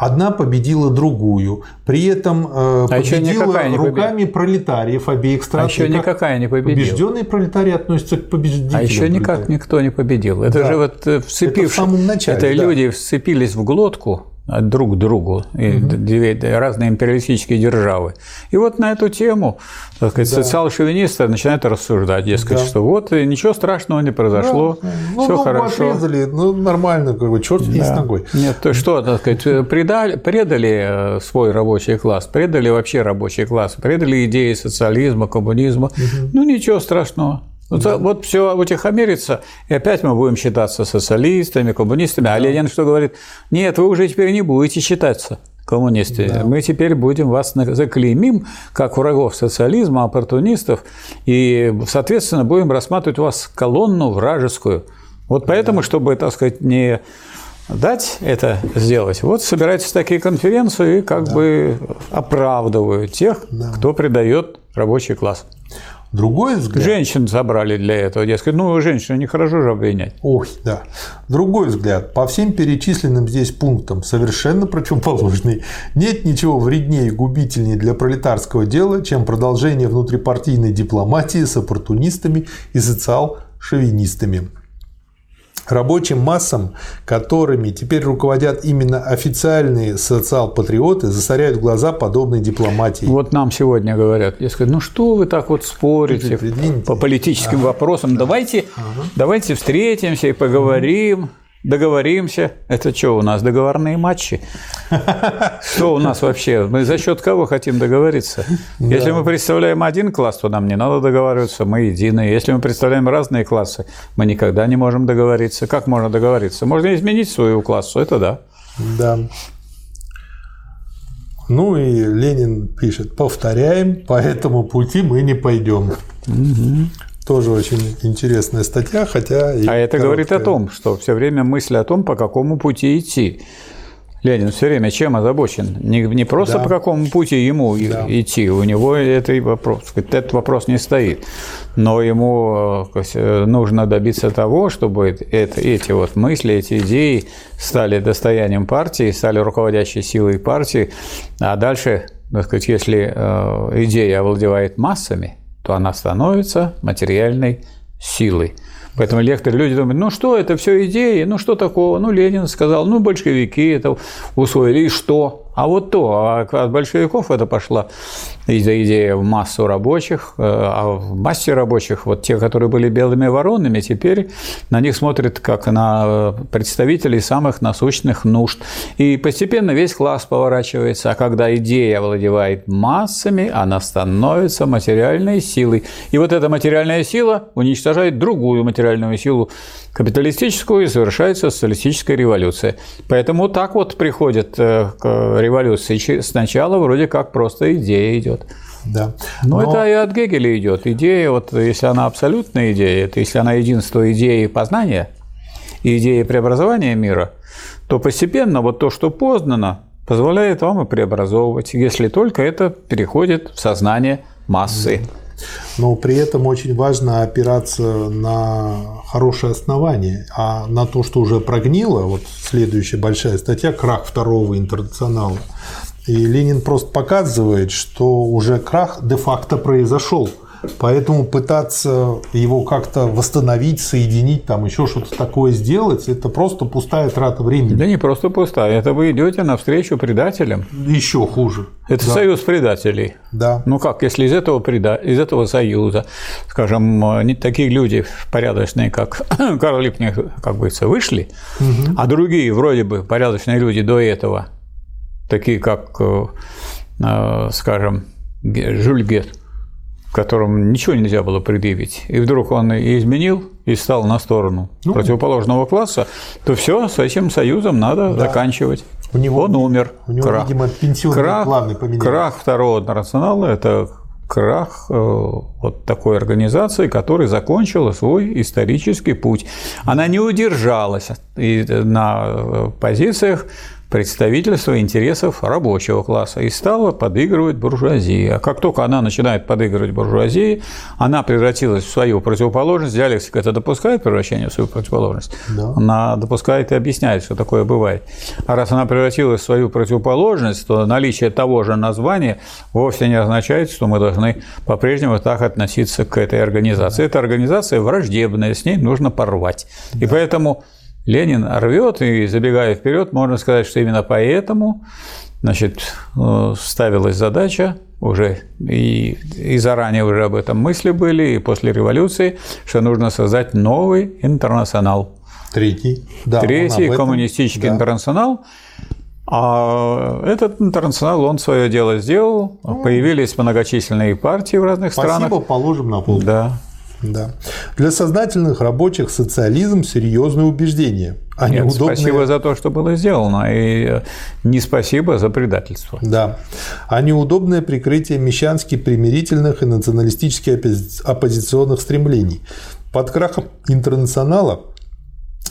Одна победила другую, при этом э, а победила не руками побед... пролетариев обеих стран. А еще никакая не победила. Побежденные пролетарии относятся к победителям. А еще никак никто не победил. Это да. же вот вцепившись. Это, в самом начале, это да. люди вцепились в глотку друг другу, и две разные империалистические державы. И вот на эту тему так сказать, да. социал-шовинисты начинают рассуждать, дескать, да. что вот ничего страшного не произошло, да. ну, все ну, хорошо. Отрезали, ну нормально, как бы, черт да. с ногой. Нет, то что, так сказать, предали, предали э, свой рабочий класс, предали вообще рабочий класс, предали идеи социализма, коммунизма. Угу. Ну ничего страшного. Вот, да. вот все утихомирится, и опять мы будем считаться социалистами, коммунистами. А да. А Ленин что говорит? Нет, вы уже теперь не будете считаться коммунисты. Да. Мы теперь будем вас заклеймим как врагов социализма, оппортунистов, и, соответственно, будем рассматривать вас колонну вражескую. Вот поэтому, да. чтобы, так сказать, не дать это сделать, вот собираются такие конференции и как да. бы оправдывают тех, да. кто предает рабочий класс. Другой взгляд... Женщин забрали для этого, дескать, ну, женщины нехорошо же обвинять. Ох, да. Другой взгляд. По всем перечисленным здесь пунктам, совершенно противоположный. Нет ничего вреднее и губительнее для пролетарского дела, чем продолжение внутрипартийной дипломатии с оппортунистами и социал-шовинистами рабочим массам, которыми теперь руководят именно официальные социал-патриоты, засоряют глаза подобной дипломатии. Вот нам сегодня говорят, я скажу, ну что вы так вот спорите по политическим ага. вопросам, давайте, ага. давайте встретимся и поговорим. Договоримся. Это что у нас, договорные матчи? Что у нас вообще? Мы за счет кого хотим договориться? Если мы представляем один класс, то нам не надо договариваться, мы единые. Если мы представляем разные классы, мы никогда не можем договориться. Как можно договориться? Можно изменить свою классу, это да. Да. Ну и Ленин пишет, повторяем, по этому пути мы не пойдем. Угу. Тоже очень интересная статья, хотя... а это говорит о том, что все время мысль о том, по какому пути идти. Ленин все время чем озабочен? Не, не просто да. по какому пути ему да. идти, у него это вопрос, этот вопрос не стоит, но ему э, нужно добиться того, чтобы это, эти вот мысли, эти идеи стали достоянием партии, стали руководящей силой партии, а дальше, так сказать, если э, идея овладевает массами, то она становится материальной силой. Поэтому лекторы, люди думают, ну что, это все идеи, ну что такого, ну Ленин сказал, ну большевики это усвоили, и что? А вот то, а от большевиков это пошла идея в массу рабочих, э, а в массе рабочих, вот те, которые были белыми воронами, теперь на них смотрят как на представителей самых насущных нужд. И постепенно весь класс поворачивается, а когда идея овладевает массами, она становится материальной силой. И вот эта материальная сила уничтожает другую материальную силу, капиталистическую, и совершается социалистическая революция. Поэтому так вот приходит э, к революции. Сначала вроде как просто идея идет. Да. Но, Но это и от Гегеля идет. Идея, вот если она абсолютная идея, это если она единство идеи познания и идеи преобразования мира, то постепенно вот то, что познано, позволяет вам и преобразовывать, если только это переходит в сознание массы. Mm но при этом очень важно опираться на хорошее основание, а на то, что уже прогнило, вот следующая большая статья «Крах второго интернационала». И Ленин просто показывает, что уже крах де-факто произошел – Поэтому пытаться его как-то восстановить, соединить, там еще что-то такое сделать, это просто пустая трата времени. Да не просто пустая, это вы идете навстречу предателям. Еще хуже. Это да. союз предателей. Да. Ну как, если из этого, преда... из этого союза, скажем, не такие люди порядочные, как Карл Липкнехт, как говорится, вышли, угу. а другие вроде бы порядочные люди до этого, такие как, э, э, скажем, Жюль Гет, которому ничего нельзя было предъявить, и вдруг он изменил и стал на сторону ну, противоположного класса, то все с этим союзом надо да. заканчивать. У него, он умер. У него, крах. видимо, пенсионные крах, планы поменялись. Крах второго интернационала – это крах э, вот такой организации, которая закончила свой исторический путь. Она не удержалась на э, позициях представительство интересов рабочего класса и стала подыгрывать буржуазии. А как только она начинает подыгрывать буржуазии, она превратилась в свою противоположность. Диалектика это допускает превращение в свою противоположность. Да. Она допускает и объясняет, что такое бывает. А раз она превратилась в свою противоположность, то наличие того же названия вовсе не означает, что мы должны по-прежнему так относиться к этой организации. Эта организация враждебная, с ней нужно порвать. Да. И поэтому Ленин рвет, и забегая вперед, можно сказать, что именно поэтому значит, э, ставилась задача уже и, и заранее уже об этом мысли были, и после революции, что нужно создать новый интернационал. Третий. Да, Третий коммунистический да. интернационал. А этот интернационал, он свое дело сделал, ну, появились многочисленные партии в разных спасибо, странах. Спасибо, положим на пол. Да. Да. Для сознательных рабочих социализм – серьезное убеждение. А Нет, неудобные... спасибо за то, что было сделано, и не спасибо за предательство. Да. А неудобное прикрытие мещанских примирительных и националистических оппозиционных стремлений. Под крахом интернационала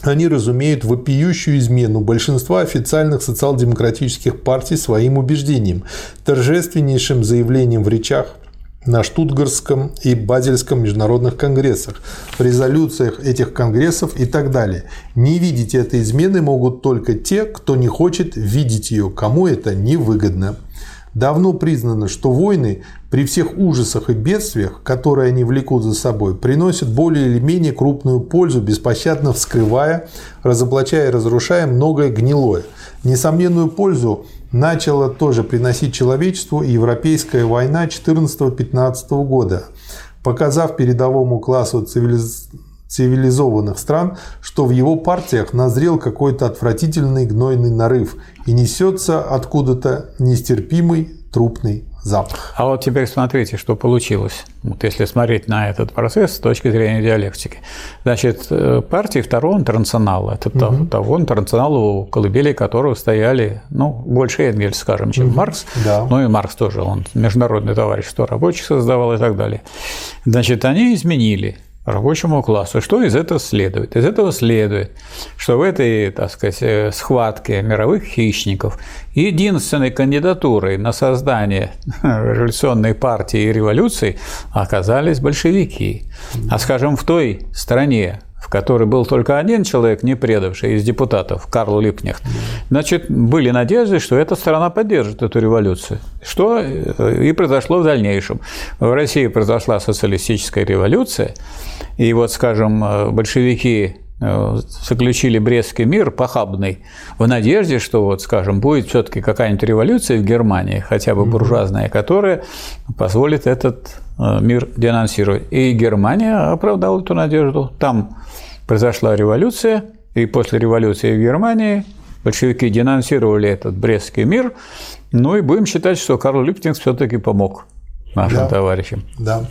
они разумеют вопиющую измену большинства официальных социал-демократических партий своим убеждениям, торжественнейшим заявлением в речах – на Штутгарском и Базельском международных конгрессах, в резолюциях этих конгрессов и так далее. Не видеть этой измены могут только те, кто не хочет видеть ее, кому это невыгодно. Давно признано, что войны при всех ужасах и бедствиях, которые они влекут за собой, приносят более или менее крупную пользу, беспощадно вскрывая, разоблачая и разрушая многое гнилое. Несомненную пользу начала тоже приносить человечеству европейская война 14-15 года, показав передовому классу цивилиз... цивилизованных стран, что в его партиях назрел какой-то отвратительный гнойный нарыв и несется откуда-то нестерпимый трупный запах. А вот теперь смотрите, что получилось. Вот если смотреть на этот процесс с точки зрения диалектики. Значит, э, партии второго интернационала, это угу. того интернационала, у колыбели которого стояли, ну, больше Энгельс, скажем, чем угу. Маркс. Да. Ну и Маркс тоже, он международный товарищество рабочих создавал и так далее. Значит, они изменили рабочему классу. Что из этого следует? Из этого следует, что в этой, так сказать, э, схватке мировых хищников единственной кандидатурой на создание революционной партии и революции оказались большевики. А, скажем, в той стране, в которой был только один человек, не предавший из депутатов, Карл Липкнехт, значит, были надежды, что эта страна поддержит эту революцию. Что э, и произошло в дальнейшем. В России произошла социалистическая революция, и вот, скажем, э, большевики э, заключили Брестский мир похабный в надежде, что вот, скажем, будет все-таки какая-нибудь революция в Германии, хотя бы буржуазная, которая позволит этот мир денонсировать. И Германия оправдала эту надежду. Там произошла революция, и после революции в Германии большевики денонсировали этот Брестский мир. Ну и будем считать, что Карл Липкнехт все-таки помог нашим да, товарищам. Да.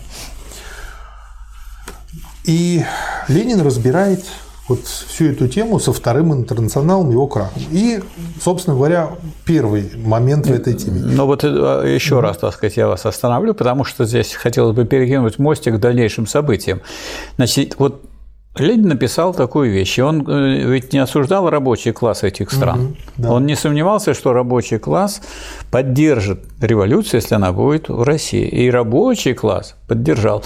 И Ленин разбирает вот всю эту тему со вторым интернационалом, его крахом. И, собственно говоря, первый момент в этой теме. Ну вот э, еще раз, так сказать, я вас остановлю, потому что здесь хотелось бы перекинуть мостик к дальнейшим событиям. Значит, вот Ленин написал такую вещь, и он э, ведь не осуждал рабочий класс этих стран. Угу, да. Он не сомневался, что рабочий класс поддержит революцию, если она будет в России. И рабочий класс поддержал.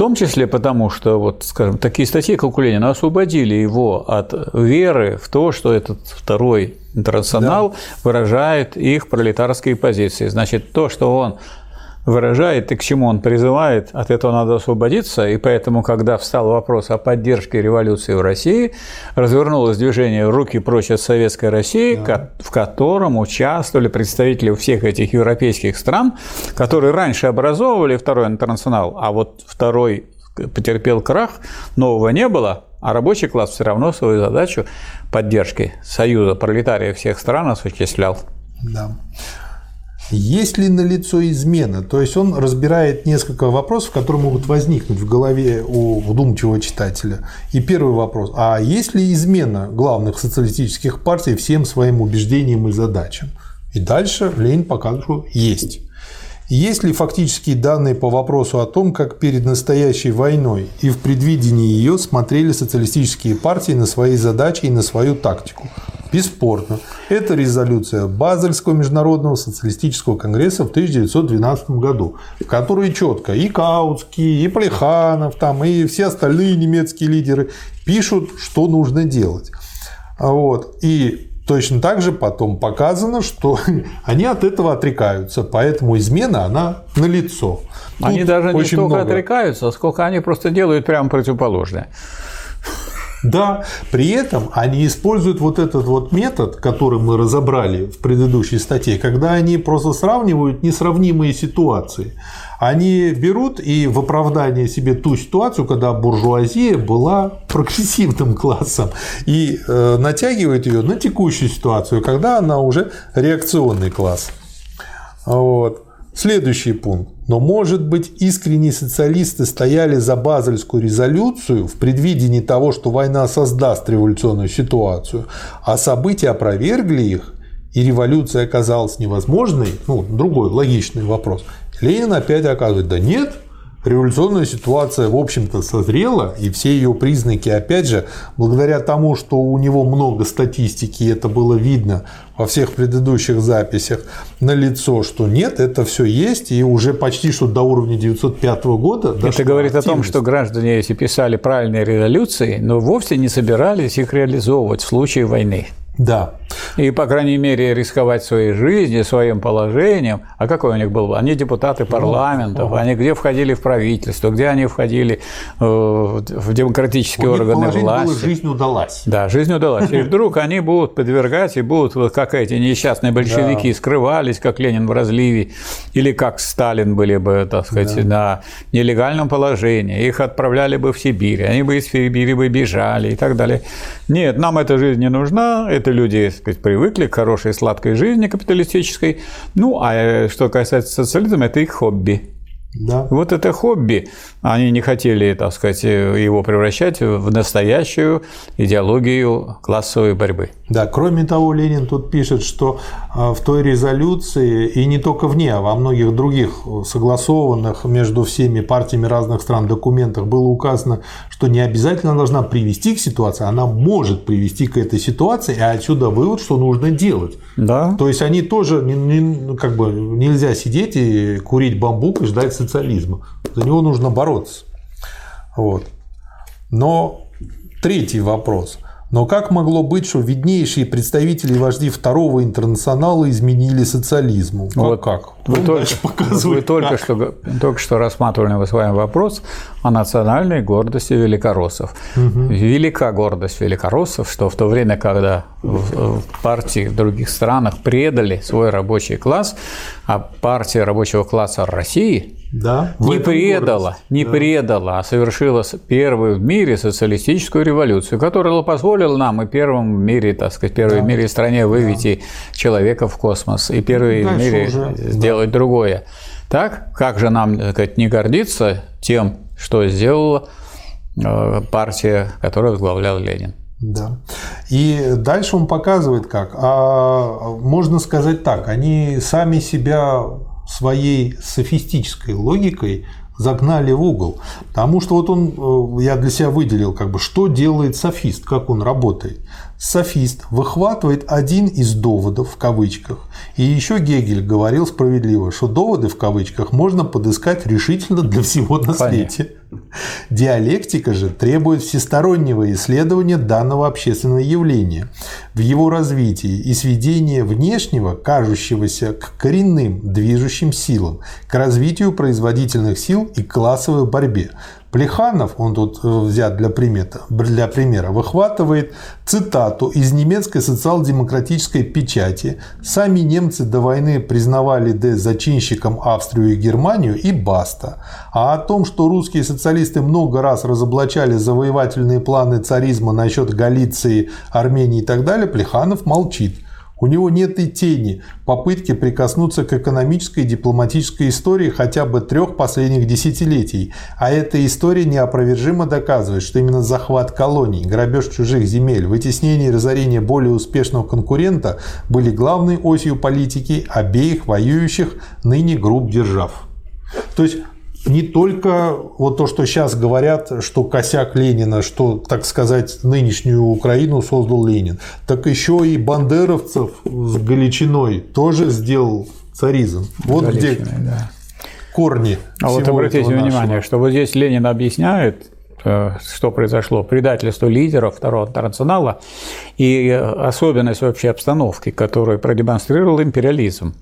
В том числе потому, что, вот, скажем, такие статьи, как у Ленина, освободили его от веры в то, что этот второй интернационал да. выражает их пролетарские позиции. Значит, то, что он выражает и к чему он призывает, от этого надо освободиться. И поэтому, когда встал вопрос о поддержке революции в России, развернулось движение «Руки прочь от советской России», да. в котором участвовали представители всех этих европейских стран, которые раньше образовывали второй интернационал, а вот второй потерпел крах, нового не было, а рабочий класс все равно свою задачу поддержки Союза пролетариев всех стран осуществлял. Да. Есть ли налицо измена? То есть он разбирает несколько вопросов, которые могут возникнуть в голове у вдумчивого читателя. И первый вопрос. А есть ли измена главных социалистических партий всем своим убеждениям и задачам? И дальше Ленин показывает, что есть. Есть ли фактические данные по вопросу о том, как перед настоящей войной и в предвидении ее смотрели социалистические партии на свои задачи и на свою тактику? Бесспорно. Это резолюция Базельского международного социалистического конгресса в 1912 году, в которой четко и Каутский, и Плеханов, там, и все остальные немецкие лидеры пишут, что нужно делать. Вот. И Точно так же потом показано, что они от этого отрекаются, поэтому измена, она налицо. Они даже не столько много. отрекаются, сколько они просто делают прямо противоположное. Да, при этом они используют вот этот вот метод, который мы разобрали в предыдущей статье, когда они просто сравнивают несравнимые ситуации. Они берут и в оправдание себе ту ситуацию, когда буржуазия была прогрессивным классом, и э, натягивают ее на текущую ситуацию, когда она уже реакционный класс. Вот. Следующий пункт. Но, может быть, искренние социалисты стояли за Базельскую резолюцию в предвидении того, что война создаст революционную ситуацию, а события опровергли их, и революция оказалась невозможной, ну, другой логичный вопрос. Ленин опять оказывает, да нет, революционная ситуация, в общем-то, созрела, и все ее признаки, опять же, благодаря тому, что у него много статистики, это было видно во всех предыдущих записях, на лицо, что нет, это все есть, и уже почти что до уровня 905 года. Это говорит активность. о том, что граждане эти писали правильные резолюции, но вовсе не собирались их реализовывать в случае войны. Да. И, по крайней мере, рисковать своей жизнью, своим положением. А какой у них был? Они депутаты парламентов, они где входили в правительство, где они входили э, в демократические у органы них власти. Было, жизнь удалась. Да, жизнь удалась. И вдруг они будут подвергать и будут, вот как эти несчастные большевики, да. скрывались, как Ленин в разливе, или как Сталин были бы, так сказать, да. на нелегальном положении. Их отправляли бы в Сибирь, они бы из Сибири бы бежали и так далее. Нет, нам эта жизнь не нужна, это люди, так сказать, привыкли к хорошей сладкой жизни капиталистической. Ну, а э, что касается социализма, это их хобби. Да. Вот это хобби, они не хотели, так сказать, его превращать в настоящую идеологию классовой борьбы. Да, кроме того, Ленин тут пишет, что а, в той резолюции, и не только в ней, а во многих других согласованных между всеми партиями разных стран документах было указано, что не обязательно должна привести к ситуации, она может привести к этой ситуации, и отсюда вывод, что нужно делать. Да. То есть они тоже не, не, как бы нельзя сидеть и курить бамбук и ждать социализма. За него нужно бороться. Вот. Но третий вопрос. Но как могло быть, что виднейшие представители вожди второго интернационала изменили социализму? Как? Вот как? Вы, Он только, вы только, что, только что рассматривали с вами вопрос о национальной гордости великороссов. Угу. Велика гордость великороссов, что в то время, когда в партии в других странах предали свой рабочий класс, а партия рабочего класса России да, не предала, не да. предала, а совершила первую в мире социалистическую революцию, которая позволила нам и первым в мире, так сказать, первой да. в мире стране вывести да. человека в космос, и первой в мире уже, сделать да. другое. Так, как же нам, так сказать, не гордиться тем, что сделала э, партия, которую возглавлял Ленин? Да. И дальше он показывает как. А можно сказать так, они сами себя своей софистической логикой загнали в угол. Потому что вот он, э, я для себя выделил, как бы, что делает софист, как он работает. Софист выхватывает один из доводов в кавычках. И еще Гегель говорил справедливо, что доводы в кавычках можно подыскать решительно для всего на свете. Диалектика же требует всестороннего исследования данного общественного явления. В его развитии и сведения внешнего, кажущегося к коренным движущим силам, к развитию производительных сил и классовой борьбе, Плеханов, он тут э, взят для, примета, для примера, выхватывает цитату из немецкой социал-демократической печати. Сами немцы до войны признавали Д зачинщиком Австрию и Германию и баста. А о том, что русские социалисты много раз разоблачали завоевательные планы царизма насчет Галиции, Армении и так далее, Плеханов молчит. У него нет и тени попытки прикоснуться к экономической и дипломатической истории хотя бы трех последних десятилетий. А эта история неопровержимо доказывает, что именно захват колоний, грабеж чужих земель, вытеснение и разорение более успешного конкурента были главной осью политики обеих воюющих ныне групп держав. То есть не только вот то, что сейчас говорят, что косяк Ленина, что, так сказать, нынешнюю Украину создал Ленин, так еще и бандеровцев с Галичиной тоже сделал царизм. Вот Галичиной, где да. корни. А вот обратите внимание, что вот здесь Ленин объясняет, э, что произошло, предательство лидеров Второго интернационала и особенность общей обстановки, которую продемонстрировал империализм.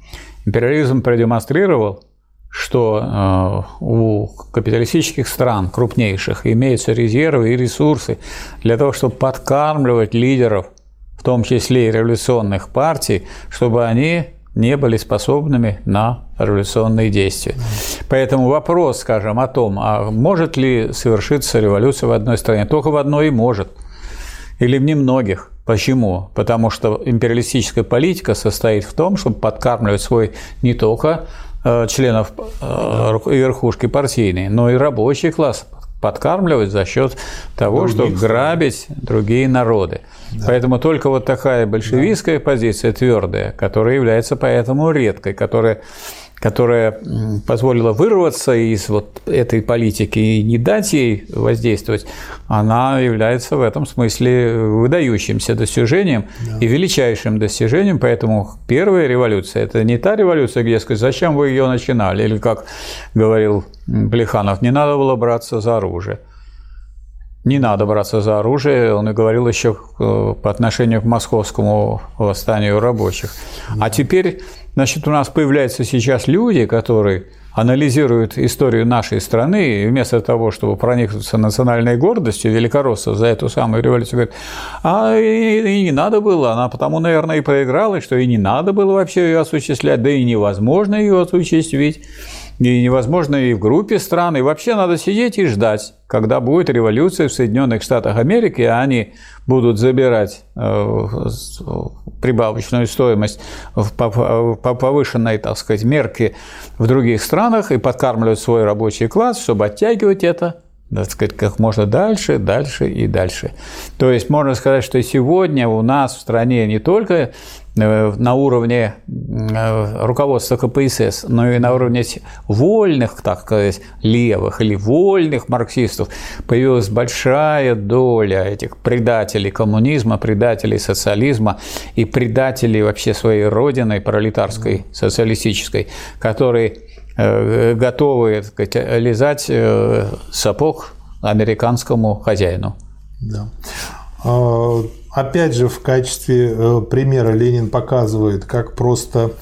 Империализм продемонстрировал что э, у капиталистических стран, крупнейших, имеются резервы и ресурсы для того, чтобы подкармливать лидеров, в том числе и революционных партий, чтобы они не были способными на революционные действия. Поэтому вопрос, скажем, о том, а может ли совершиться революция в одной стране, только в одной и может, или в немногих. Почему? Потому что империалистическая политика состоит в том, чтобы подкармливать свой не только членов э, верхушки партийной, но и рабочий класс подкармливать за счет того, Других что грабить другие народы. Да. Поэтому только вот такая большевистская да. позиция твердая, которая является поэтому редкой, которая которая позволила вырваться из вот этой политики и не дать ей воздействовать, она является в этом смысле выдающимся достижением да. и величайшим достижением. Поэтому первая революция – это не та революция, где сказать, зачем вы ее начинали, или как говорил Плеханов, не надо было браться за оружие. Не надо браться за оружие, он и говорил еще э, по отношению к московскому восстанию рабочих. А теперь Значит, у нас появляются сейчас люди, которые анализируют историю нашей страны, и вместо того, чтобы проникнуться национальной гордостью великороссов за эту самую революцию, говорят, а и, и не надо было, она потому, наверное, и проиграла, что и не надо было вообще ее осуществлять, да и невозможно ее осуществить и невозможно и в группе стран, и вообще надо сидеть и ждать, когда будет революция в Соединенных Штатах Америки, а они будут забирать э, прибавочную стоимость по повышенной, так сказать, мерке в других странах и подкармливать свой рабочий класс, чтобы оттягивать это так сказать, как можно дальше, дальше и дальше. То есть можно сказать, что сегодня у нас в стране не только Э, на уровне э, руководства КПСС, но и на уровне вольных, так сказать, левых или вольных марксистов появилась большая доля этих предателей коммунизма, предателей социализма и предателей вообще своей родины, пролетарской, социалистической, которые готовы так сказать, лизать сапог американскому хозяину. Да. А, опять же, в качестве э, примера Ленин показывает, как просто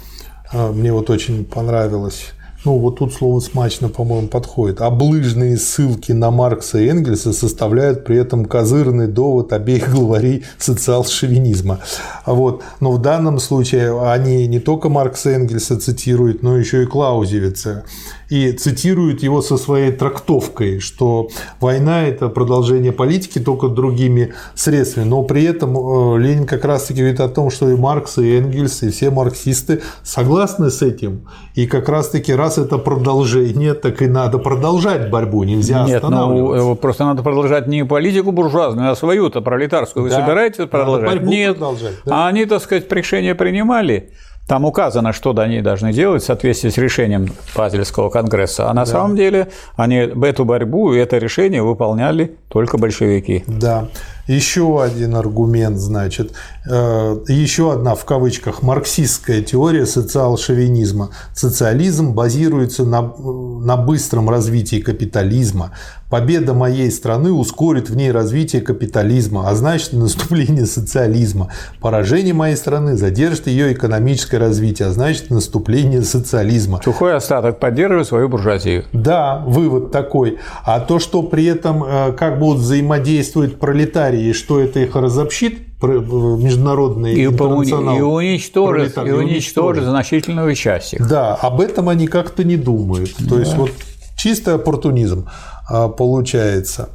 э, мне вот очень понравилось ну вот тут слово смачно, по-моему, подходит, облыжные ссылки на Маркса и Энгельса составляют при этом козырный довод обеих главарей социал-шовинизма. Вот. Но в данном случае они не только Маркса и Энгельса цитируют, но еще и Клаузевица. И цитируют его со своей трактовкой, что война – это продолжение политики только другими средствами. Но при этом э, Ленин как раз-таки говорит о том, что и Маркс, и Энгельс, и все марксисты согласны с этим. И как раз-таки раз это продолжение, так и надо продолжать борьбу, нельзя Нет, ну, останавливаться. Ну, просто надо продолжать не политику буржуазную, а свою-то пролетарскую. Вы да, собираетесь продолжать? Нет. Продолжать, да. А они, так сказать, решение принимали. Там указано, что они должны делать в соответствии с решением Базельского конгресса. А на да. самом деле они эту борьбу и это решение выполняли только большевики. Да. Еще один аргумент, значит, э, еще одна в кавычках марксистская теория социал-шовинизма. Социализм базируется на, на быстром развитии капитализма. Победа моей страны ускорит в ней развитие капитализма, а значит наступление социализма. Поражение моей страны задержит ее экономическое развитие, а значит наступление социализма. Сухой остаток поддерживает свою буржуазию. Да, вывод такой. А то, что при этом э, как будут взаимодействовать пролетарии что это их разобщит, международный и, интернационал. И уничтожит, и уничтожит значительную часть их. Да, об этом они как-то не думают. Да. То есть вот чистый оппортунизм получается.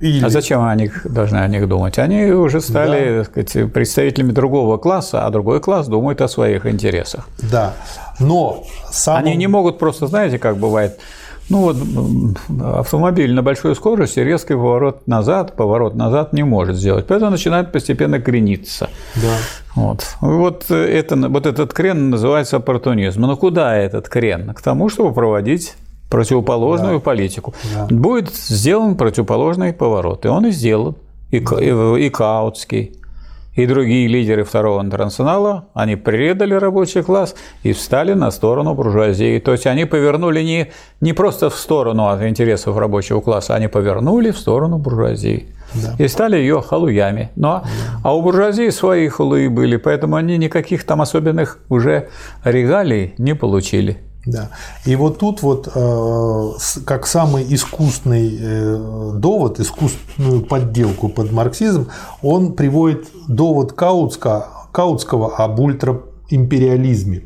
Или... А зачем они должны о них думать? Они уже стали да. сказать, представителями другого класса, а другой класс думает о своих интересах. Да, но самым... они не могут просто, знаете, как бывает, ну вот автомобиль на большой скорости резкий поворот назад, поворот назад не может сделать, поэтому начинает постепенно крениться. Да. Вот. Вот, это, вот этот крен называется оппортунизм. Но куда этот крен? К тому, чтобы проводить противоположную да. политику. Да. Будет сделан противоположный поворот, и он и сделан, и, да. и, и Каутский и другие лидеры Второго интернационала, они предали рабочий класс и встали на сторону буржуазии. То есть они повернули не, не просто в сторону от интересов рабочего класса, они повернули в сторону буржуазии. Да. И стали ее халуями. Но, да. А у буржуазии свои халуи были, поэтому они никаких там особенных уже регалий не получили. Да. И вот тут вот э, как самый искусный э, довод, искусственную подделку под марксизм, он приводит довод Каутска, Каутского об ультраимпериализме.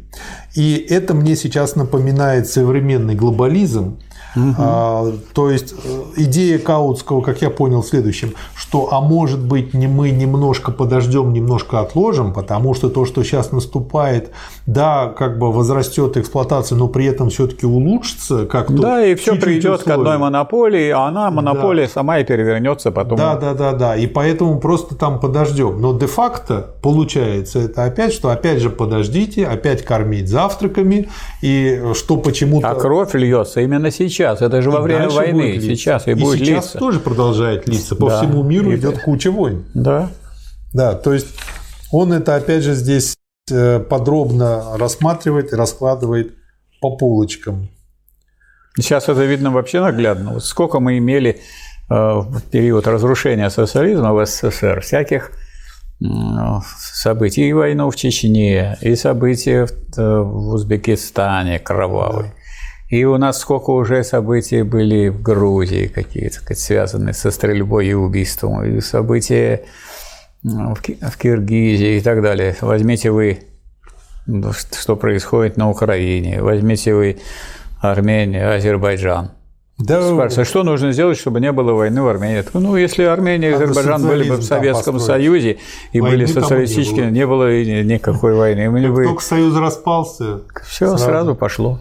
И это мне сейчас напоминает современный глобализм, Угу. А, то есть э, идея Каутского, как я понял, в следующем, что а может быть не мы немножко подождем, немножко отложим, потому что то, что сейчас наступает, да, как бы возрастет эксплуатация, но при этом все-таки улучшится как-то. Да, и все придет к одной монополии, а она монополия да. сама и перевернется потом. Да, да, да, да. И поэтому просто там подождем. Но де-факто получается это опять, что опять же подождите, опять кормить завтраками, и что почему-то. А кровь льется именно сейчас сейчас, это же во время войны, сейчас и, и будет сейчас литься. тоже продолжает литься, по да. всему миру и идет куча войн. Да. Да, то есть он это опять же здесь э, подробно рассматривает и раскладывает по полочкам. Сейчас это видно вообще наглядно. Вот сколько мы имели э, в период разрушения социализма в СССР всяких событий, и войну в Чечне, и события в э, Узбекистане кровавые, и у нас сколько уже событий были в Грузии какие-то, связанные со стрельбой и убийством, и события в Киргизии и так далее. Возьмите вы, что происходит на Украине, возьмите вы Армению, Азербайджан. Да, Спрашивается, что нужно сделать, чтобы не было войны в Армении? Ну, если Армения и Азербайджан были бы в Советском Союзе и войны были социалистическими, не было. не было никакой войны. Мы бы... Только Союз распался. Все сразу, сразу пошло.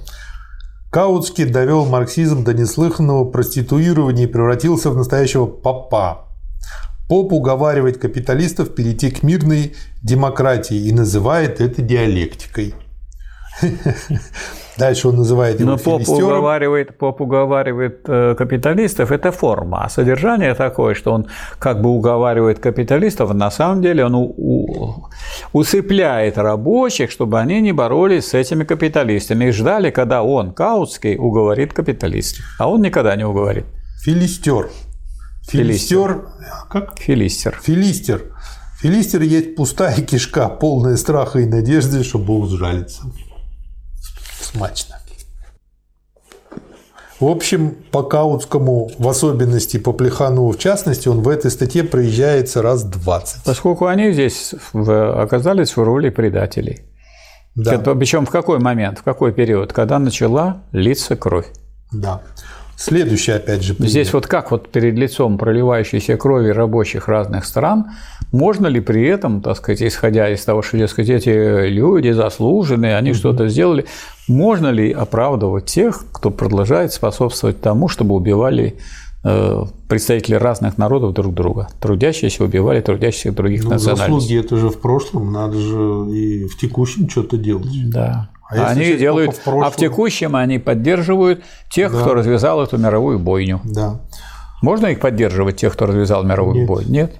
Каутский довел марксизм до неслыханного проституирования и превратился в настоящего попа. Поп уговаривает капиталистов перейти к мирной демократии и называет это диалектикой. Дальше он называет его Но поп уговаривает, поп уговаривает э, капиталистов – это форма, а содержание такое, что он как бы уговаривает капиталистов, на самом деле он у, у, усыпляет рабочих, чтобы они не боролись с этими капиталистами и ждали, когда он, Каутский, уговорит капиталистов. А он никогда не уговорит. Филистер. Филистер. Как? Филистер. Филистер. Филистер есть пустая кишка, полная страха и надежды, что Бог сжалится смачно. В общем, по Каутскому, в особенности по Плеханову в частности, он в этой статье проезжается раз 20. Поскольку они здесь оказались в роли предателей. Да. Причем в какой момент, в какой период, когда начала литься кровь. Да. Следующий, опять же, пример. Здесь вот как вот перед лицом проливающейся крови рабочих разных стран, можно ли при этом, так сказать, исходя из того, что, дескать, эти люди заслуженные, они угу. что-то сделали, можно ли оправдывать тех, кто продолжает способствовать тому, чтобы убивали э, представители разных народов друг друга. Трудящиеся убивали трудящихся других ну, национальностей. Заслуги это же в прошлом, надо же и в текущем что-то делать. Да. А они делают, в а в текущем они поддерживают тех, да. кто развязал эту мировую бойню. Да. Можно их поддерживать, тех, кто развязал мировую Нет. бойню? Нет.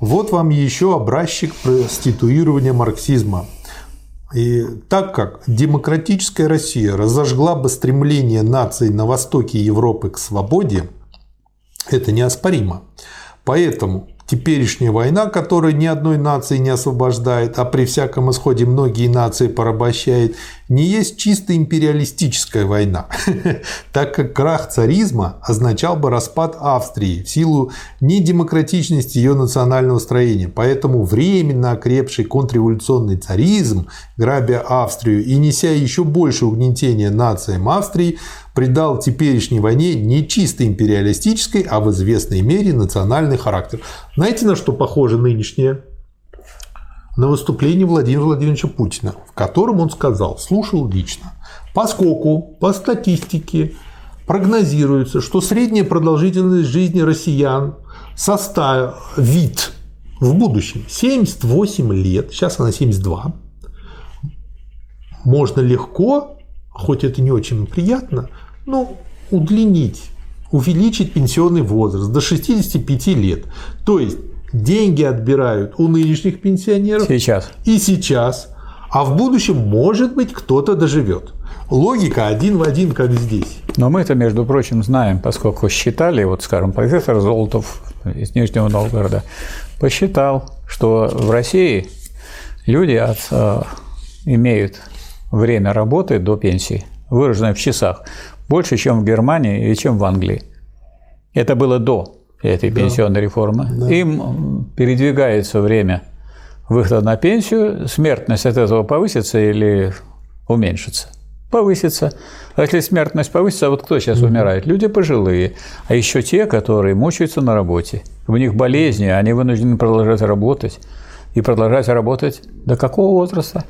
Вот вам еще образчик проституирования марксизма. И так как демократическая Россия разожгла бы стремление наций на востоке Европы к свободе, это неоспоримо. Поэтому теперешняя война, которая ни одной нации не освобождает, а при всяком исходе многие нации порабощает, не есть чисто империалистическая война, так как крах царизма означал бы распад Австрии в силу недемократичности ее национального строения. Поэтому временно окрепший контрреволюционный царизм, грабя Австрию и неся еще больше угнетения нациям Австрии, придал теперешней войне не чисто империалистической, а в известной мере национальный характер. Знаете, на что похоже нынешнее на выступлении Владимира Владимировича Путина, в котором он сказал, слушал лично, поскольку по статистике прогнозируется, что средняя продолжительность жизни россиян составит в будущем 78 лет, сейчас она 72, можно легко, хоть это не очень приятно, но удлинить, увеличить пенсионный возраст до 65 лет. То есть деньги отбирают у нынешних пенсионеров. Сейчас. И сейчас. А в будущем, может быть, кто-то доживет. Логика один в один, как здесь. Но мы это, между прочим, знаем, поскольку считали, вот, скажем, профессор Золотов из Нижнего Новгорода посчитал, что в России люди от, э, имеют время работы до пенсии выраженное в часах, больше, чем в Германии и чем в Англии. Это было до этой да. пенсионной реформы. Да. Им передвигается время выхода на пенсию, смертность от этого повысится или уменьшится? Повысится. А если смертность повысится, а вот кто сейчас умирает? Люди пожилые, а еще те, которые мучаются на работе. У них болезни, они вынуждены продолжать работать. И продолжать работать до какого возраста?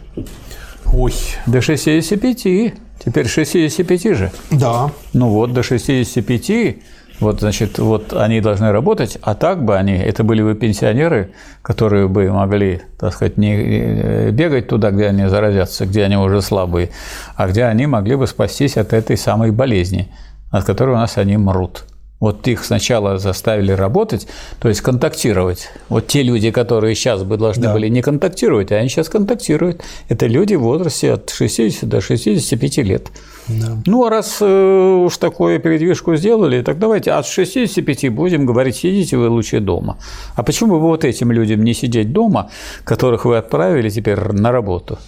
Ой. До 65. Теперь 65 же. Да. Ну вот, до 65 вот, значит, вот они должны работать, а так бы они, это были бы пенсионеры, которые бы могли, так сказать, не э, бегать туда, где они заразятся, где они уже слабые, а где они могли бы спастись от этой самой болезни, от которой у нас они мрут. Вот их сначала заставили работать, то есть контактировать. Вот те люди, которые сейчас бы должны да. были не контактировать, а они сейчас контактируют. Это люди в возрасте от 60 до 65 лет. Да. Ну, а раз э, уж такое передвижку сделали, так давайте от 65 будем говорить, сидите вы лучше дома. А почему бы вот этим людям не сидеть дома, которых вы отправили теперь на работу?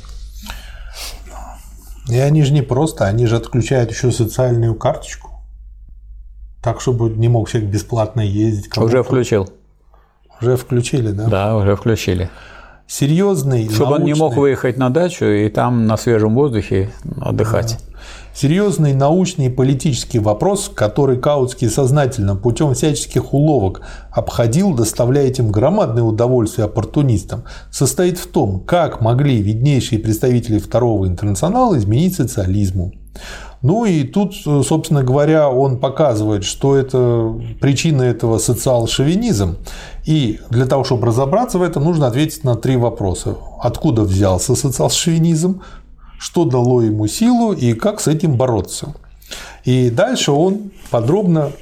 И они же не просто, они же отключают еще социальную карточку. Так, чтобы не мог человек бесплатно ездить. Уже включил. Уже включили, да? Да, уже включили. Серьезный. Чтобы научный... он не мог выехать на дачу и там на свежем воздухе отдыхать. Да. Серьезный научный и политический вопрос, который Каутский сознательно путем всяческих уловок обходил, доставляя этим громадное удовольствие оппортунистам, состоит в том, как могли виднейшие представители второго интернационала изменить социализму. Ну и тут, собственно говоря, он показывает, что это причина этого социал-шовинизм. И для того, чтобы разобраться в этом, нужно ответить на три вопроса. Откуда взялся социал-шовинизм, что дало ему силу и как с этим бороться. И дальше он подробно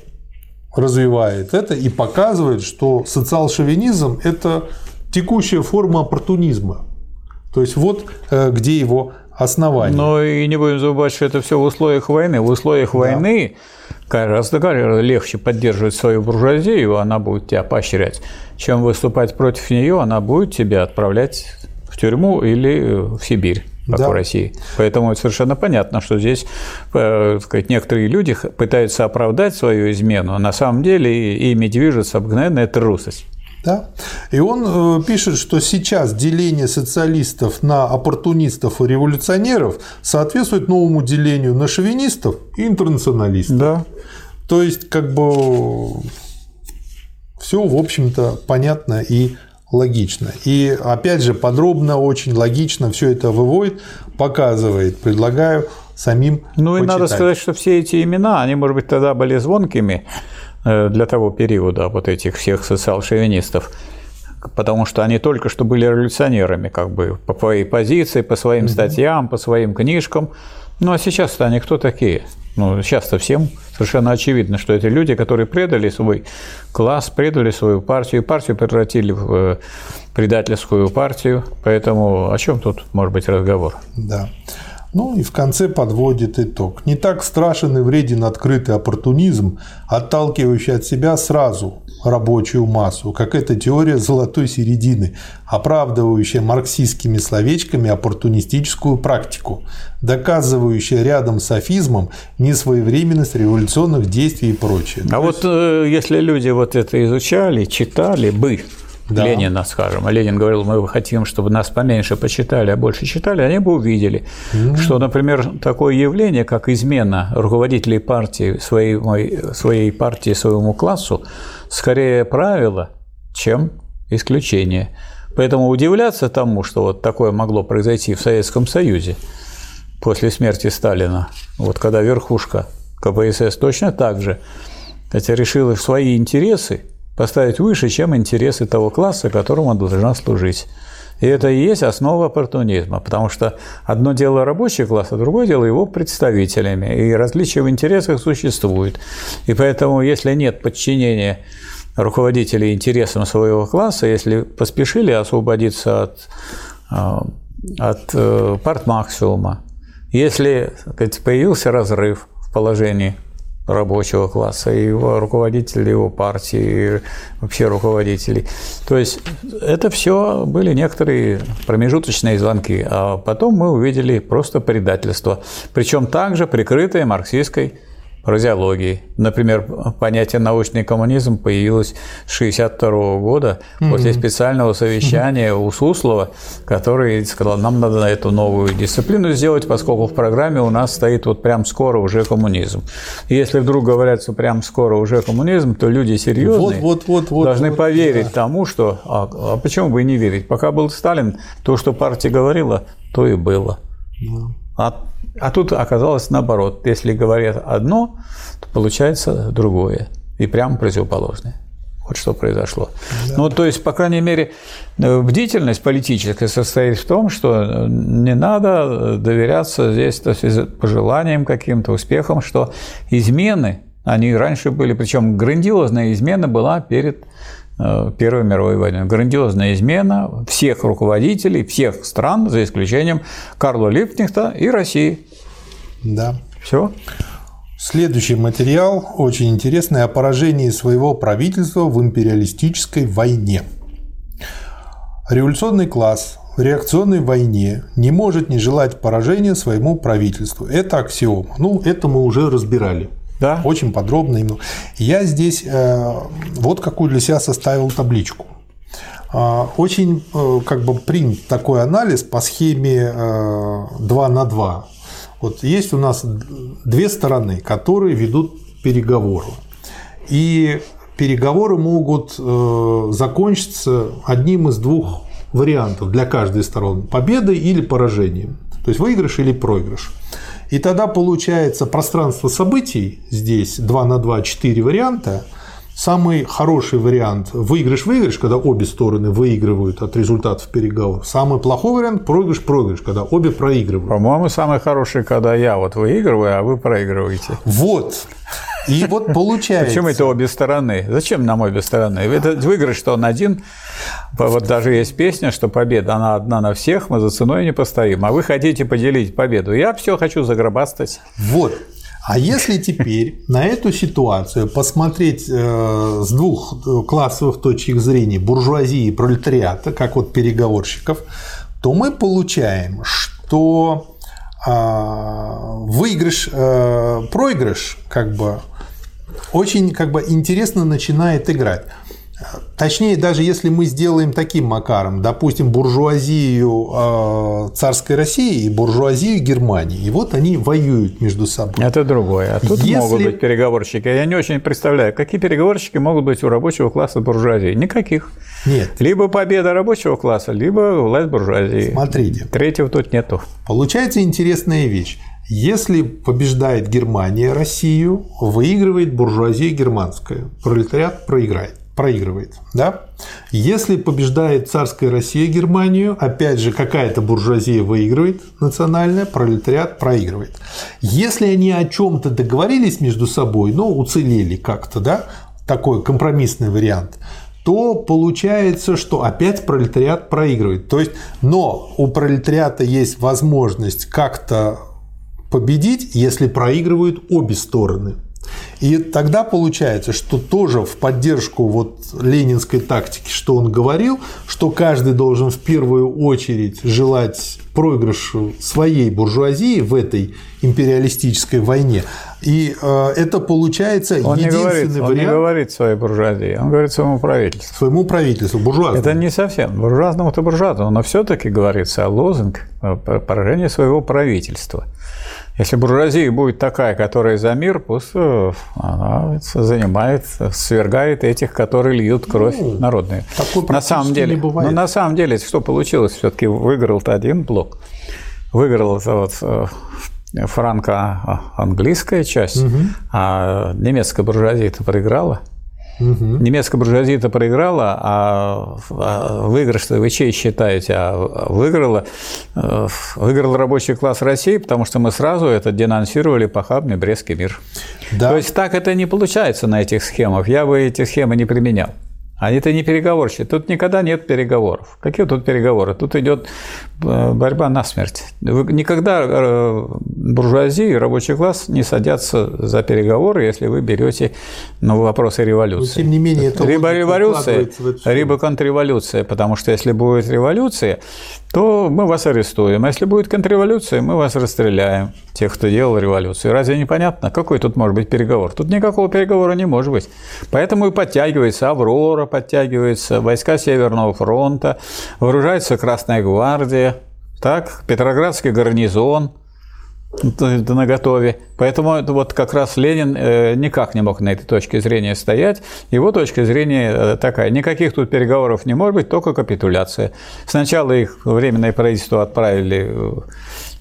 развивает это и показывает, что социал-шовинизм – это текущая форма оппортунизма. То есть вот э, где его оснований. Но и не будем забывать, что это все в условиях войны. В условиях да. войны гораздо легче поддерживать свою буржуазию, она будет тебя поощрять, чем выступать против нее, она будет тебя отправлять в тюрьму или в Сибирь как да. в России. Поэтому совершенно понятно, что здесь э, сказать, некоторые люди пытаются оправдать свою измену, а на самом деле ими движется обыкновенная трусость. Да? И он э, пишет, что сейчас деление социалистов на оппортунистов и революционеров соответствует новому делению на шовинистов и интернационалистов. Да. То есть, как бы все, в общем-то, понятно и логично. И опять же, подробно, очень логично все это выводит, показывает. Предлагаю самим. Ну почитать. и надо сказать, что все эти имена, они, может быть, тогда были звонкими, Э, для того периода вот этих всех социал-шовинистов, потому что они только что были революционерами, как бы по своей позиции, по своим статьям, по своим книжкам. Ну а сейчас-то они кто такие? Ну, сейчас-то всем совершенно очевидно, что это люди, которые предали свой класс, предали свою партию, партию превратили в э, предательскую партию. Поэтому о чем тут может быть разговор? Да. Ну и в конце подводит итог. Не так страшен и вреден открытый оппортунизм, отталкивающий от себя сразу рабочую массу, как эта теория золотой середины, оправдывающая марксистскими словечками оппортунистическую практику, доказывающая рядом с афизмом несвоевременность революционных действий и прочее. А То вот есть... Э, если люди вот это изучали, читали бы, да. Ленина, скажем. А Ленин говорил, мы хотим, чтобы нас поменьше почитали, а больше читали, они бы увидели, mm-hmm. что, например, такое явление, как измена руководителей партии своей, своей партии своему классу, скорее правило, чем исключение. Поэтому удивляться тому, что вот такое могло произойти в Советском Союзе после смерти Сталина, вот когда верхушка КПСС точно так же, хотя решила свои интересы поставить выше, чем интересы того класса, которому она должна служить. И это и есть основа оппортунизма, потому что одно дело рабочий класс, а другое дело его представителями. И различия в интересах существуют. И поэтому, если нет подчинения руководителей интересам своего класса, если поспешили освободиться от, а, от э, партмаксимума, если сказать, появился разрыв в положении рабочего класса, и его руководителей его партии, и вообще руководителей. То есть это все были некоторые промежуточные звонки, а потом мы увидели просто предательство, причем также прикрытое марксистской фразеологии. Например, понятие научный коммунизм появилось с 1962 года mm-hmm. после специального совещания mm-hmm. у Суслова, который сказал, нам надо эту новую дисциплину сделать, поскольку в программе у нас стоит вот прям скоро уже коммунизм. И если вдруг говорят, что прям скоро уже коммунизм, то люди серьезные вот, вот, вот, должны вот, поверить да. тому, что... А, а почему бы и не верить? Пока был Сталин, то, что партия говорила, то и было. Yeah. А а тут оказалось наоборот. Если говорят одно, то получается другое. И прямо противоположное. Вот что произошло. Да. Ну, то есть, по крайней мере, бдительность политическая состоит в том, что не надо доверяться здесь то есть, пожеланиям каким-то, успехам, что измены, они раньше были, причем грандиозная измена была перед Э, Первой мировой войны. Грандиозная измена всех руководителей, всех стран, за исключением Карла Липкнехта и России. Да. Все. Следующий материал очень интересный о поражении своего правительства в империалистической войне. Революционный класс в реакционной войне не может не желать поражения своему правительству. Это аксиома. Ну, это мы уже разбирали. Да. Очень подробно. Я здесь э, вот какую для себя составил табличку. А, очень э, как бы принят такой анализ по схеме 2 э, на 2. Вот есть у нас две стороны, которые ведут переговоры. И переговоры могут закончиться одним из двух вариантов для каждой стороны – победой или поражением. То есть выигрыш или проигрыш. И тогда получается пространство событий, здесь 2 на 2, 4 варианта. Самый хороший вариант – выигрыш-выигрыш, когда обе стороны выигрывают от результатов переговоров. Самый плохой вариант – проигрыш-проигрыш, когда обе проигрывают. По-моему, самый хороший, когда я вот выигрываю, а вы проигрываете. Вот. И вот получается... Почему это обе стороны? Зачем нам обе стороны? Это выигрыш, что он один. Вот даже есть песня, что победа, она одна на всех, мы за ценой не постоим. А вы хотите поделить победу. Я все хочу загробастать. Вот. А если теперь на эту ситуацию посмотреть э, с двух классовых точек зрения буржуазии и пролетариата, как вот переговорщиков, то мы получаем, что а, выигрыш, э, проигрыш, как бы очень как бы интересно начинает играть. Точнее, даже если мы сделаем таким макаром, допустим, буржуазию э, царской России и буржуазию Германии, и вот они воюют между собой. Это другое. А тут если... могут быть переговорщики. Я не очень представляю, какие переговорщики могут быть у рабочего класса буржуазии. Никаких. Нет. Либо победа рабочего класса, либо власть буржуазии. Смотрите. Третьего тут нету. Получается интересная вещь. Если побеждает Германия Россию, выигрывает буржуазия германская, пролетариат проиграет проигрывает. Да? Если побеждает царская Россия Германию, опять же, какая-то буржуазия выигрывает национальная, пролетариат проигрывает. Если они о чем-то договорились между собой, но уцелели как-то, да, такой компромиссный вариант, то получается, что опять пролетариат проигрывает. То есть, но у пролетариата есть возможность как-то победить, если проигрывают обе стороны. И тогда получается, что тоже в поддержку вот ленинской тактики, что он говорил, что каждый должен в первую очередь желать проигрышу своей буржуазии в этой империалистической войне. И э, это получается он единственный не говорит, вариант. Он не говорит своей буржуазии, он говорит своему правительству. Своему правительству, буржуазному. Это не совсем. Буржуазному-то буржуазному, но все-таки говорится о лозунг поражения своего правительства. Если буржуазия будет такая, которая за мир, пусть э, она занимает, свергает этих, которые льют кровь ну, народную. на самом деле, не бывает. Ну, на самом деле, что получилось? Все-таки выиграл-то один блок. Выиграл вот э, франко-английская часть, угу. а немецкая буржуазия-то проиграла. Угу. Немецкая буржуазия-то проиграла, а, а выигрыш-то вы чей считаете? А выиграла, э, выиграл рабочий класс России, потому что мы сразу это денонсировали похабный Брестский мир. Да. То есть так это не получается на этих схемах. Я бы эти схемы не применял. Это не переговорщики. Тут никогда нет переговоров. Какие тут переговоры? Тут идет э, борьба на смерть. Никогда э, буржуазия и рабочий класс не садятся за переговоры, если вы берете ну, вопросы революции. Но, тем не менее, это либо революция, либо контрреволюция, потому что если будет революция, то мы вас арестуем. А если будет контрреволюция, мы вас расстреляем, тех, кто делал революцию. Разве непонятно? Какой тут может быть переговор? Тут никакого переговора не может быть. Поэтому и подтягивается «Аврора», подтягивается войска Северного фронта, вооружается Красная гвардия, так, Петроградский гарнизон – на готове. Поэтому это вот как раз Ленин э, никак не мог на этой точке зрения стоять. Его точка зрения э, такая. Никаких тут переговоров не может быть, только капитуляция. Сначала их временное правительство отправили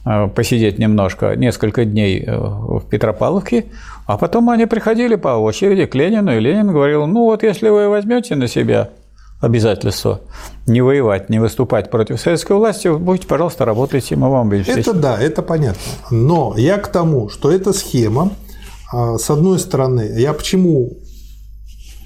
э, посидеть немножко, несколько дней в Петропавловке, а потом они приходили по очереди к Ленину, и Ленин говорил, ну вот если вы возьмете на себя обязательство не воевать, не выступать против советской власти, будете, пожалуйста, работайте, мы вам обеспечим. Это да, это понятно. Но я к тому, что эта схема, а, с одной стороны, я почему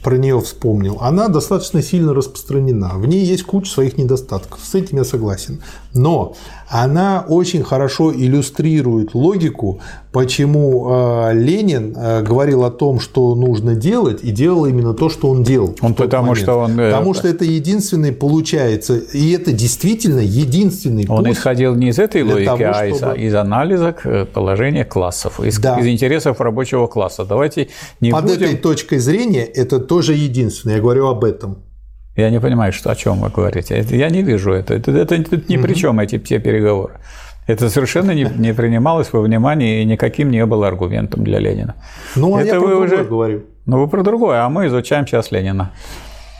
про нее вспомнил, она достаточно сильно распространена. В ней есть куча своих недостатков. С этим я согласен. Но она очень хорошо иллюстрирует логику, почему э, Ленин э, говорил о том, что нужно делать, и делал именно то, что он делал. Он потому момент. что он. Э, потому что это единственный получается, и это действительно единственный. Он исходил не из этой логики, того, а из, из анализа положения классов, из, да. из интересов рабочего класса. Давайте не Под будем... этой точкой зрения это тоже единственное. Я говорю об этом. Я не понимаю, что, о чем вы говорите. Я не вижу это. Это, это, это ни при чем эти все переговоры. Это совершенно не, не принималось во внимание и никаким не было аргументом для Ленина. Ну, а это я про другое уже... говорю. Ну, вы про другое, а мы изучаем сейчас Ленина.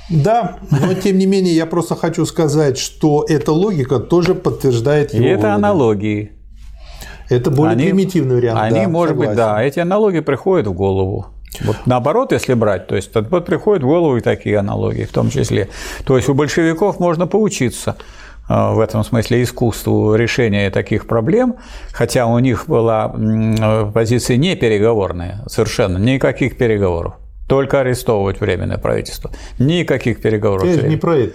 Да, но тем не менее я просто хочу сказать, что эта логика тоже подтверждает его. И это выводы. аналогии. Это более они, примитивный вариант. Они, да, может согласен. быть, да, эти аналогии приходят в голову. Вот наоборот, если брать, то есть вот приходят в голову и такие аналогии в том числе. То есть у большевиков можно поучиться а, в этом смысле искусству решения таких проблем, хотя у них была позиция не переговорная, совершенно никаких переговоров, только арестовывать временное правительство, никаких переговоров. Я не про это.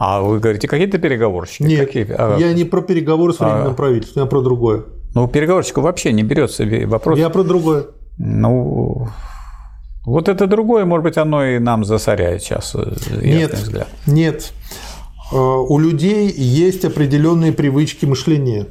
А вы говорите, какие-то переговорщики? Нет, какие? А, я не про переговоры с временным а, правительством, я про другое. Ну, переговорщиков вообще не берется вопрос. Я про другое. Ну, вот это другое, может быть, оно и нам засоряет сейчас. Э, нет, взгляд. нет. Э, у людей есть определенные привычки мышления.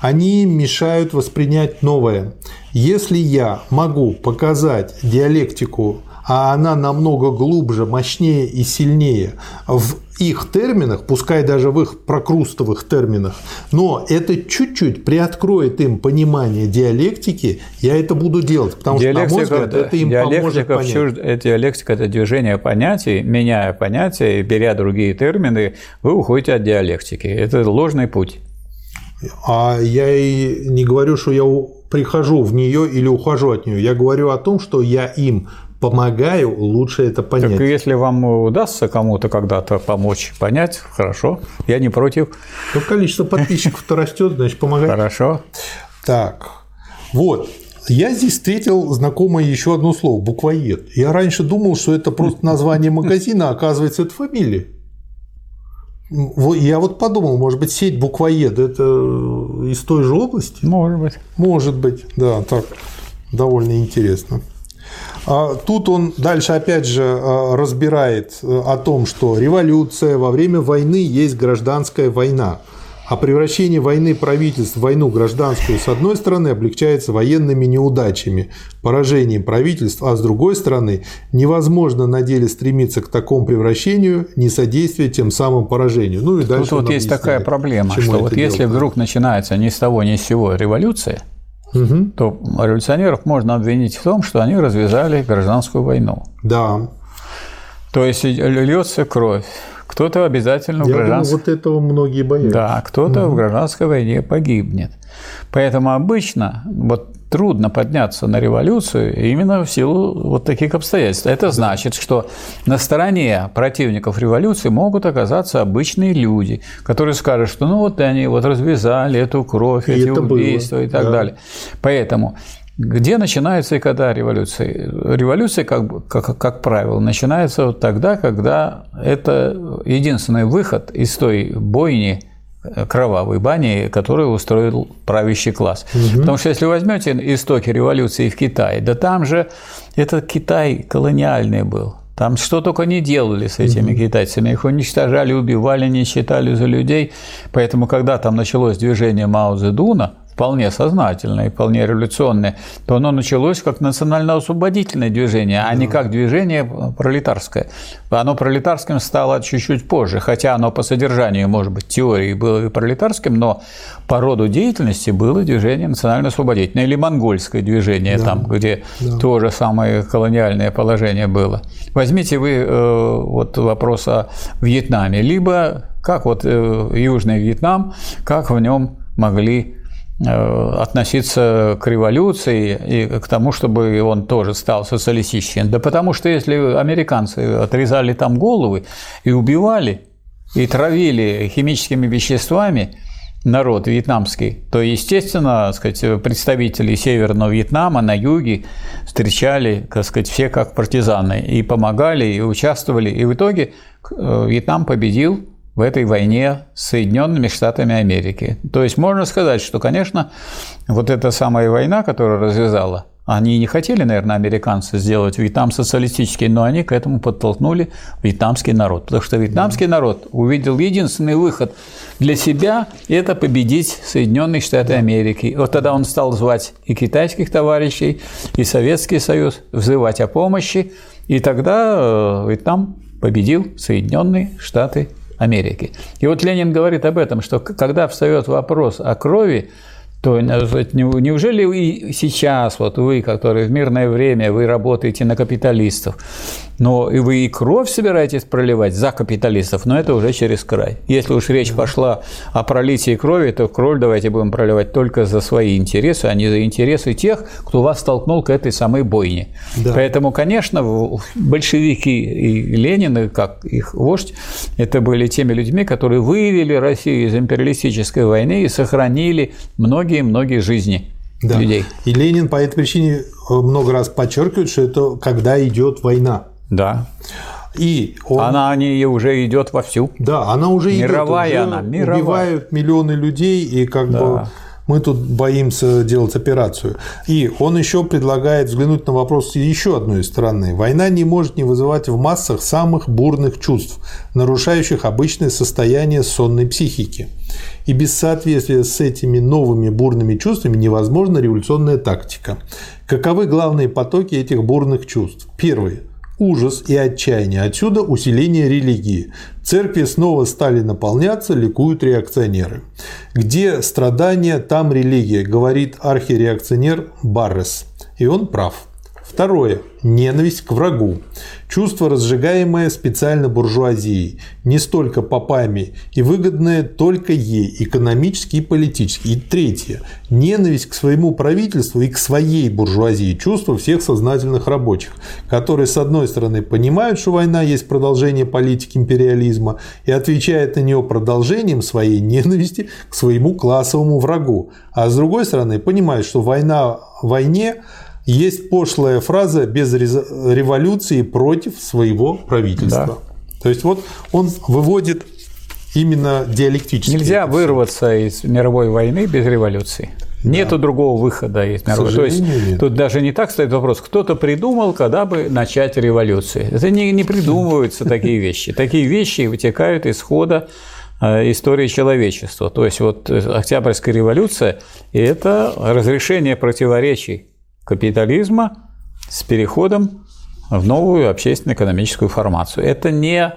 Они мешают воспринять новое. Если я могу показать диалектику а она намного глубже, мощнее и сильнее в их терминах, пускай даже в их прокрустовых терминах, но это чуть-чуть приоткроет им понимание диалектики, я это буду делать, потому диалектика, что, на мой взгляд, это им поможет понять. Чужд... Диалектика – это движение понятий, меняя понятия, беря другие термины, вы уходите от диалектики. Это ложный путь. А я и не говорю, что я прихожу в нее или ухожу от нее. Я говорю о том, что я им помогаю лучше это понять. Так если вам удастся кому-то когда-то помочь понять, хорошо, я не против. Но количество подписчиков-то растет, значит, помогать. Хорошо. Так, вот. Я здесь встретил знакомое еще одно слово – буквоед. Я раньше думал, что это просто название магазина, а оказывается, это фамилия. Я вот подумал, может быть, сеть буквоед – это из той же области? Может быть. Может быть, да, так довольно интересно. А тут он дальше опять же а, разбирает э, о том, что революция во время войны есть гражданская война. А превращение войны правительств в войну гражданскую, с одной стороны, облегчается военными неудачами, поражением правительств, а с другой стороны, невозможно на деле стремиться к такому превращению, не содействуя тем самым поражению. Ну и дальше Тут вот есть такая проблема, что вот если вдруг начинается ни с того ни с сего революция, угу. то революционеров можно обвинить в том, что они развязали гражданскую войну. Да. То есть льется кровь. Кто-то обязательно Я в гражданской... думаю, вот этого многие боятся. Да, кто-то угу. в гражданской войне погибнет. Поэтому обычно вот трудно подняться на революцию именно в силу вот таких обстоятельств. Это значит, что на стороне противников революции могут оказаться обычные люди, которые скажут, что ну вот они вот развязали эту кровь, и эти убийства было. и так да. далее. Поэтому Где начинается и когда революция? Революция, как, как, как правило, начинается вот тогда, когда это единственный выход из той бойни, кровавой бани, которую устроил правящий класс. Угу. Потому что если возьмете истоки революции в Китае, да там же этот Китай колониальный был. Там что только не делали с этими китайцами. Их уничтожали, убивали, не считали за людей. Поэтому, когда там началось движение Мао Цзэдуна, вполне сознательное, вполне революционное, то оно началось как национально-освободительное движение, а не как движение пролетарское. Оно пролетарским стало чуть-чуть позже, хотя оно по содержанию, может быть, теории было и пролетарским, но по роду деятельности было движение национально-освободительное или монгольское движение, да. там, где да. то же самое колониальное положение было. Возьмите вы э, вот вопрос о Вьетнаме, либо как вот э, Южный Вьетнам, как в нем могли Э, относиться к революции и к тому, чтобы он тоже стал социалистическим. Да потому что если американцы отрезали там головы и убивали, и травили химическими веществами народ вьетнамский, то, естественно, сказать, представители Северного Вьетнама на юге встречали, так сказать, все как партизаны, и помогали, и участвовали, и в итоге э, Вьетнам победил в этой войне с Соединенными Штатами Америки. То есть можно сказать, что, конечно, вот эта самая война, которая развязала, они не хотели, наверное, американцы сделать Вьетнам социалистический, но они к этому подтолкнули вьетнамский народ. Потому что вьетнамский народ увидел единственный выход для себя – это победить Соединенные Штаты Америки. Вот тогда он стал звать и китайских товарищей, и Советский Союз, взывать о помощи. И тогда э, Вьетнам победил Соединенные Штаты Америки. И вот Ленин говорит об этом, что когда встает вопрос о крови, то э, неужели вы сейчас, вот вы, которые в мирное время, вы работаете на капиталистов, но и вы и кровь собираетесь проливать за капиталистов, но это уже через край. Если уж речь пошла о пролитии крови, то кровь давайте будем проливать только за свои интересы, а не за интересы тех, кто вас столкнул к этой самой бойне. Да. Поэтому, конечно, большевики и Ленин, как их вождь, это были теми людьми, которые вывели Россию из империалистической войны и сохранили многие-многие жизни да. людей. И Ленин по этой причине много раз подчеркивает, что это когда идет война. Да. И он... Она не уже идет вовсю. Да, она уже мировая идет. Уже она, мировая. Убивают миллионы людей, и как да. бы мы тут боимся делать операцию. И он еще предлагает взглянуть на вопрос еще одной стороны. Война не может не вызывать в массах самых бурных чувств, нарушающих обычное состояние сонной психики. И без соответствия с этими новыми бурными чувствами невозможна революционная тактика. Каковы главные потоки этих бурных чувств? Первый ужас и отчаяние. Отсюда усиление религии. Церкви снова стали наполняться, ликуют реакционеры. Где страдания, там религия, говорит архиреакционер Баррес. И он прав. Второе. Ненависть к врагу. Чувство, разжигаемое специально буржуазией, не столько попами и выгодное только ей, экономически и политически. И третье. Ненависть к своему правительству и к своей буржуазии. Чувство всех сознательных рабочих, которые, с одной стороны, понимают, что война есть продолжение политики империализма и отвечают на нее продолжением своей ненависти к своему классовому врагу. А с другой стороны, понимают, что война войне есть пошлая фраза без революции против своего правительства. Да. То есть вот он выводит именно диалектически. Нельзя вырваться из мировой войны без революции. Да. Нету другого выхода из мировой. То есть нет. тут даже не так стоит вопрос, кто-то придумал, когда бы начать революцию. Это не, не придумываются такие вещи. Такие вещи вытекают из хода э, истории человечества. То есть вот Октябрьская революция – это разрешение противоречий капитализма с переходом в новую общественно-экономическую формацию. Это не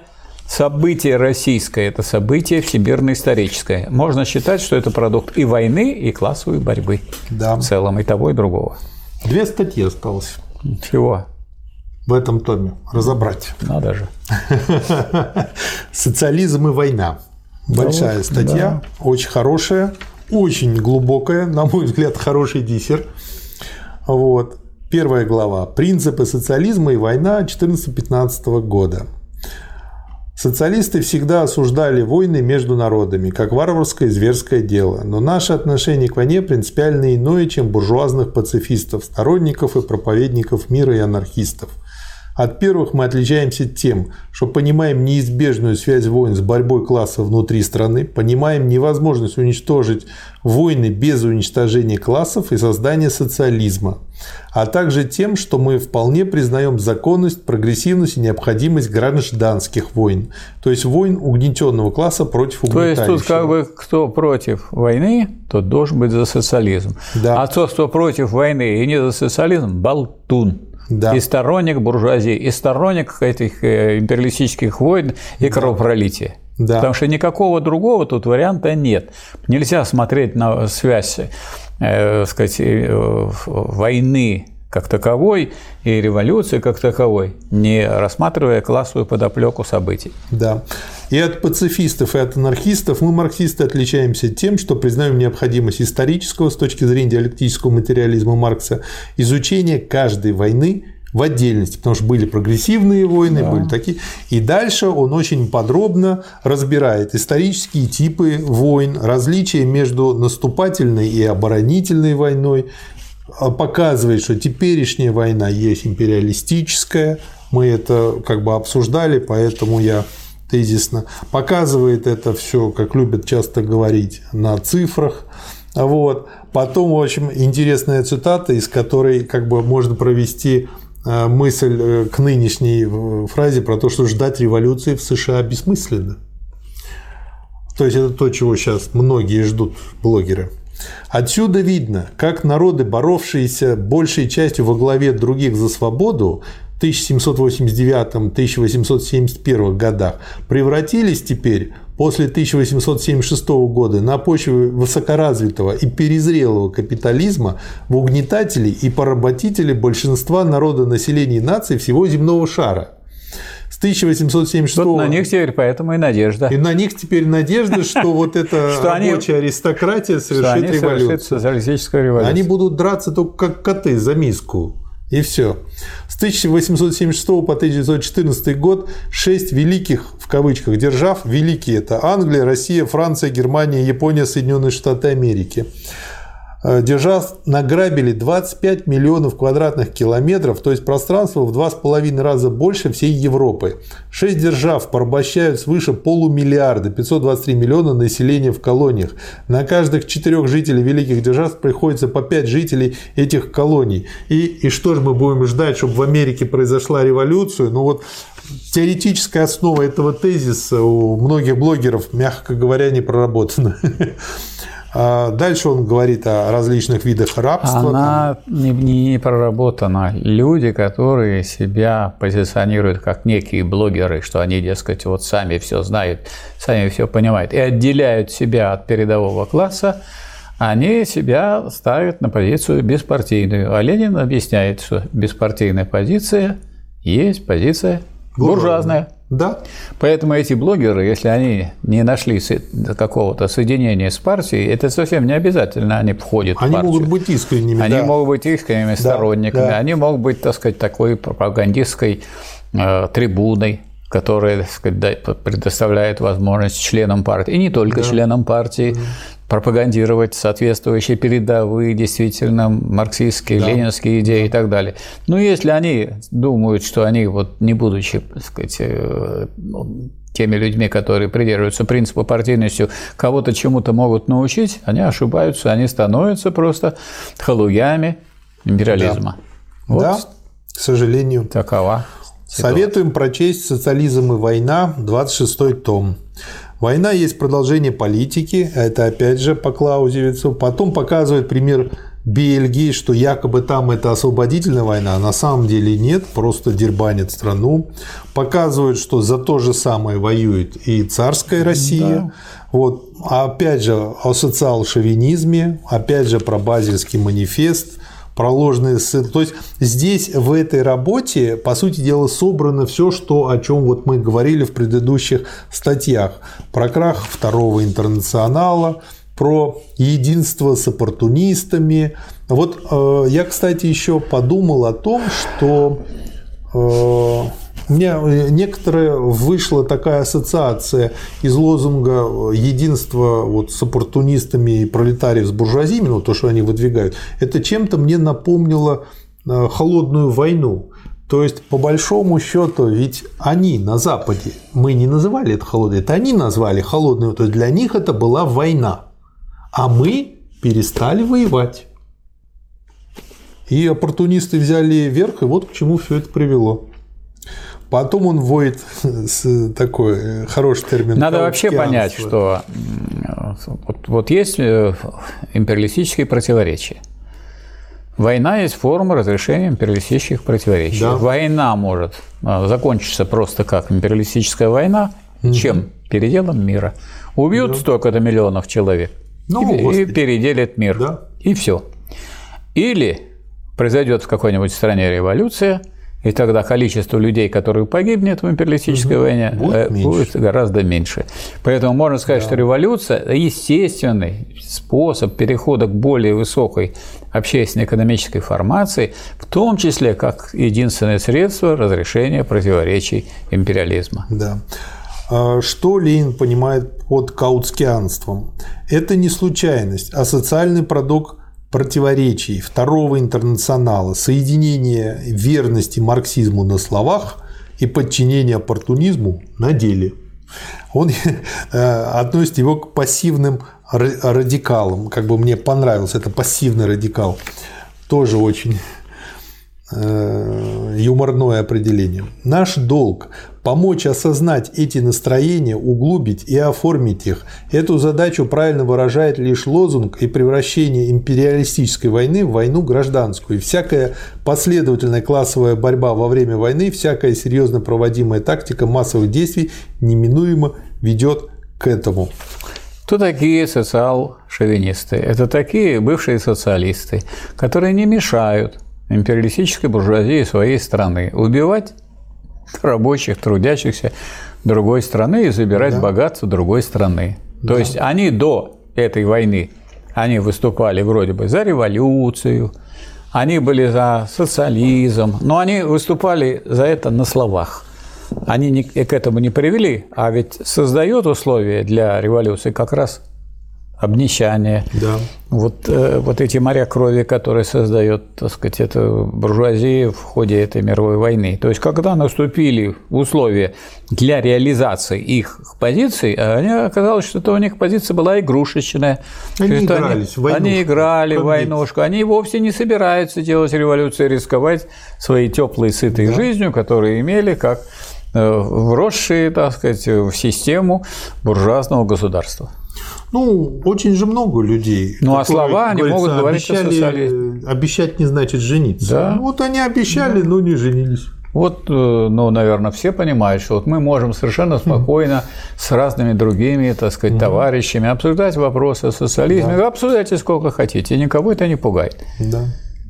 событие российское, это событие всемирно-историческое. Можно считать, что это продукт и войны, и классовой борьбы да. в целом, и того, и другого. Две статьи осталось. Чего? В этом томе разобрать. Надо же. Социализм и война. Большая да, статья, да. очень хорошая, очень глубокая, на мой взгляд, хороший диссер. Вот. Первая глава. Принципы социализма и война 14-15 года. Социалисты всегда осуждали войны между народами, как варварское и зверское дело, но наше отношение к войне принципиально иное, чем буржуазных пацифистов, сторонников и проповедников мира и анархистов – от первых мы отличаемся тем, что понимаем неизбежную связь войн с борьбой класса внутри страны, понимаем невозможность уничтожить войны без уничтожения классов и создания социализма, а также тем, что мы вполне признаем законность, прогрессивность и необходимость гражданских войн, то есть войн угнетенного класса против угнетающего. То есть тут как бы кто против войны, тот должен быть за социализм. Да. А тот, кто против войны и не за социализм, болтун да. и сторонник буржуазии, и сторонник этих э, империалистических войн и кровопролития. Да. Потому что никакого другого тут варианта нет. Нельзя смотреть на связь э, сказать, э, войны как таковой и революции как таковой, не рассматривая классовую подоплеку событий. Да. И от пацифистов, и от анархистов мы, марксисты, отличаемся тем, что признаем необходимость исторического с точки зрения диалектического материализма Маркса изучения каждой войны в отдельности, потому что были прогрессивные войны, да. были такие. И дальше он очень подробно разбирает исторические типы войн, различия между наступательной и оборонительной войной, показывает, что теперешняя война есть империалистическая. Мы это как бы обсуждали, поэтому я тезисно. Показывает это все, как любят часто говорить, на цифрах. Вот. Потом, в общем, интересная цитата, из которой как бы можно провести э, мысль э, к нынешней э, фразе про то, что ждать революции в США бессмысленно. То есть это то, чего сейчас многие ждут блогеры. Отсюда видно, как народы, боровшиеся большей частью во главе других за свободу, 1789-1871 годах превратились теперь после 1876 года на почве высокоразвитого и перезрелого капитализма в угнетателей и поработителей большинства народа населения наций всего земного шара. С 1876 вот на них теперь поэтому и надежда. И на них теперь надежда, что вот эта рабочая аристократия совершит революцию. Они будут драться только как коты за миску. И все. С 1876 по 1914 год шесть великих, в кавычках, держав, великие это Англия, Россия, Франция, Германия, Япония, Соединенные Штаты Америки, держав, награбили 25 миллионов квадратных километров, то есть пространство в два с половиной раза больше всей Европы. Шесть держав порабощают свыше полумиллиарда, 523 миллиона населения в колониях. На каждых четырех жителей великих держав приходится по пять жителей этих колоний. И, и что же мы будем ждать, чтобы в Америке произошла революция? Ну вот теоретическая основа этого тезиса у многих блогеров, мягко говоря, не проработана. А дальше он говорит о различных видах рабства. Она не, не проработана. Люди, которые себя позиционируют как некие блогеры, что они, дескать, вот сами все знают, сами все понимают, и отделяют себя от передового класса, они себя ставят на позицию беспартийную. А Ленин объясняет, что беспартийная позиция есть позиция буржуазная. Да. Поэтому эти блогеры, если они не нашли какого-то соединения с партией, это совсем не обязательно они входят они в партию. Они могут быть искренними. Они да. могут быть искренними да, сторонниками, да. они могут быть, так сказать, такой пропагандистской э, трибуной, которая так сказать, предоставляет возможность членам партии, и не только да. членам партии, пропагандировать соответствующие передовые, действительно, марксистские, да. ленинские идеи и так далее. Но если они думают, что они, вот не будучи, так сказать, э, теми людьми, которые придерживаются принципа партийности, кого-то чему-то могут научить, они ошибаются, они становятся просто халуями империализма. Да, вот. да к сожалению. Такова. Советуем прочесть «Социализм и война», 26 том. Война есть продолжение политики, это опять же по Клаузевицу. Потом показывает пример Бельгии, что якобы там это освободительная война, а на самом деле нет, просто дербанит страну. Показывают, что за то же самое воюет и царская Россия. Да. Вот. А опять же о социал-шовинизме, опять же про Базельский манифест – проложенные ссылки. То есть здесь в этой работе, по сути дела, собрано все, что, о чем вот мы говорили в предыдущих статьях. Про крах второго интернационала, про единство с оппортунистами. Вот э, я, кстати, еще подумал о том, что э, У меня э, некоторая вышла такая ассоциация из лозунга единства вот с оппортунистами и пролетариев с буржуазиями, ну, то, что они выдвигают, это чем-то мне напомнило э, холодную войну. То есть, по большому счету, ведь они на Западе, мы не называли это холодной, это они назвали холодную, то есть для них это была война. А мы перестали воевать. И оппортунисты взяли верх, и вот к чему все это привело. Потом он вводит такой э, хороший термин. Надо вообще понять, что вот, вот есть э, империалистические противоречия. Война есть форма разрешения империалистических противоречий. Да. Война может э, закончиться просто как империалистическая война, угу. чем переделом мира. Убьют да. столько-то миллионов человек ну, и, и переделят мир. Да. И все. Или произойдет в какой-нибудь стране революция, и тогда количество людей, которые погибнет в империалистической угу. войне, будет, э, будет гораздо меньше. Поэтому можно сказать, да. что революция – естественный способ перехода к более высокой общественно-экономической формации, в том числе как единственное средство разрешения противоречий империализма. Да. А что Ленин понимает под каутскианством? Это не случайность, а социальный продукт противоречий второго интернационала, соединение верности марксизму на словах и подчинение оппортунизму на деле. Он э, относит его к пассивным радикалам. Как бы мне понравилось, это пассивный радикал. Тоже очень Э, юморное определение. Наш долг – помочь осознать эти настроения, углубить и оформить их. Эту задачу правильно выражает лишь лозунг и превращение империалистической войны в войну гражданскую. И всякая последовательная классовая борьба во время войны, всякая серьезно проводимая тактика массовых действий неминуемо ведет к этому. Кто такие социал-шовинисты? Это такие бывшие социалисты, которые не мешают империалистической буржуазии своей страны. Убивать рабочих, трудящихся другой страны и забирать да. богатство другой страны. Да. То есть они до этой войны они выступали вроде бы за революцию, они были за социализм, но они выступали за это на словах. Они к этому не привели, а ведь создает условия для революции как раз обнищание. Да. Вот, э, вот эти моря крови, которые создает, так сказать, эта буржуазия в ходе этой мировой войны. То есть, когда наступили условия для реализации их позиций, они оказалось, что это у них позиция была игрушечная. Они игрались они, в Они играли в войнушку. Они вовсе не собираются делать революцию, рисковать своей теплой, сытой да. жизнью, которую имели как э, вросшие, так сказать, в систему буржуазного государства. Ну, очень же много людей. Ну, а слова они могут говорить обещали, о Обещать не значит жениться. Да. Вот они обещали, да. но не женились. Вот, э, ну, наверное, все понимают, что вот мы можем совершенно спокойно с разными другими, так сказать, товарищами обсуждать вопросы о социализме. Да. Вы обсуждайте сколько хотите, никого это не пугает. Да.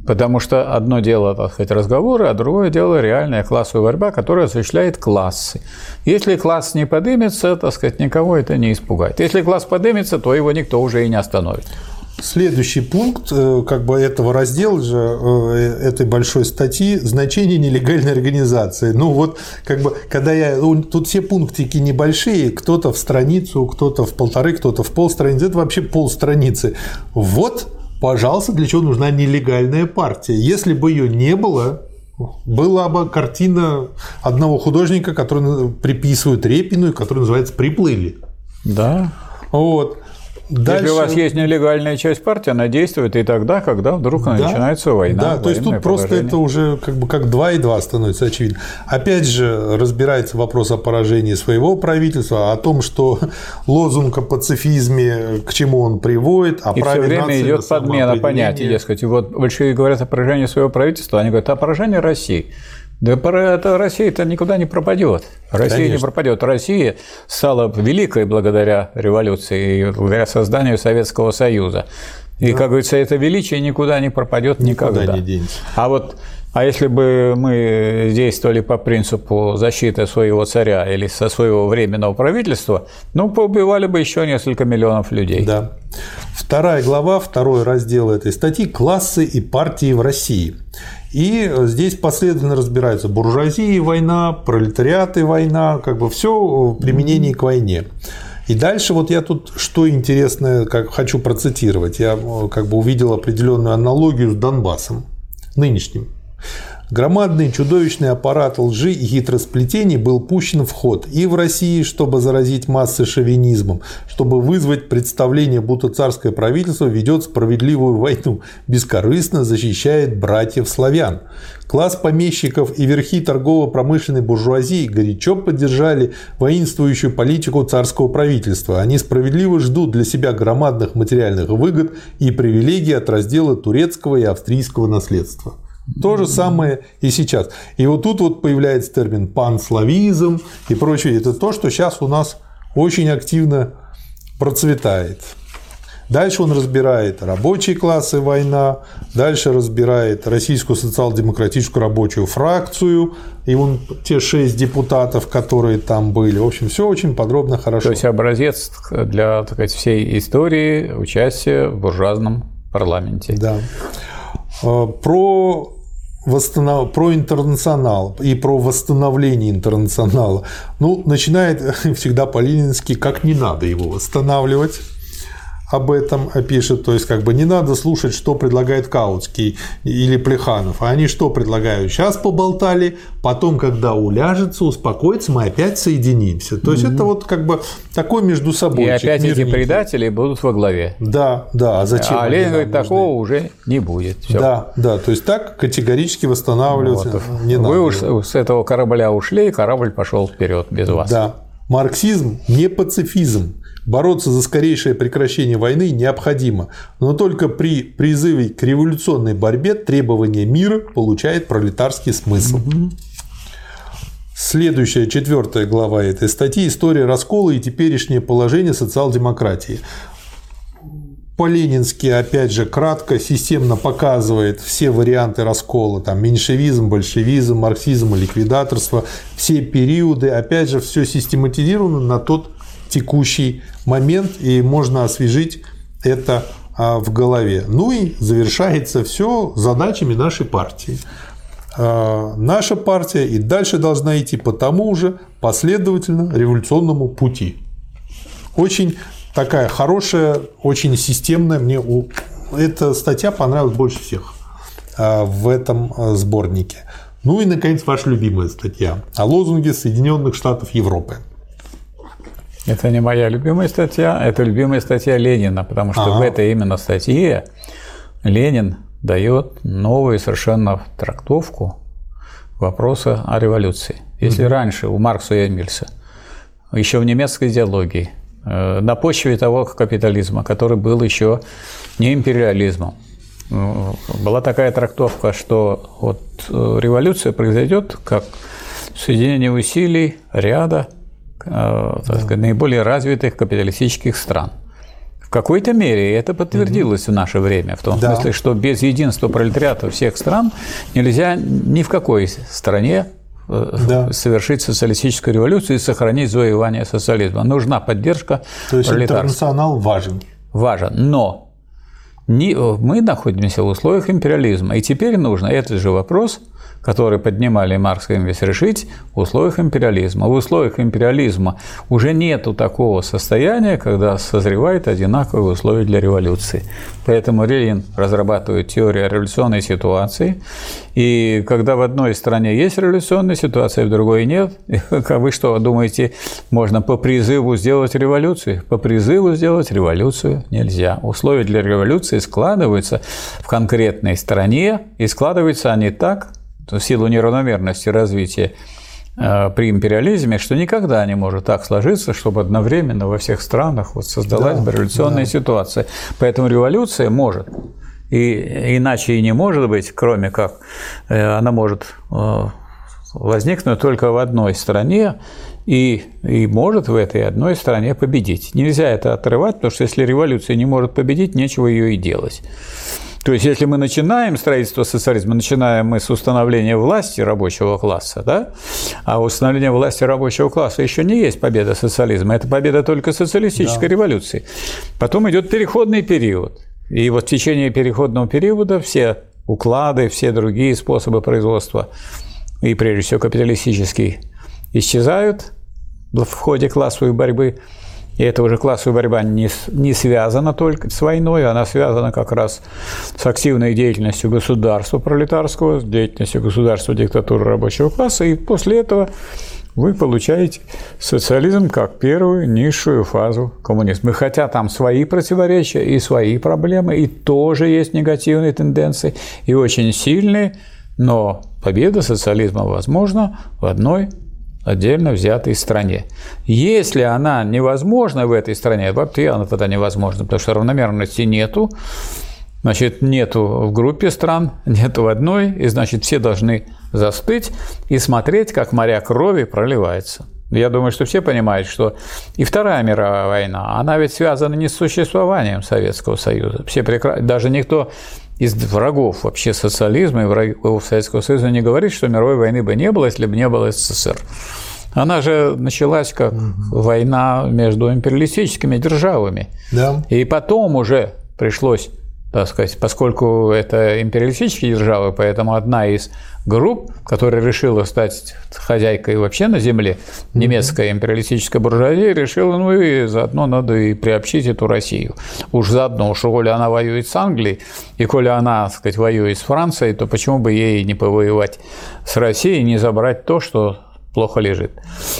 Потому что одно дело, так сказать, разговоры, а другое дело реальная классовая борьба, которая осуществляет классы. Если класс не подымется, так сказать, никого это не испугает. Если класс подымется, то его никто уже и не остановит. Следующий пункт э, как бы этого раздела же, э, этой большой статьи – значение нелегальной организации. Ну вот, как бы, когда я… Ну, тут все пунктики небольшие, кто-то в страницу, кто-то в полторы, кто-то в полстраницы. Это вообще полстраницы. Вот Пожалуйста, для чего нужна нелегальная партия? Если бы ее не было, была бы картина одного художника, который приписывают Репину, который называется «Приплыли». Да. Вот. Дальше... Если у вас есть нелегальная часть партии, она действует и тогда, когда вдруг да, начинается война. Да, то есть тут просто это уже как бы как 2 и 2 становится очевидно. Опять же, разбирается вопрос о поражении своего правительства, о том, что лозунг о пацифизме, к чему он приводит, о и праве все время идет подмена понятий, дескать. Вот большие говорят о поражении своего правительства, они говорят о поражении России. Да это Россия-то никуда не пропадет. Россия Конечно. не пропадет. Россия стала великой благодаря революции и благодаря созданию Советского Союза. И, как говорится, это величие никуда не пропадет никогда. Никуда не денется. А вот а если бы мы действовали по принципу защиты своего царя или со своего временного правительства, ну, поубивали бы еще несколько миллионов людей. Да. Вторая глава, второй раздел этой статьи – «Классы и партии в России». И здесь последовательно разбираются буржуазия и война, пролетариат и война, как бы все в применении к войне. И дальше вот я тут что интересное как хочу процитировать. Я как бы увидел определенную аналогию с Донбассом нынешним. Громадный чудовищный аппарат лжи и хитросплетений был пущен в ход и в России, чтобы заразить массы шовинизмом, чтобы вызвать представление, будто царское правительство ведет справедливую войну, бескорыстно защищает братьев славян. Класс помещиков и верхи торгово-промышленной буржуазии горячо поддержали воинствующую политику царского правительства. Они справедливо ждут для себя громадных материальных выгод и привилегий от раздела турецкого и австрийского наследства. То же самое и сейчас. И вот тут вот появляется термин панславизм и прочее. Это то, что сейчас у нас очень активно процветает. Дальше он разбирает рабочие классы война, дальше разбирает российскую социал-демократическую рабочую фракцию, и вон те шесть депутатов, которые там были. В общем, все очень подробно, хорошо. То есть образец для так сказать, всей истории участия в буржуазном парламенте. Да. А, про восстанов... про интернационал и про восстановление интернационала. Ну, начинает всегда по-ленински, как не надо его восстанавливать об этом пишет, то есть как бы не надо слушать, что предлагает Каутский или Плеханов, а они что предлагают? Сейчас поболтали, потом, когда уляжется, успокоится, мы опять соединимся. То есть mm-hmm. это вот как бы такой между собой. И опять эти предатели будут во главе. Да, да. А зачем? А Ленин говорит, такого уже не будет. Всё. Да, да. То есть так категорически восстанавливать вот. не Вы надо. Вы уж с этого корабля ушли, и корабль пошел вперед без вас. Да. Марксизм не пацифизм. Бороться за скорейшее прекращение войны необходимо, но только при призыве к революционной борьбе требование мира получает пролетарский смысл. Следующая, четвертая глава этой статьи – история раскола и теперешнее положение социал-демократии. По-ленински, опять же, кратко, системно показывает все варианты раскола, там, меньшевизм, большевизм, марксизм, ликвидаторство, все периоды, опять же, все систематизировано на тот текущий момент, и можно освежить это а, в голове. Ну и завершается все задачами нашей партии. А, наша партия и дальше должна идти по тому же последовательно революционному пути. Очень такая хорошая, очень системная. Мне эта статья понравилась больше всех а, в этом сборнике. Ну и, наконец, ваша любимая статья о лозунге Соединенных Штатов Европы. Это не моя любимая статья, это любимая статья Ленина, потому что ага. в этой именно статье Ленин дает новую совершенно трактовку вопроса о революции. Если угу. раньше у Маркса и Эмильса, еще в немецкой идеологии, э, на почве того капитализма, который был еще не империализмом, э, была такая трактовка, что вот э, революция произойдет как соединение усилий ряда Э, так сказать, наиболее развитых капиталистических стран. В какой-то мере это подтвердилось угу. в наше время, в том да. смысле, что без единства пролетариата всех стран нельзя ни в какой стране э, да. совершить социалистическую революцию и сохранить завоевание социализма. Нужна поддержка То есть интернационал важен. Важен, но не, мы находимся в условиях империализма, и теперь нужно этот же вопрос – которые поднимали Маркс и Энгельс, решить в условиях империализма. В условиях империализма уже нету такого состояния, когда созревает одинаковые условия для революции. Поэтому Ленин разрабатывает теорию революционной ситуации, и когда в одной стране есть революционная ситуация, в другой нет, вы что думаете, можно по призыву сделать революцию? По призыву сделать революцию нельзя. Условия для революции складываются в конкретной стране, и складываются они так, в силу неравномерности развития э, при империализме, что никогда не может так сложиться, чтобы одновременно во всех странах вот создалась да, революционная да. ситуация. Поэтому революция может. И иначе и не может быть, кроме как э, она может э, возникнуть только в одной стране, и, и может в этой одной стране победить. Нельзя это отрывать, потому что если революция не может победить, нечего ее и делать. То есть, если мы начинаем строительство социализма, начинаем мы с установления власти рабочего класса, да? а установление власти рабочего класса еще не есть победа социализма, это победа только социалистической да. революции. Потом идет переходный период. И вот в течение переходного периода все уклады, все другие способы производства, и прежде всего капиталистический, исчезают в ходе классовой борьбы – и эта уже классовая борьба не, не связана только с войной, она связана как раз с активной деятельностью государства пролетарского, с деятельностью государства диктатуры рабочего класса. И после этого вы получаете социализм как первую низшую фазу коммунизма. И хотя там свои противоречия и свои проблемы, и тоже есть негативные тенденции, и очень сильные, но победа социализма возможна в одной отдельно взятой стране. Если она невозможна в этой стране, вообще она тогда невозможна, потому что равномерности нету, значит, нету в группе стран, нету в одной, и значит, все должны застыть и смотреть, как моря крови проливается. Я думаю, что все понимают, что и Вторая мировая война, она ведь связана не с существованием Советского Союза. Все прекра... Даже никто из врагов вообще социализма и врагов Советского Союза не говорит, что мировой войны бы не было, если бы не было СССР. Она же началась как угу. война между империалистическими державами. Да. И потом уже пришлось так сказать, поскольку это империалистические державы, поэтому одна из групп, которая решила стать хозяйкой вообще на земле, немецкая империалистическая буржуазия, решила, ну и заодно надо и приобщить эту Россию. Уж заодно, уж коли она воюет с Англией, и коли она, так сказать, воюет с Францией, то почему бы ей не повоевать с Россией, не забрать то, что плохо лежит.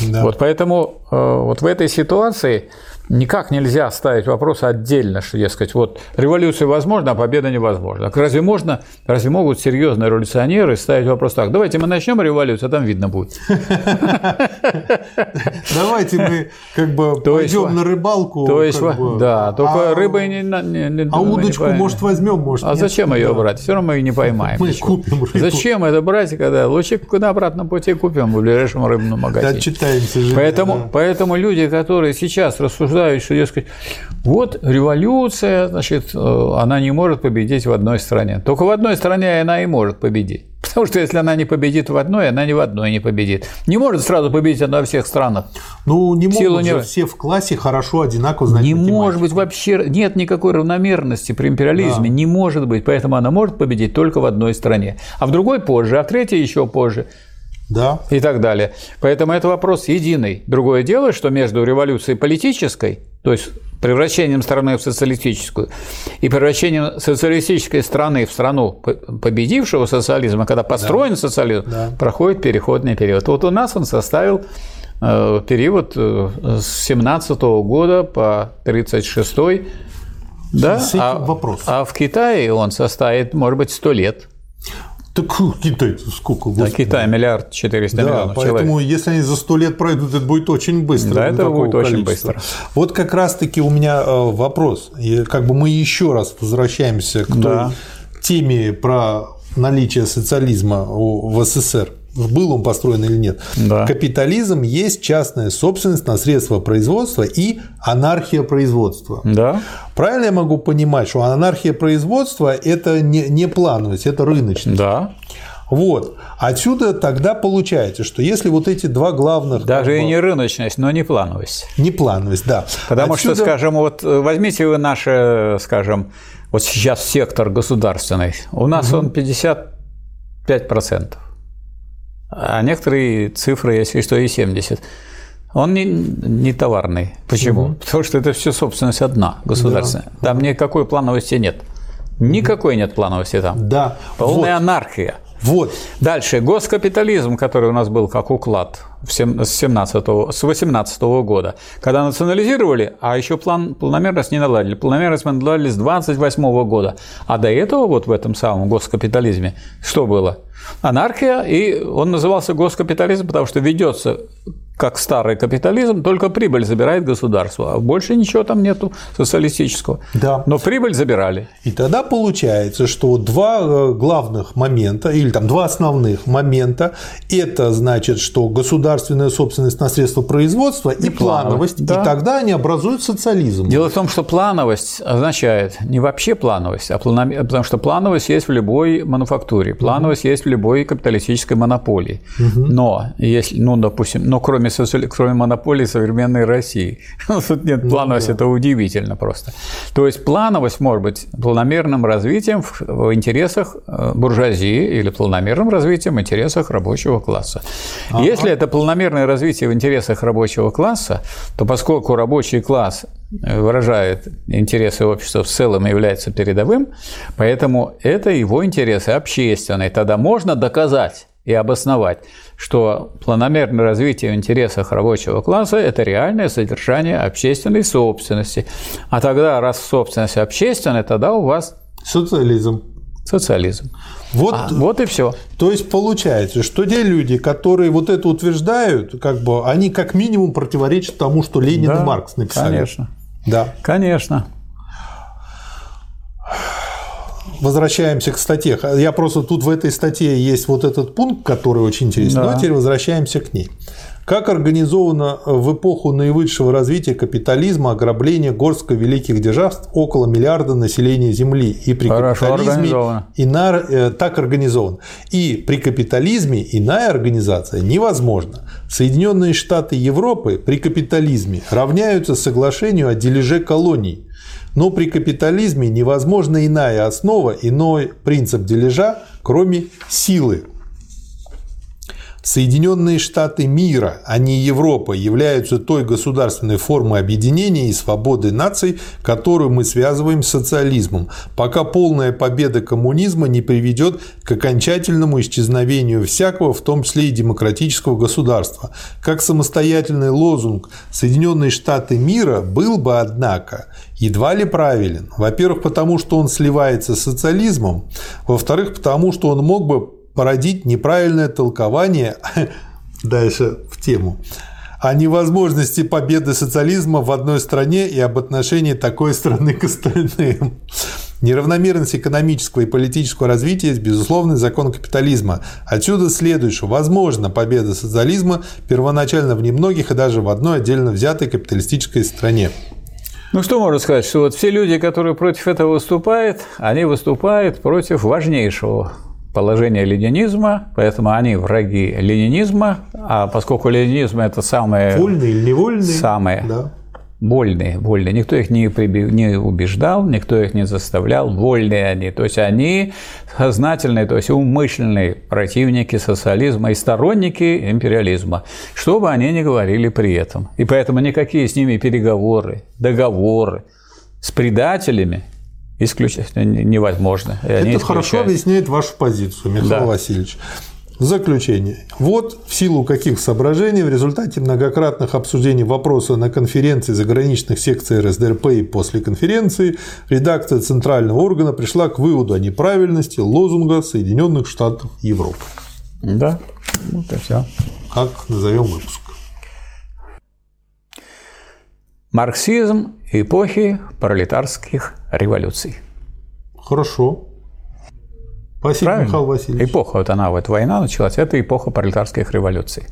Да. Вот поэтому э, вот в этой ситуации никак нельзя ставить вопрос отдельно, что, дескать, вот революция возможна, а победа невозможна. Разве можно, разве могут серьезные революционеры ставить вопрос так, давайте мы начнем революцию, а там видно будет. Давайте мы как бы пойдем на рыбалку. То есть, да, только а рыбы не А удочку, может, возьмем, может, А зачем ее брать? Все равно мы ее не поймаем. Мы купим рыбу. Зачем это брать, когда лучше на обратном пути купим в ближайшем рыбном магазине. Отчитаемся же. Поэтому люди, которые сейчас рассуждают рассуждают, что, дескать, вот революция, значит, э, она не может победить в одной стране. Только в одной стране она и может победить. Потому что если она не победит в одной, она ни в одной не победит. Не может сразу победить она во всех странах. Ну, не могут же не... все в классе хорошо одинаково знать Не может быть вообще, нет никакой равномерности при империализме, да. не может быть. Поэтому она может победить только в одной стране. А в другой позже, а в третьей еще позже да. и так далее. Поэтому это вопрос единый. Другое дело, что между революцией политической, то есть превращением страны в социалистическую, и превращением социалистической страны в страну победившего социализма, когда построен да. социализм, да. проходит переходный период. Вот у нас он составил э, период э, с 17 года по 36 да? а, вопрос. а в Китае он составит, может быть, 100 лет. Так Китай сколько? Господи. Да, Китай миллиард четыреста да, миллионов поэтому человек. если они за сто лет пройдут, это будет очень быстро. Да, это будет количества. очень быстро. Вот как раз-таки у меня э, вопрос. И как бы мы еще раз возвращаемся к да. той теме про наличие социализма в СССР был он построен или нет. Да. Капитализм есть частная собственность на средства производства и анархия производства. Да. Правильно я могу понимать, что анархия производства – это не, не плановость, это рыночность? Да. Вот. Отсюда тогда получается, что если вот эти два главных... Даже как бы, и не рыночность, но не плановость. Не плановость, да. Потому Отсюда... что, скажем, вот возьмите вы наш, скажем, вот сейчас сектор государственный, у нас угу. он 55% а некоторые цифры, если что, и 70. Он не, не товарный. Почему? Угу. Потому что это все собственность одна, государственная. Да. Там никакой плановости нет. Никакой нет плановости там. Да. Полная вот. анархия. Вот. Дальше. Госкапитализм, который у нас был как уклад с 17 с 18 года, когда национализировали, а еще план планомерность не наладили. Планомерность мы наладили с 28 года. А до этого вот в этом самом госкапитализме что было? Анархия, и он назывался госкапитализм, потому что ведется как старый капитализм, только прибыль забирает государство, а больше ничего там нету социалистического. Да. Но прибыль забирали. И тогда получается, что два э, главных момента, или там два основных момента, это значит, что государственная собственность на средства производства и, И плановость, плановость, да. и тогда они образуют социализм. Дело в том, что плановость означает не вообще плановость, а планомер- потому что плановость есть в любой мануфактуре, плановость есть в любой капиталистической монополии. Но если, ну, допустим, но кроме, социали- кроме монополии современной России, тут нет плановости, это удивительно просто. То есть плановость может быть планомерным развитием в, интересах э, буржуазии или планомерным развитием в интересах рабочего класса. Если это планомерное развитие в интересах рабочего класса, то поскольку рабочий класс э, выражает интересы общества в целом и является передовым, поэтому это его интересы общественные. Тогда можно доказать и обосновать, что планомерное развитие в интересах рабочего класса – это реальное содержание общественной собственности. А тогда, раз собственность общественная, тогда у вас Социализм. социализм. Вот, А, вот и все. то есть получается, что те люди, которые вот это утверждают, как бы они как минимум противоречат тому, что Ленин и Маркс написали. Конечно. Да. Конечно. Возвращаемся к статье. Я просто тут в этой статье есть вот этот пункт, который очень интересен. Да. Но теперь возвращаемся к ней. Как организовано в эпоху наивысшего развития капитализма ограбление горстка великих держав около миллиарда населения Земли и при Хорошо капитализме иная, э, так организован. И при капитализме иная организация невозможна. Соединенные Штаты Европы при капитализме равняются соглашению о дележе колоний. Но при капитализме невозможна иная основа, иной принцип дележа, кроме силы. Соединенные Штаты мира, а не Европа, являются той государственной формой объединения и свободы наций, которую мы связываем с социализмом, пока полная победа коммунизма не приведет к окончательному исчезновению всякого, в том числе и демократического государства. Как самостоятельный лозунг «Соединенные Штаты мира» был бы, однако, едва ли правилен. Во-первых, потому что он сливается с социализмом, во-вторых, потому что он мог бы породить неправильное толкование, дальше в тему, о невозможности победы социализма в одной стране и об отношении такой страны к остальным. Неравномерность экономического и политического развития есть безусловный закон капитализма. Отсюда следует, что возможна победа социализма первоначально в немногих и даже в одной отдельно взятой капиталистической стране. Ну что можно сказать, что вот все люди, которые против этого выступают, они выступают против важнейшего положения ленинизма, поэтому они враги ленинизма, а поскольку ленинизм это самое Вольный или невольный? самое Да. Вольные, вольные. Никто их не, приби- не убеждал, никто их не заставлял. Вольные они. То есть они сознательные, то есть умышленные противники социализма и сторонники империализма. Что бы они ни говорили при этом. И поэтому никакие с ними переговоры, договоры с предателями исключить невозможно. Это хорошо исключают. объясняет вашу позицию, Михаил Да. Васильевич. Заключение. Вот в силу каких соображений в результате многократных обсуждений вопроса на конференции заграничных секций РСДРП и после конференции редакция Центрального органа пришла к выводу о неправильности лозунга Соединенных Штатов Европы. Да, вот и все. Как назовем выпуск? Марксизм эпохи пролетарских революций. Хорошо. Спасибо, Правильно? Михаил Васильевич. Эпоха, вот она, вот война началась, это эпоха пролетарских революций.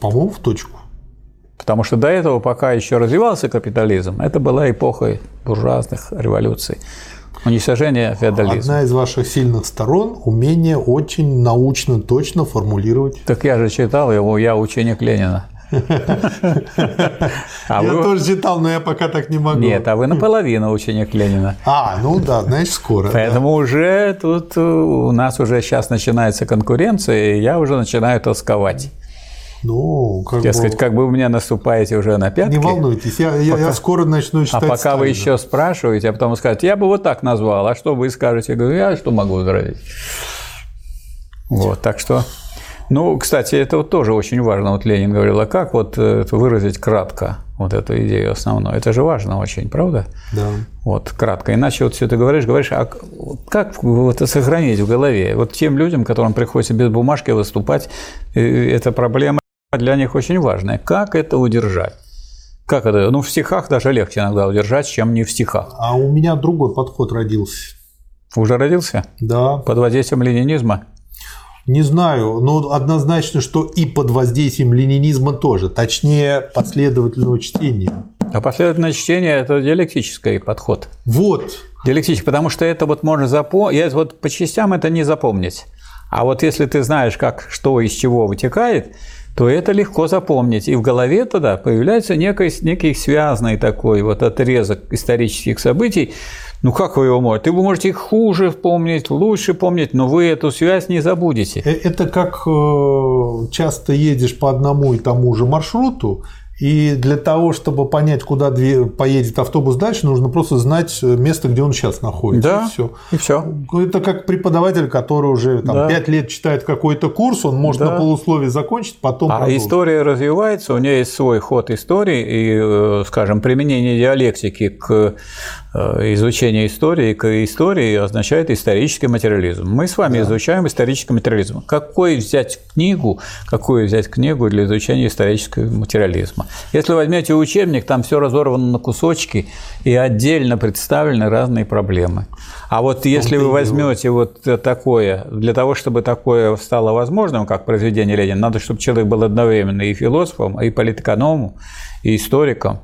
По-моему, в точку. Потому что до этого, пока еще развивался капитализм, это была эпоха буржуазных революций. Уничтожение феодализма. Одна из ваших сильных сторон – умение очень научно, точно формулировать. Так я же читал его, я ученик Ленина. А я вы- тоже читал, но я пока так не могу. Нет, а вы наполовину ученик Ленина. А, ну да, значит, скоро. да. Поэтому уже тут э, у нас уже сейчас начинается конкуренция, и я уже начинаю тосковать. Ну, как Дескать, бы, как бы вы меня наступаете уже на пятки. не волнуйтесь, я, я- я скоро начну А читать пока вы Сталина. еще спрашиваете, а потом скажете, я бы вот так назвал, а что вы скажете? Я говорю, я что могу возразить? Вот, так что... Ну, кстати, это вот тоже очень важно. Вот Ленин говорил, а как вот э, выразить кратко вот эту идею основную? Это же важно очень, правда? Да. Вот, кратко. Иначе вот все ты говоришь, говоришь, а как это сохранить в голове? Вот тем людям, которым приходится без бумажки выступать, э, эта проблема для них очень важное. Как это удержать? Как это? Ну, в стихах даже легче иногда удержать, чем не в стихах. А у меня другой подход родился. Уже родился? Да. Под воздействием ленинизма? Не знаю, но однозначно, что и под воздействием ленинизма тоже. Точнее, последовательного чтения. А последовательное чтение – это диалектический подход. Вот. Диалектический, потому что это вот можно запомнить. Вот по частям это не запомнить. А вот если ты знаешь, как, что из чего вытекает, то это легко запомнить. И в голове тогда появляется некий, некий связанный такой вот отрезок исторических событий. Ну как вы его можете? Вы можете их хуже помнить, лучше помнить, но вы эту связь не забудете. Э, это как э, часто едешь по одному и тому же маршруту, и для того, чтобы понять, куда поедет автобус дальше, нужно просто знать место, где он сейчас находится. Да, и все. И все. Это как преподаватель, который уже там, да. 5 лет читает какой-то курс, он может да. на полусловие закончить, потом А продолжить. история развивается, у нее есть свой ход истории, и, э, скажем, применение диалектики к э, изучению истории к истории означает исторический материализм. Мы с вами да. изучаем исторический материализм. Какой взять книгу, какую взять книгу для изучения исторического материализма? Если возьмете учебник, там все разорвано на кусочки и отдельно представлены разные проблемы. А вот если вы возьмете вот такое, для того, чтобы такое стало возможным, как произведение Ленина, надо, чтобы человек был одновременно и философом, и политэкономом, и историком.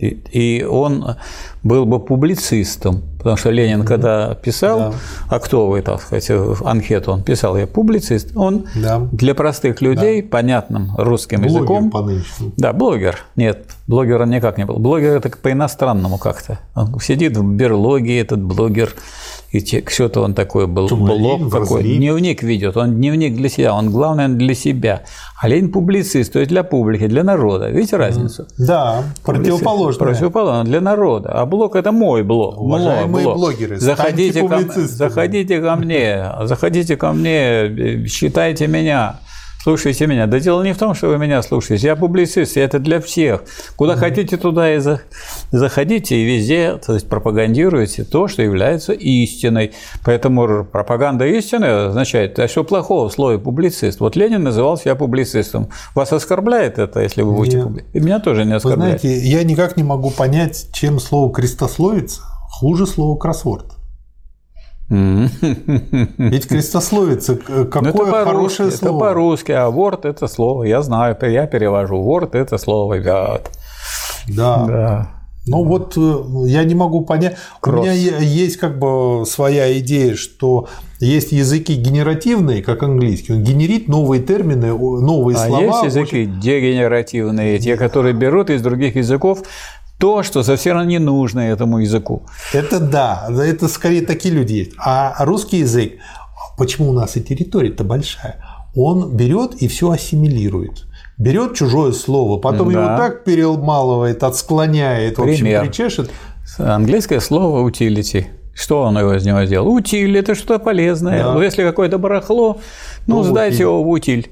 И он был бы публицистом, потому что Ленин, когда писал, да. а кто вы, так сказать, анкету он писал, я публицист, он да. для простых людей, да. понятным русским блогер языком, по да, блогер, нет, блогер он никак не был, блогер это по-иностранному как-то, он сидит в берлоге, этот блогер, и что-то он такой был, Тумалин, блог какой, дневник ведет, он дневник для себя, он главное для себя, а Ленин публицист, то есть для публики, для народа, видите разницу? Да, противоположно. Противоположно, для народа, а блог – это мой блог. Уважаемые блог. блогеры, заходите ко, заходите ко мне, заходите ко мне, считайте меня. Слушайте меня. Да дело не в том, что вы меня слушаете. Я публицист, и это для всех. Куда mm-hmm. хотите, туда и заходите, и везде то есть, пропагандируете то, что является истиной. Поэтому пропаганда истины означает, а что плохого в слове публицист? Вот Ленин называл себя публицистом. Вас оскорбляет это, если вы будете публицистом? Меня тоже не оскорбляет. Вы знаете, я никак не могу понять, чем слово «крестословица» хуже слова «кроссворд». Ведь крестословица какое это хорошее слово. Это по-русски, а ворд это слово, я знаю, я перевожу. Ворд это слово вят. Да. да. Ну вот э, я не могу понять. Кросс. У меня есть как бы своя идея, что есть языки генеративные, как английский, он генерит новые термины, новые а слова. А есть языки очень... дегенеративные, те, которые берут из других языков то, что совсем не нужно этому языку. Это да, это скорее такие люди есть. А русский язык, почему у нас и территория-то большая, он берет и все ассимилирует. Берет чужое слово, потом да. его так перемалывает, отсклоняет, Пример. в общем, причешет. Английское слово utility. Что он его из него сделал? Утиль – это что-то полезное. Да. если какое-то барахло, ну, ну сдайте утиль. его в утиль.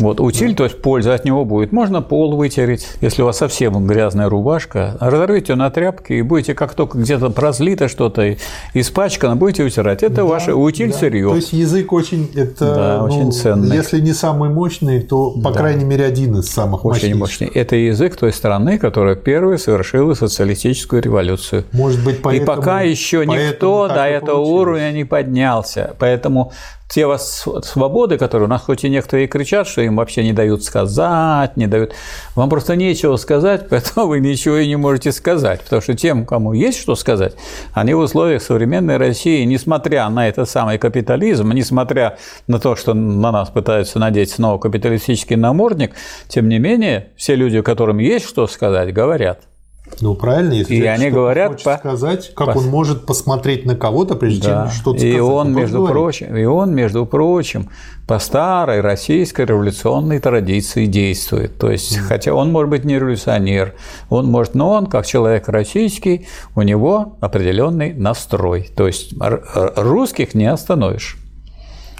Вот утиль, то есть польза от него будет. Можно пол вытереть, если у вас совсем грязная рубашка. Разорвите ее на тряпке и будете, как только где-то прозлито что-то испачкано, будете утирать. Это да, ваше утиль да. сырье. То есть язык очень, это, да, ну, очень ценный. Если не самый мощный, то, по да. крайней мере, один из самых очень мощный. Это язык той страны, которая первой совершила социалистическую революцию. Может быть, поэтому, И пока еще никто до этого получилось. уровня не поднялся. Поэтому те вас свободы, которые у нас хоть и некоторые кричат, что им вообще не дают сказать, не дают, вам просто нечего сказать, поэтому вы ничего и не можете сказать, потому что тем, кому есть что сказать, они в условиях современной России, несмотря на этот самый капитализм, несмотря на то, что на нас пытаются надеть снова капиталистический намордник, тем не менее, все люди, которым есть что сказать, говорят – ну, правильно, если и они говорят по... сказать, как по... он может посмотреть на кого-то, прежде да. чем что-то сказать. И он, между прочим, и он, между прочим, по старой российской революционной традиции действует. То есть, mm. хотя он может быть не революционер, он может, но он, как человек российский, у него определенный настрой. То есть, русских не остановишь.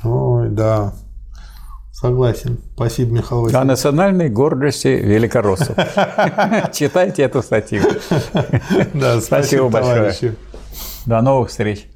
Ой, да. Согласен. Спасибо, Михаил Васильевич. О национальной гордости великороссов. Читайте эту статью. Да, спасибо большое. До новых встреч.